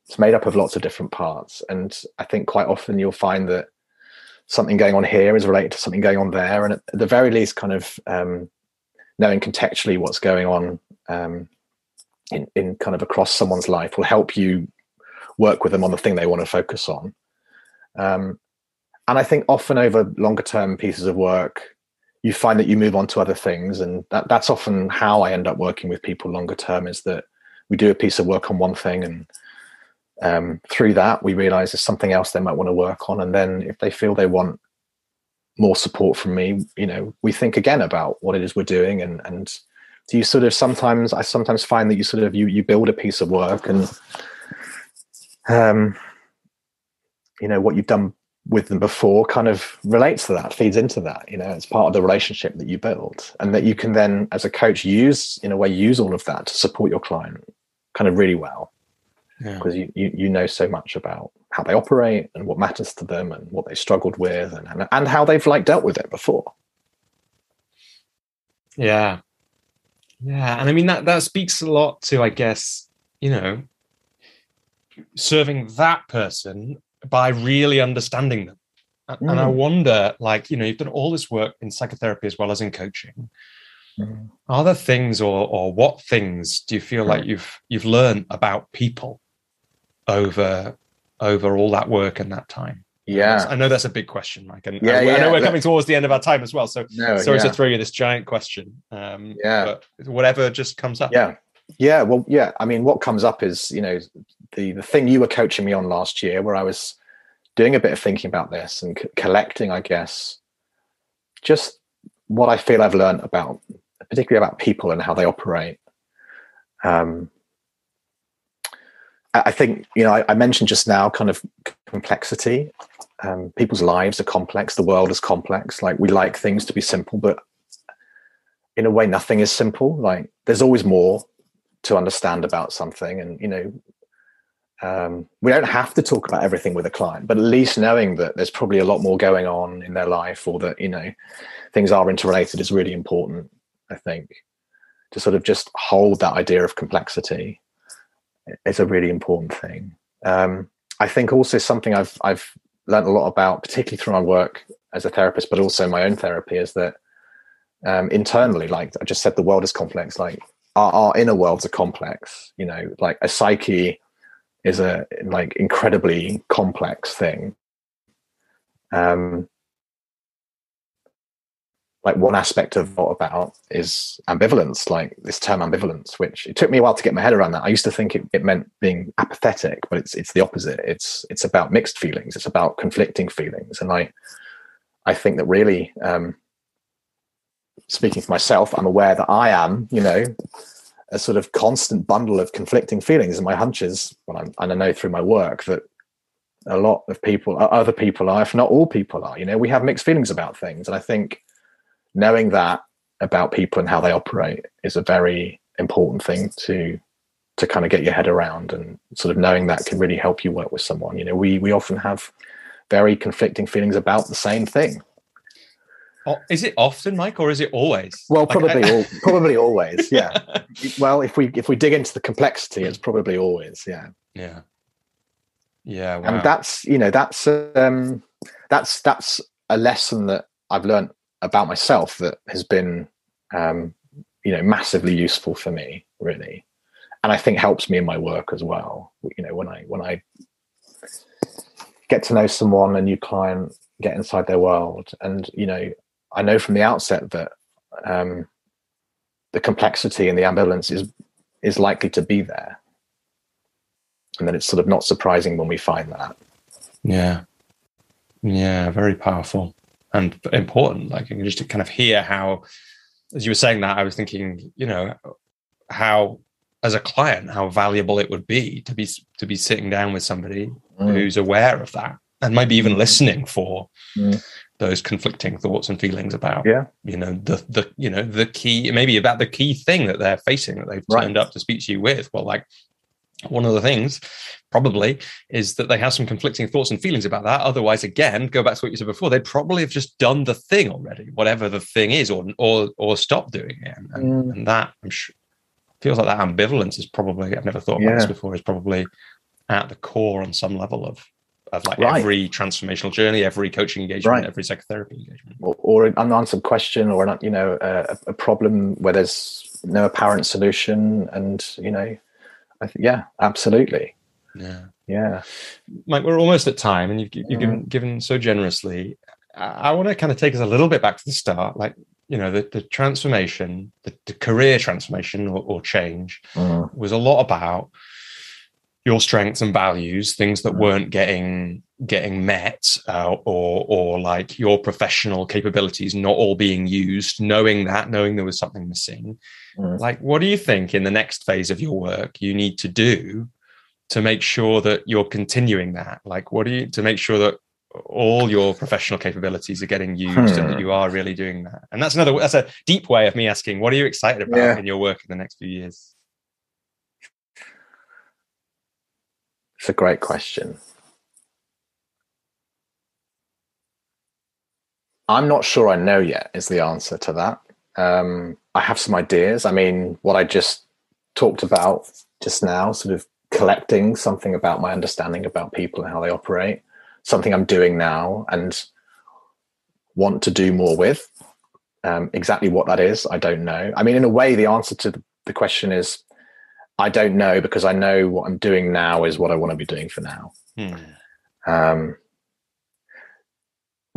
It's made up of lots of different parts. And I think quite often you'll find that something going on here is related to something going on there. And at the very least, kind of um, knowing contextually what's going on um, in, in kind of across someone's life will help you work with them on the thing they want to focus on. Um, and I think often over longer term pieces of work, you find that you move on to other things. And that, that's often how I end up working with people longer term is that we do a piece of work on one thing and um, through that we realize there's something else they might want to work on. And then if they feel they want more support from me, you know, we think again about what it is we're doing and, and do you sort of sometimes I sometimes find that you sort of you you build a piece of work and um you know what you've done with them before kind of relates to that feeds into that you know it's part of the relationship that you build and that you can then as a coach use in a way use all of that to support your client kind of really well because yeah. you, you you know so much about how they operate and what matters to them and what they struggled with and and, and how they've like dealt with it before yeah yeah and i mean that that speaks a lot to i guess you know serving that person by really understanding them. Mm. And I mm. wonder, like, you know, you've done all this work in psychotherapy as well as in coaching. Mm. Are there things or or what things do you feel like mm. you've you've learned about people over over all that work and that time? Yeah. I know that's a big question, Mike. And yeah, I, yeah, I know we're coming towards the end of our time as well. So no, sorry yeah. to throw you this giant question. Um, yeah. But whatever just comes up. Yeah. Yeah. Well, yeah. I mean, what comes up is, you know, the the thing you were coaching me on last year, where I was doing a bit of thinking about this and c- collecting, I guess, just what I feel I've learned about, particularly about people and how they operate. Um, I think you know I, I, mentioned just now kind of complexity. Um, people's lives are complex. The world is complex. Like we like things to be simple, but in a way, nothing is simple. Like there's always more to understand about something, and you know um, we don't have to talk about everything with a client, but at least knowing that there's probably a lot more going on in their life or that, you know, things are interrelated is really important, I think. To sort of just hold that idea of complexity is a really important thing. Um, I think also something I've I've learned a lot about, particularly through my work as a therapist, but also my own therapy, is that um, internally, like I just said, the world is complex. Like our, our inner worlds are complex. You know, like a psyche is a like incredibly complex thing. Um, like one aspect of what about is ambivalence, like this term ambivalence, which it took me a while to get my head around that. I used to think it, it meant being apathetic, but it's it's the opposite. It's it's about mixed feelings. It's about conflicting feelings, and I I think that really, um, speaking for myself, I'm aware that I am, you know, a sort of constant bundle of conflicting feelings. And my hunches. well, I'm, and I know through my work that a lot of people, other people are, if not all people are, you know, we have mixed feelings about things. And I think knowing that about people and how they operate is a very important thing to to kind of get your head around and sort of knowing that can really help you work with someone you know we we often have very conflicting feelings about the same thing is it often, Mike, or is it always? Well, probably, like, all, probably always. Yeah. well, if we if we dig into the complexity, it's probably always. Yeah. Yeah. Yeah. Wow. And that's you know that's um that's that's a lesson that I've learned about myself that has been um you know massively useful for me really. And i think helps me in my work as well. You know when i when i get to know someone a new client get inside their world. And you know I know from the outset that um, the complexity and the ambivalence is is likely to be there, and then it's sort of not surprising when we find that. Yeah, yeah, very powerful and important. Like you can just to kind of hear how, as you were saying that, I was thinking, you know, how as a client, how valuable it would be to be to be sitting down with somebody mm. who's aware of that and maybe even mm. listening for. Mm those conflicting thoughts and feelings about yeah you know the the you know the key maybe about the key thing that they're facing that they've right. turned up to speak to you with well like one of the things probably is that they have some conflicting thoughts and feelings about that otherwise again go back to what you said before they'd probably have just done the thing already whatever the thing is or or or stop doing it and, mm. and that i'm sure feels like that ambivalence is probably i've never thought about yeah. this before is probably at the core on some level of of like right. every transformational journey, every coaching engagement, right. every psychotherapy engagement, or, or, an unanswered question, or an, you know a, a, problem where there's no apparent solution, and you know, I th- yeah, absolutely, yeah, yeah. Mike, we're almost at time, and you've, you've yeah. given given so generously. I, I want to kind of take us a little bit back to the start, like you know the, the transformation, the, the career transformation or, or change mm. was a lot about your strengths and values, things that mm. weren't getting getting met, uh, or or like your professional capabilities not all being used, knowing that, knowing there was something missing. Mm. Like, what do you think in the next phase of your work you need to do to make sure that you're continuing that? Like, what do you to make sure that all your professional capabilities are getting used hmm. and that hmm. you are really doing that? And that's another that's a deep way of me asking, what are you excited about yeah. in your work in the next few years? It's a great question. I'm not sure I know yet, is the answer to that. Um, I have some ideas. I mean, what I just talked about just now, sort of collecting something about my understanding about people and how they operate, something I'm doing now and want to do more with. Um, exactly what that is, I don't know. I mean, in a way, the answer to the question is I don't know because I know what I'm doing now is what I want to be doing for now. Hmm. Um,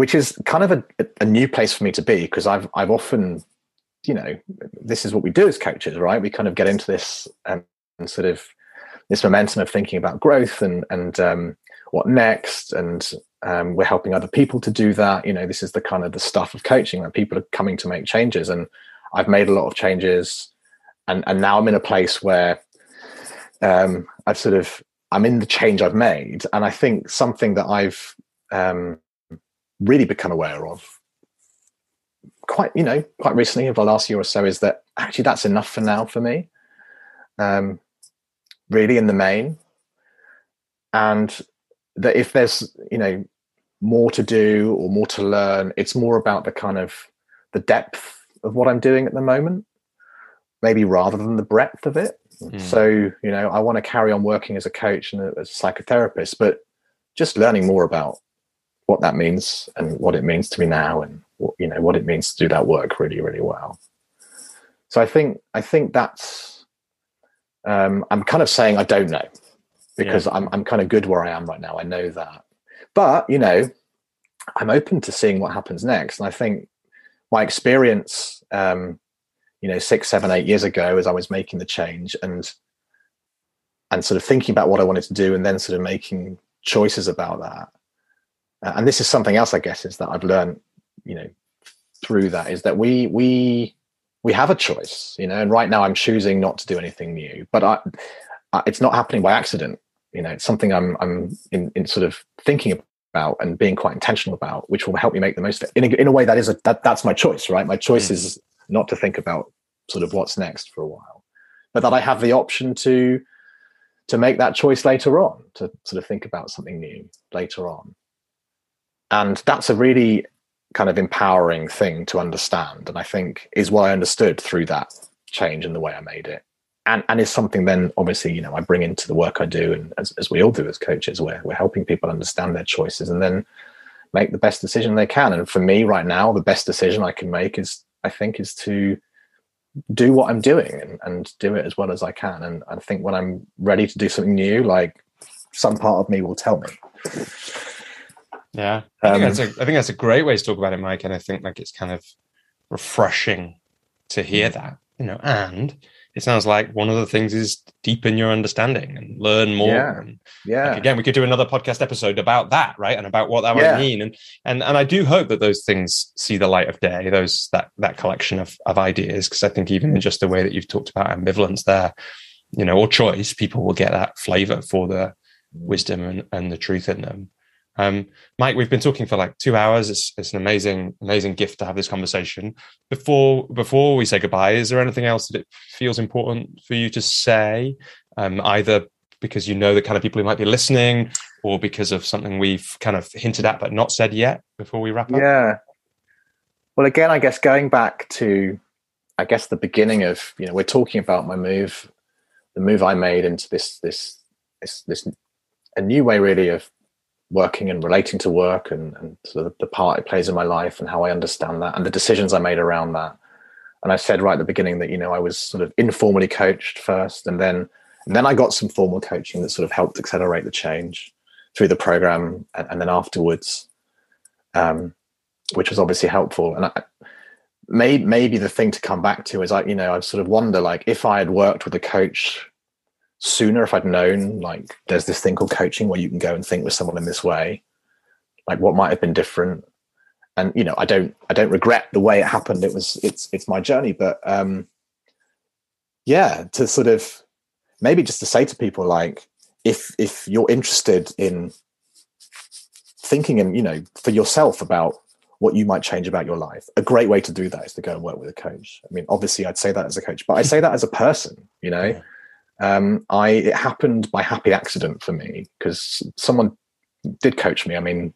which is kind of a, a new place for me to be because I've I've often, you know, this is what we do as coaches, right? We kind of get into this um, sort of this momentum of thinking about growth and and um, what next, and um, we're helping other people to do that. You know, this is the kind of the stuff of coaching that people are coming to make changes, and I've made a lot of changes, and and now I'm in a place where um, I've sort of I'm in the change I've made, and I think something that I've um, really become aware of quite you know quite recently over the last year or so is that actually that's enough for now for me um, really in the main and that if there's you know more to do or more to learn it's more about the kind of the depth of what i'm doing at the moment maybe rather than the breadth of it Mm. So, you know, I want to carry on working as a coach and as a psychotherapist, but just learning more about what that means and what it means to me now and you know what it means to do that work really really well. So i think i think that's um, i'm kind of saying i don't know because yeah. I'm, I'm kind of good where i am right now. I know that. But you know i'm open to seeing what happens next. And i think my experience um, you know six seven eight years ago as i was making the change and and sort of thinking about what i wanted to do and then sort of making choices about that and this is something else i guess is that i've learned you know through that is that we we we have a choice you know and right now i'm choosing not to do anything new but i, I it's not happening by accident you know it's something i'm i'm in, in sort of thinking about and being quite intentional about which will help me make the most of it in a, in a way that is a that, that's my choice right my choice mm. is not to think about sort of what's next for a while, but that I have the option to to make that choice later on, to sort of think about something new later on. And that's a really kind of empowering thing to understand. And I think is what I understood through that change in the way I made it. And, and is something then obviously, you know, I bring into the work I do and as, as we all do as coaches, where we're helping people understand their choices and then make the best decision they can. And for me right now, the best decision I can make is I think is to do what I'm doing and, and do it as well as I can. And I think when I'm ready to do something new, like some part of me will tell me. Yeah, I think um, that's a I think that's a great way to talk about it, Mike. And I think like it's kind of refreshing to hear mm. that, you know, and it sounds like one of the things is deepen your understanding and learn more. Yeah. And yeah. Like again, we could do another podcast episode about that, right? And about what that yeah. might mean. And and and I do hope that those things see the light of day, those that that collection of of ideas. Because I think even in just the way that you've talked about ambivalence there, you know, or choice, people will get that flavor for the wisdom and, and the truth in them. Um, Mike, we've been talking for like two hours. It's, it's, an amazing, amazing gift to have this conversation. Before before we say goodbye, is there anything else that it feels important for you to say, um, either because you know the kind of people who might be listening, or because of something we've kind of hinted at but not said yet before we wrap up? Yeah. Well, again, I guess going back to, I guess the beginning of you know we're talking about my move, the move I made into this this this this a new way really of working and relating to work and, and sort of the part it plays in my life and how I understand that and the decisions I made around that. And I said right at the beginning that you know I was sort of informally coached first, and then and then I got some formal coaching that sort of helped accelerate the change through the program, and, and then afterwards, um, which was obviously helpful. And I, maybe maybe the thing to come back to is I you know I sort of wonder like if I had worked with a coach sooner if I'd known like there's this thing called coaching where you can go and think with someone in this way, like what might have been different. And you know, I don't I don't regret the way it happened. It was it's it's my journey, but um yeah, to sort of maybe just to say to people like if if you're interested in thinking and you know for yourself about what you might change about your life a great way to do that is to go and work with a coach. I mean obviously i'd say that as a coach but i say that as a person you know? Yeah um, I it happened by happy accident for me because someone did coach me. I mean,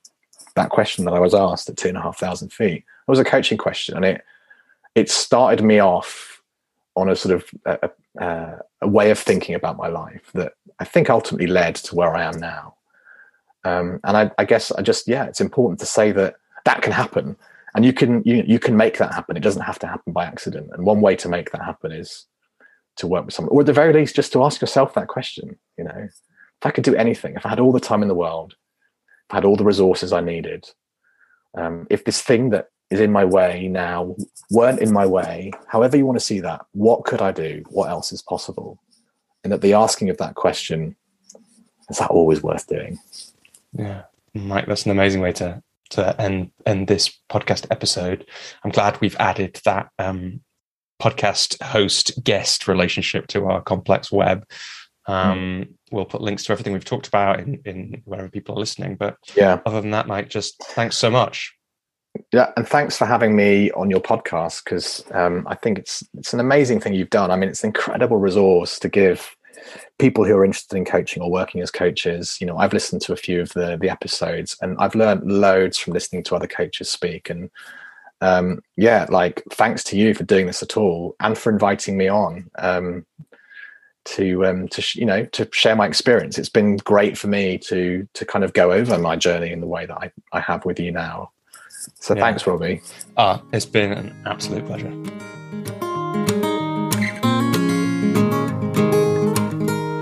that question that I was asked at two and a half thousand feet it was a coaching question, and it it started me off on a sort of a, a, a way of thinking about my life that I think ultimately led to where I am now. Um, and I, I guess I just yeah, it's important to say that that can happen, and you can you you can make that happen. It doesn't have to happen by accident. And one way to make that happen is to work with someone, or at the very least, just to ask yourself that question. You know, if I could do anything, if I had all the time in the world, if I had all the resources I needed, um, if this thing that is in my way now weren't in my way, however you want to see that, what could I do? What else is possible? And that the asking of that question is that always worth doing? Yeah, Mike, that's an amazing way to to end end this podcast episode. I'm glad we've added that um, podcast host guest relationship to our complex web. Um, mm. We'll put links to everything we've talked about in, in wherever people are listening. But yeah, other than that, Mike, just thanks so much. Yeah, and thanks for having me on your podcast because um, I think it's it's an amazing thing you've done. I mean, it's an incredible resource to give people who are interested in coaching or working as coaches. You know, I've listened to a few of the the episodes, and I've learned loads from listening to other coaches speak. And um, yeah, like thanks to you for doing this at all and for inviting me on um, to um, to sh- you know to share my experience. It's been great for me to to kind of go over my journey in the way that I, I have with you now. So yeah. thanks, Robbie. Ah, it's been an absolute pleasure.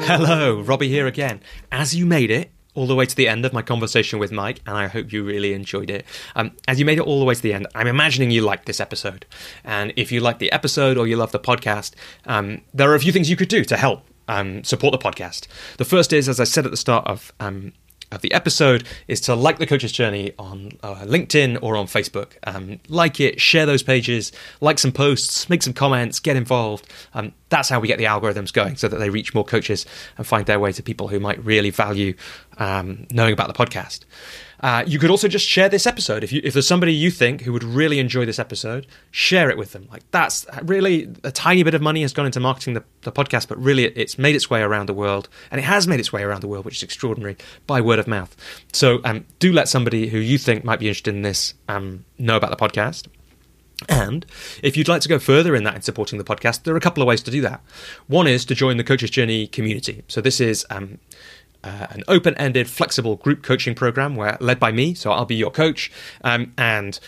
Hello, Robbie here again. As you made it all the way to the end of my conversation with Mike, and I hope you really enjoyed it. Um, as you made it all the way to the end, I'm imagining you liked this episode. And if you like the episode or you love the podcast, um, there are a few things you could do to help um, support the podcast. The first is, as I said at the start of um, of the episode is to like the coach's journey on uh, linkedin or on facebook. Um, like it share those pages like some posts make some comments get involved. Um, that's how we get the algorithms going so that they reach more coaches and find their way to people who might really value um, knowing about the podcast uh, you could also just share this episode if you if there's somebody you think who would really enjoy this episode, share it with them. Like that's really a tiny bit of money has gone into marketing the, the podcast, but really it, it's made its way around the world, and it has made its way around the world, which is extraordinary by word of mouth. So um, do let somebody who you think might be interested in this um, know about the podcast. And if you'd like to go further in that in supporting the podcast, there are a couple of ways to do that. One is to join the Coach's Journey community. So this is um, uh, an open ended, flexible group coaching program where led by me, so I'll be your coach. Um, and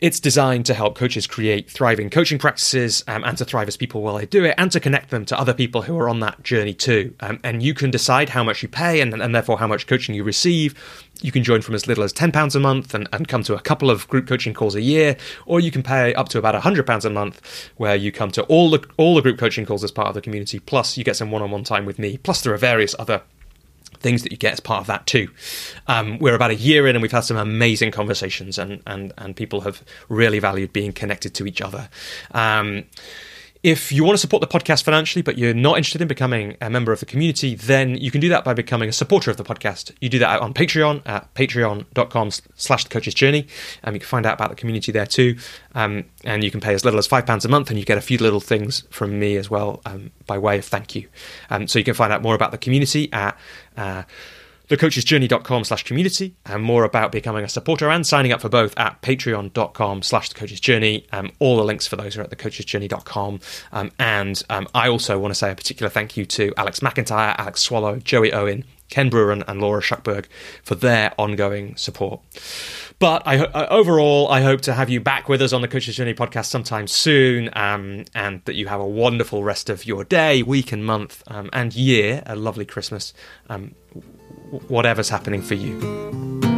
it's designed to help coaches create thriving coaching practices um, and to thrive as people while they do it and to connect them to other people who are on that journey too. Um, and you can decide how much you pay and, and, therefore how much coaching you receive. You can join from as little as £10 a month and, and come to a couple of group coaching calls a year, or you can pay up to about £100 a month where you come to all the, all the group coaching calls as part of the community, plus you get some one on one time with me, plus there are various other things that you get as part of that too. Um, we're about a year in and we've had some amazing conversations and, and, and people have really valued being connected to each other. Um, If you want to support the podcast financially, but you're not interested in becoming a member of the community, then you can do that by becoming a supporter of the podcast. You do that on Patreon at patreon.com slash the coach's journey. Um, you can find out about the community there too. Um, and you can pay as little as £5 a month and you get a few little things from me as well um, by way of thank you. Um, so you can find out more about the community at... Uh, thecoachesjourney.com slash community and more about becoming a supporter and signing up for both at patreon.com slash thecoachesjourney. Um, all the links for those are at thecoachesjourney.com. Um, and um, I also want to say a particular thank you to Alex McIntyre, Alex Swallow, Joey Owen, Ken Brewer and, Laura Schuckberg for their ongoing support. But I, uh, overall, I hope to have you back with us on the Coach's Journey podcast sometime soon, um, and that you have a wonderful rest of your day, week, and month, um, and year. A lovely Christmas. Um, whatever's happening for you.